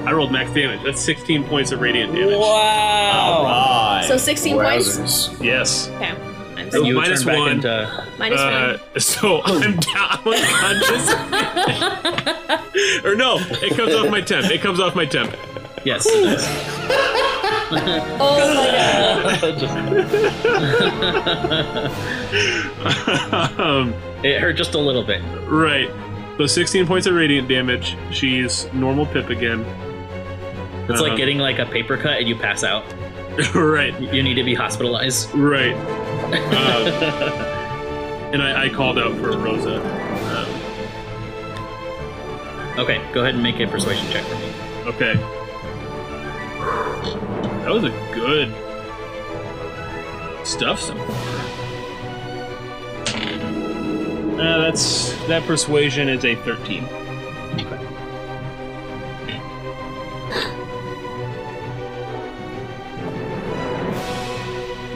I rolled max damage. That's 16 points of radiant damage. All right. So 16 points. Yes. Okay. I'm So so you minus turn back one. into minus Uh, so I'm down I'm unconscious. or no, it comes off my temp. It comes off my temp. yes. it does. Oh my god. um, It hurt just a little bit. right. So 16 points of radiant damage. She's normal Pip again. It's Uh-huh. like getting like a paper cut and you pass out. right. You need to be hospitalized. Right. Um, and I, I called out for Rosa. Um, Okay, go ahead and make a persuasion check for me. okay. That was a good stuff so far. Uh, that's that persuasion is a 13.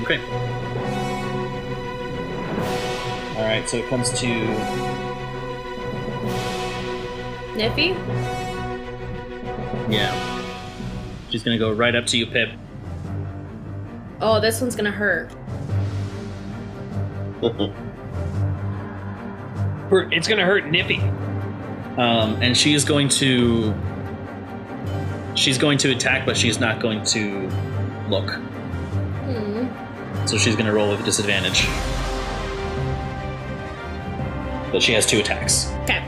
Okay. All right, so it comes to Nippy? yeah. She's gonna go right up to you, Pip. Oh, this one's gonna hurt. It's gonna hurt Nippy. Um, and she is going to. She's going to attack, but she's not going to look. So she's going to roll with disadvantage. But she has two attacks. Okay.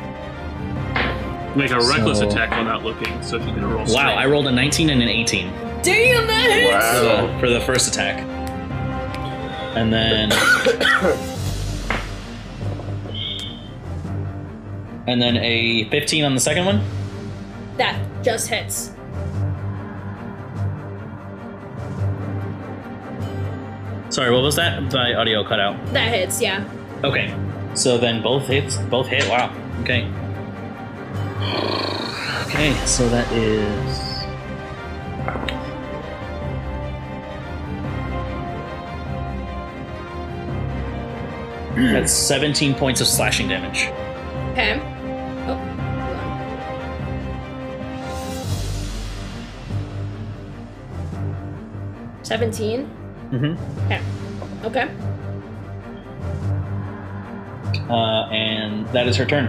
Make a reckless So- attack while not looking, so she's gonna roll. Wow. I rolled a 19 and an 18 Damn, that hits! for the, for the first attack. And then. and then a 15 on the second one. That just hits. Sorry, what was that? My audio cut out. That hits, yeah. Okay. So then both hits, both hit. Wow. Okay. Okay, so that is. That's 17 points of slashing damage. Okay. Oh, 17? Mm-hmm. Okay. Okay. Uh, and that is her turn.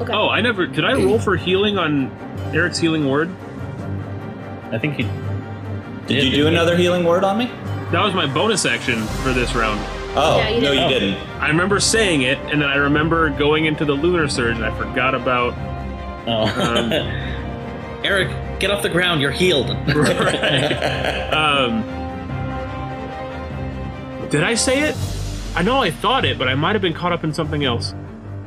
Okay. Oh, I never. Did I roll for healing on Eric's healing word? I think he. Did did you do another healing word on me? That was my bonus action for this round. Oh, Yeah, you no, you Oh. didn't. I remember saying it, and then I remember going into the lunar surge, and I forgot about. Oh. Um, Eric, get off the ground. You're healed. Um, did I say it? I know I thought it, but I might have been caught up in something else.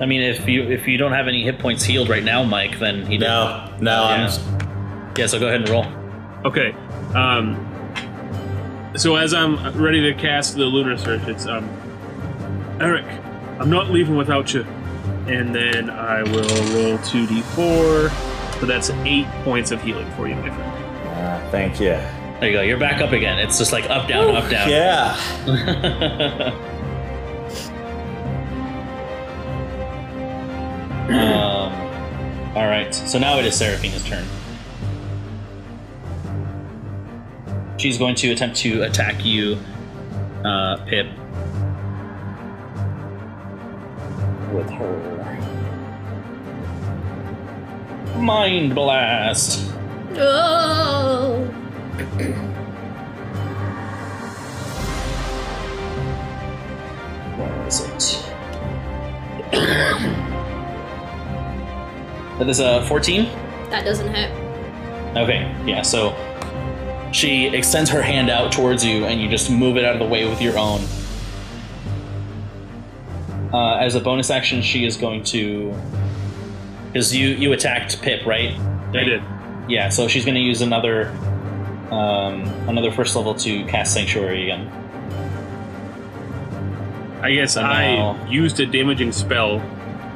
I mean, if you if you don't have any hit points healed right now, Mike, then he No, no, Yeah. I'm. Yeah, so go ahead and roll. Okay. Um, so as I'm ready to cast the lunar surge, it's um, Eric, I'm not leaving without you. And then I will roll two d4. So that's eight points of healing for you, my friend. Uh, thank you. There you go. You're back up again. It's just like up, down, up, down. Yeah. um, all right. So now it is Seraphina's turn. she's going to attempt to attack you, uh, Pip. With her mind blast. Oh. Where is it? that is a 14. That doesn't hit. Okay, yeah, so she extends her hand out towards you, and you just move it out of the way with your own. Uh, as a bonus action, she is going to. Because you, you attacked Pip, right? I did. Yeah, so she's going to use another um, another first level to cast Sanctuary again. I guess And I now- used a damaging spell.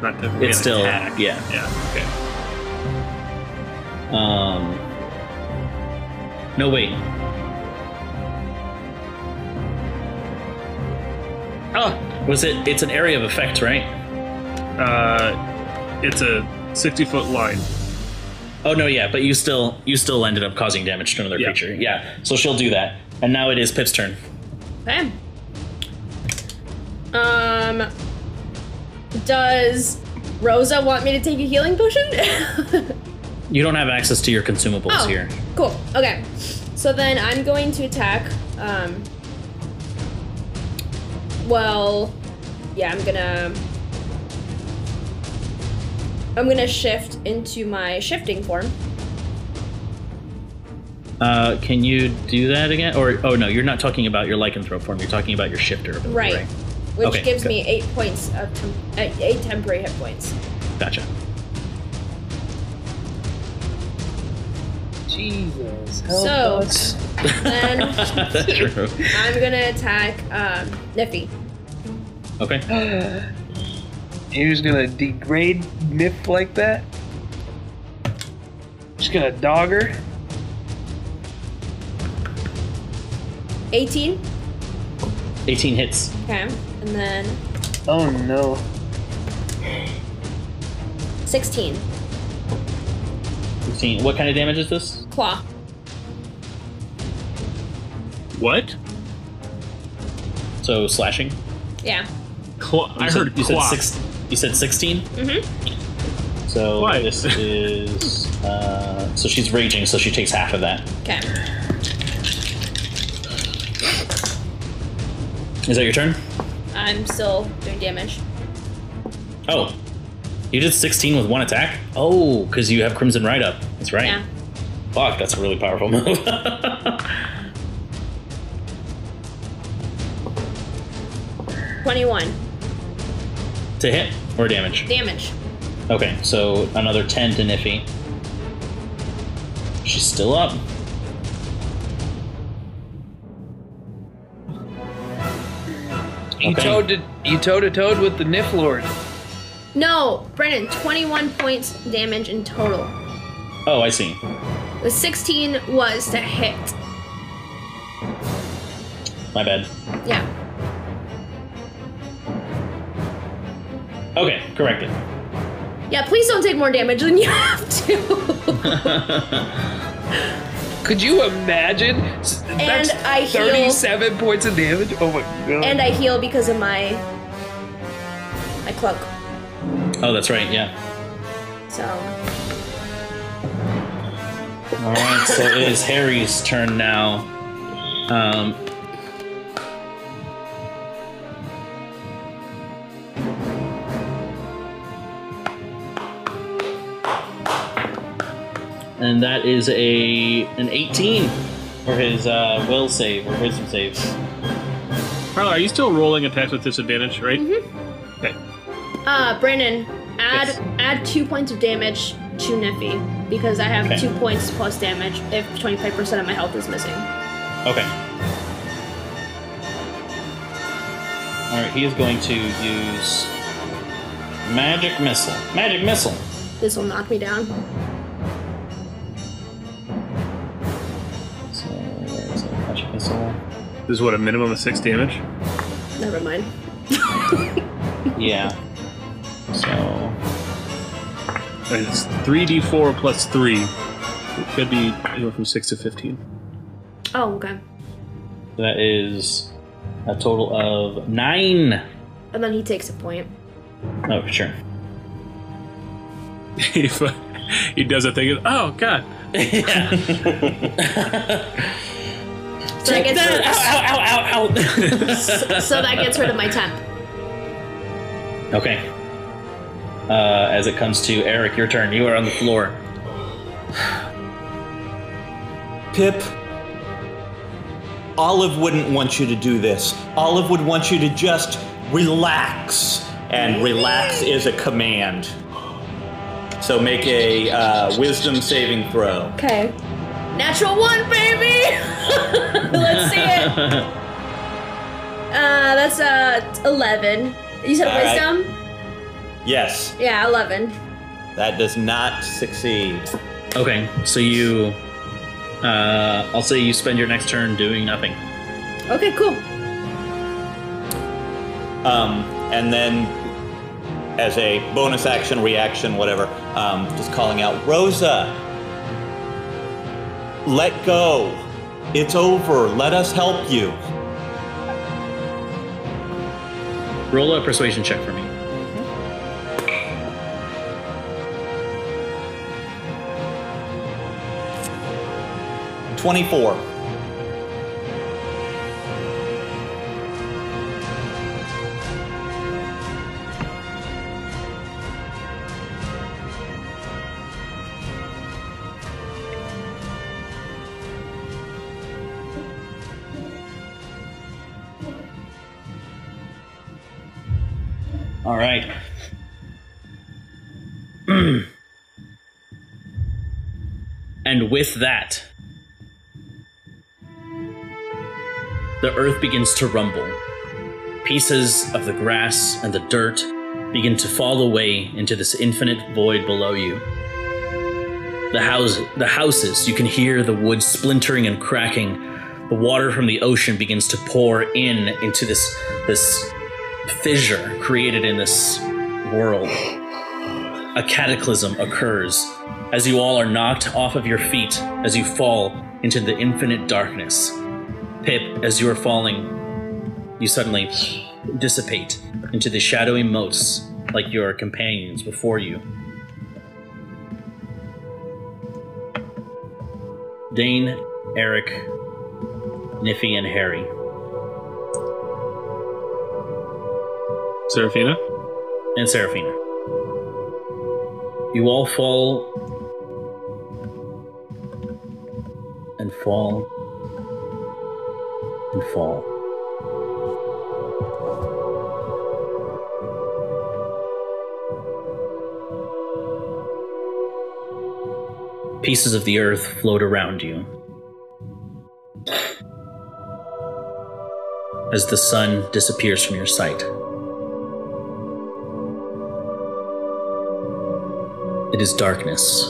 Not to It's still attack. yeah. Yeah. Okay. Um, no, wait. Oh, was it? It's an area of effect, right? Uh, it's a sixty foot line. Oh no, yeah, but you still you still ended up causing damage to another Yeah. creature. Yeah, so she'll do that. And now it is Pip's turn. Okay. Um. Does Rosa want me to take a healing potion? You don't have access to your consumables oh, here. cool. Okay. So then I'm going to attack. Um. Well, yeah, I'm gonna. I'm gonna shift into my shifting form. Uh, can you do that again? Or oh no, you're not talking about your lycanthrope form. You're talking about your shifter. ability, Right. Which Okay, gives good. me eight points of tem- uh, eight temporary hit points. Gotcha. Jesus. Help So- us. Then That's true. I'm gonna attack um, Niffy. Okay. You're just gonna degrade Nip like that? Just gonna dog her? 18. 18 hits. Okay. And then Oh no. 16. 15. What kind of damage is this? Claw. What? So slashing. Yeah. Cla- I You said- heard you said clock. six. You said 16. Mm-hmm. So Why? this is. Uh, so she's raging, so she takes half of that. Okay. Is that your turn? I'm still doing damage. Oh, you did 16 with one attack. Oh, because you have Crimson Rite up. That's right. Yeah. Fuck, that's a really powerful move. 21. to hit or damage. Damage. Okay, so another 10 to Niffy. She's still up. You Okay. toed to you toe to toed with the Nif Lord. No, Brennan, 21 points damage in total. Oh, I see. The 16 was to hit. My bad. Yeah. Okay, corrected. Yeah, please don't take more damage than you have to. Could you imagine? S- That's I heal- 37 points of damage. Oh my god. and I heal because of my my cloak. Oh, that's right, yeah. So Alright, so it is Harry's turn now. Um, and that is a an 18 for his uh, will save or wisdom save. Carla, are you still rolling attacks with disadvantage, right? Mm-hmm. Okay. uh Brennan, add Yes. add two points of damage to Niffy because I have Okay. two points plus damage if 25% of my health is missing. Okay. Alright, he is going to use magic missile. Magic missile. This will knock me down. This is what a minimum of six damage. Never mind. Yeah. So And it's three d four plus three. It could be anywhere from six to fifteen. Oh, okay. That is a total of nine. And then he takes a point. Oh, sure. he he does a thing. Oh God! yeah. So that, gets rid, ow, ow, ow, ow. so, so that gets rid of my temp. Okay. Uh, as it comes to Eric, your turn. You are on the floor. Pip, Olive wouldn't want you to do this. Olive would want you to just relax. And relax is a command. So make a uh, wisdom saving throw. Okay. Natural one, baby! Let's see it. Uh, that's uh, 11. You said All right. wisdom? Yes, Yeah, 11. that does not succeed. Okay, so you. Uh, I'll say you spend your next turn doing nothing. Okay, cool. Um, and then, as a bonus action, reaction, whatever, um, just calling out, Rosa, let go. It's over. Let us help you. Roll a persuasion check for me. Twenty-four. Right. and with that, the earth begins to rumble. Pieces of the grass and the dirt begin to fall away into this infinite void below you. The house, the houses, you can hear the wood splintering and cracking. The water from the ocean begins to pour in into this this fissure created in this world. A cataclysm occurs as you all are knocked off of your feet as you fall into the infinite darkness. Pip, as you are falling, you suddenly dissipate into the shadowy moats like your companions before you. Dane, Eric, Niffy, and Harry. Seraphina. and Seraphina. You all fall and fall and fall. Pieces of the earth float around you. As the sun disappears from your sight. It is darkness.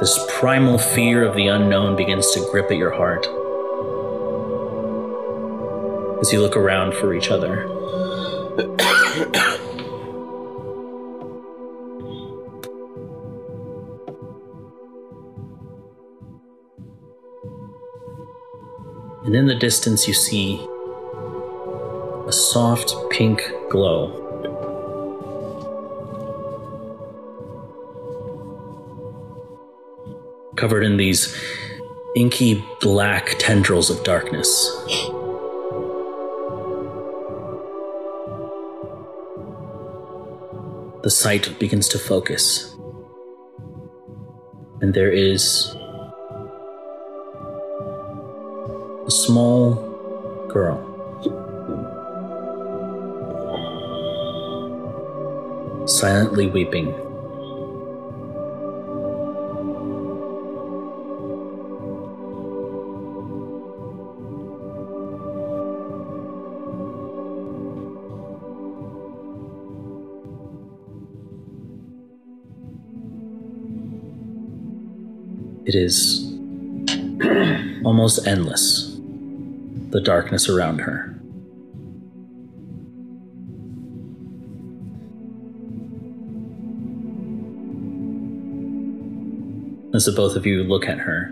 This primal fear of the unknown begins to grip at your heart as you look around for each other. and in the distance, you see a soft pink glow. Covered in these inky black tendrils of darkness. The sight begins to focus, and there is a small girl. Silently weeping. It is almost endless, the darkness around her. as the both of you look at her.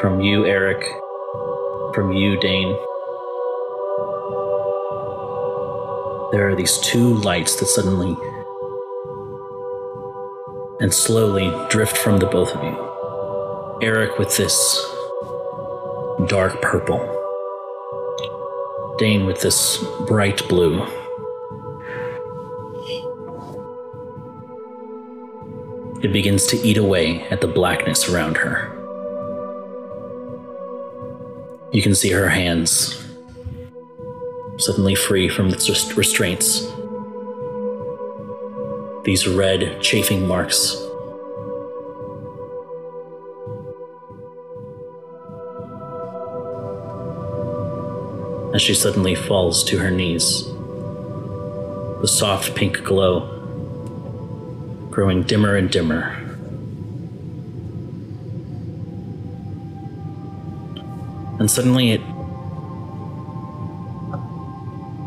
From you, Eric. From you, Dane. There are these two lights that suddenly and slowly drift from the both of you. Eric with this dark purple, Dane with this bright blue. It begins to eat away at the blackness around her. You can see her hands suddenly free from its restraints. These red, chafing marks. As she suddenly falls to her knees, the soft pink glow growing dimmer and dimmer. And suddenly it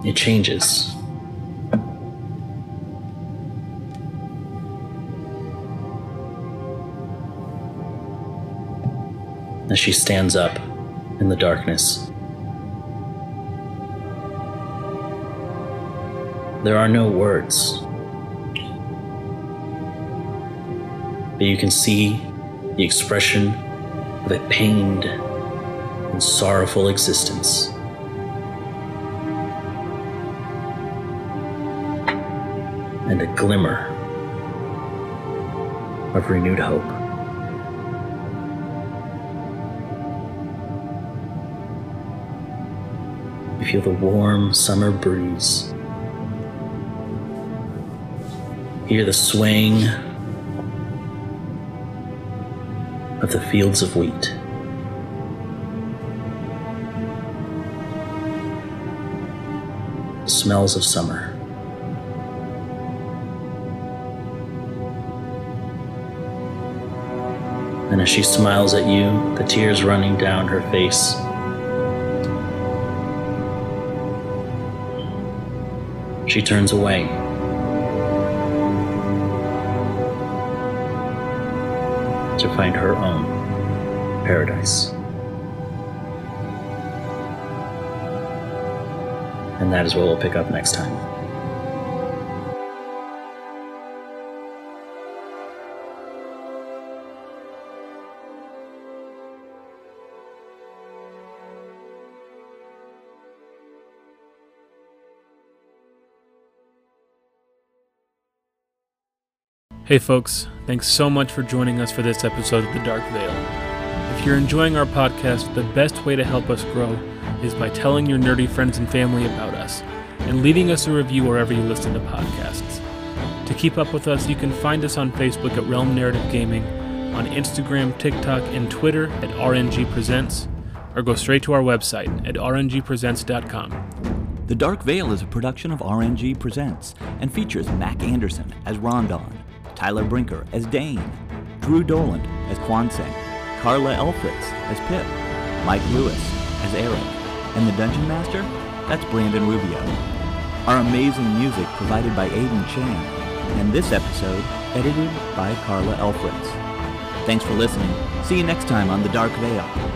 it changes. As she stands up in the darkness. There are no words. But you can see the expression of a pained and sorrowful existence. And a glimmer of renewed hope. Feel the warm summer breeze. Hear the swaying of the fields of wheat. Smells of summer. And as she smiles at you, the tears running down her face, she turns away. To find her own paradise. And that is what we'll pick up next time. Hey folks, thanks so much for joining us for this episode of The Dark Veil. If you're enjoying our podcast, the best way to help us grow is by telling your nerdy friends and family about us and leaving us a review wherever you listen to podcasts. To keep up with us, you can find us on Facebook at Realm Narrative Gaming, on Instagram, TikTok, and Twitter at RNG Presents, or go straight to our website at rngpresents.com. The Dark Veil is a production of RNG Presents and features Mac Anderson as Rondon, Tyler Brinker as Dane, Drew Doland as Kwanseng, Carla Elfritz as Pip, Mike Lewis as Eric, and the Dungeon Master? That's Brandon Rubio. Our amazing music provided by Aiden Chan, and this episode edited by Carla Elfritz. Thanks for listening. See you next time on The Dark Veil.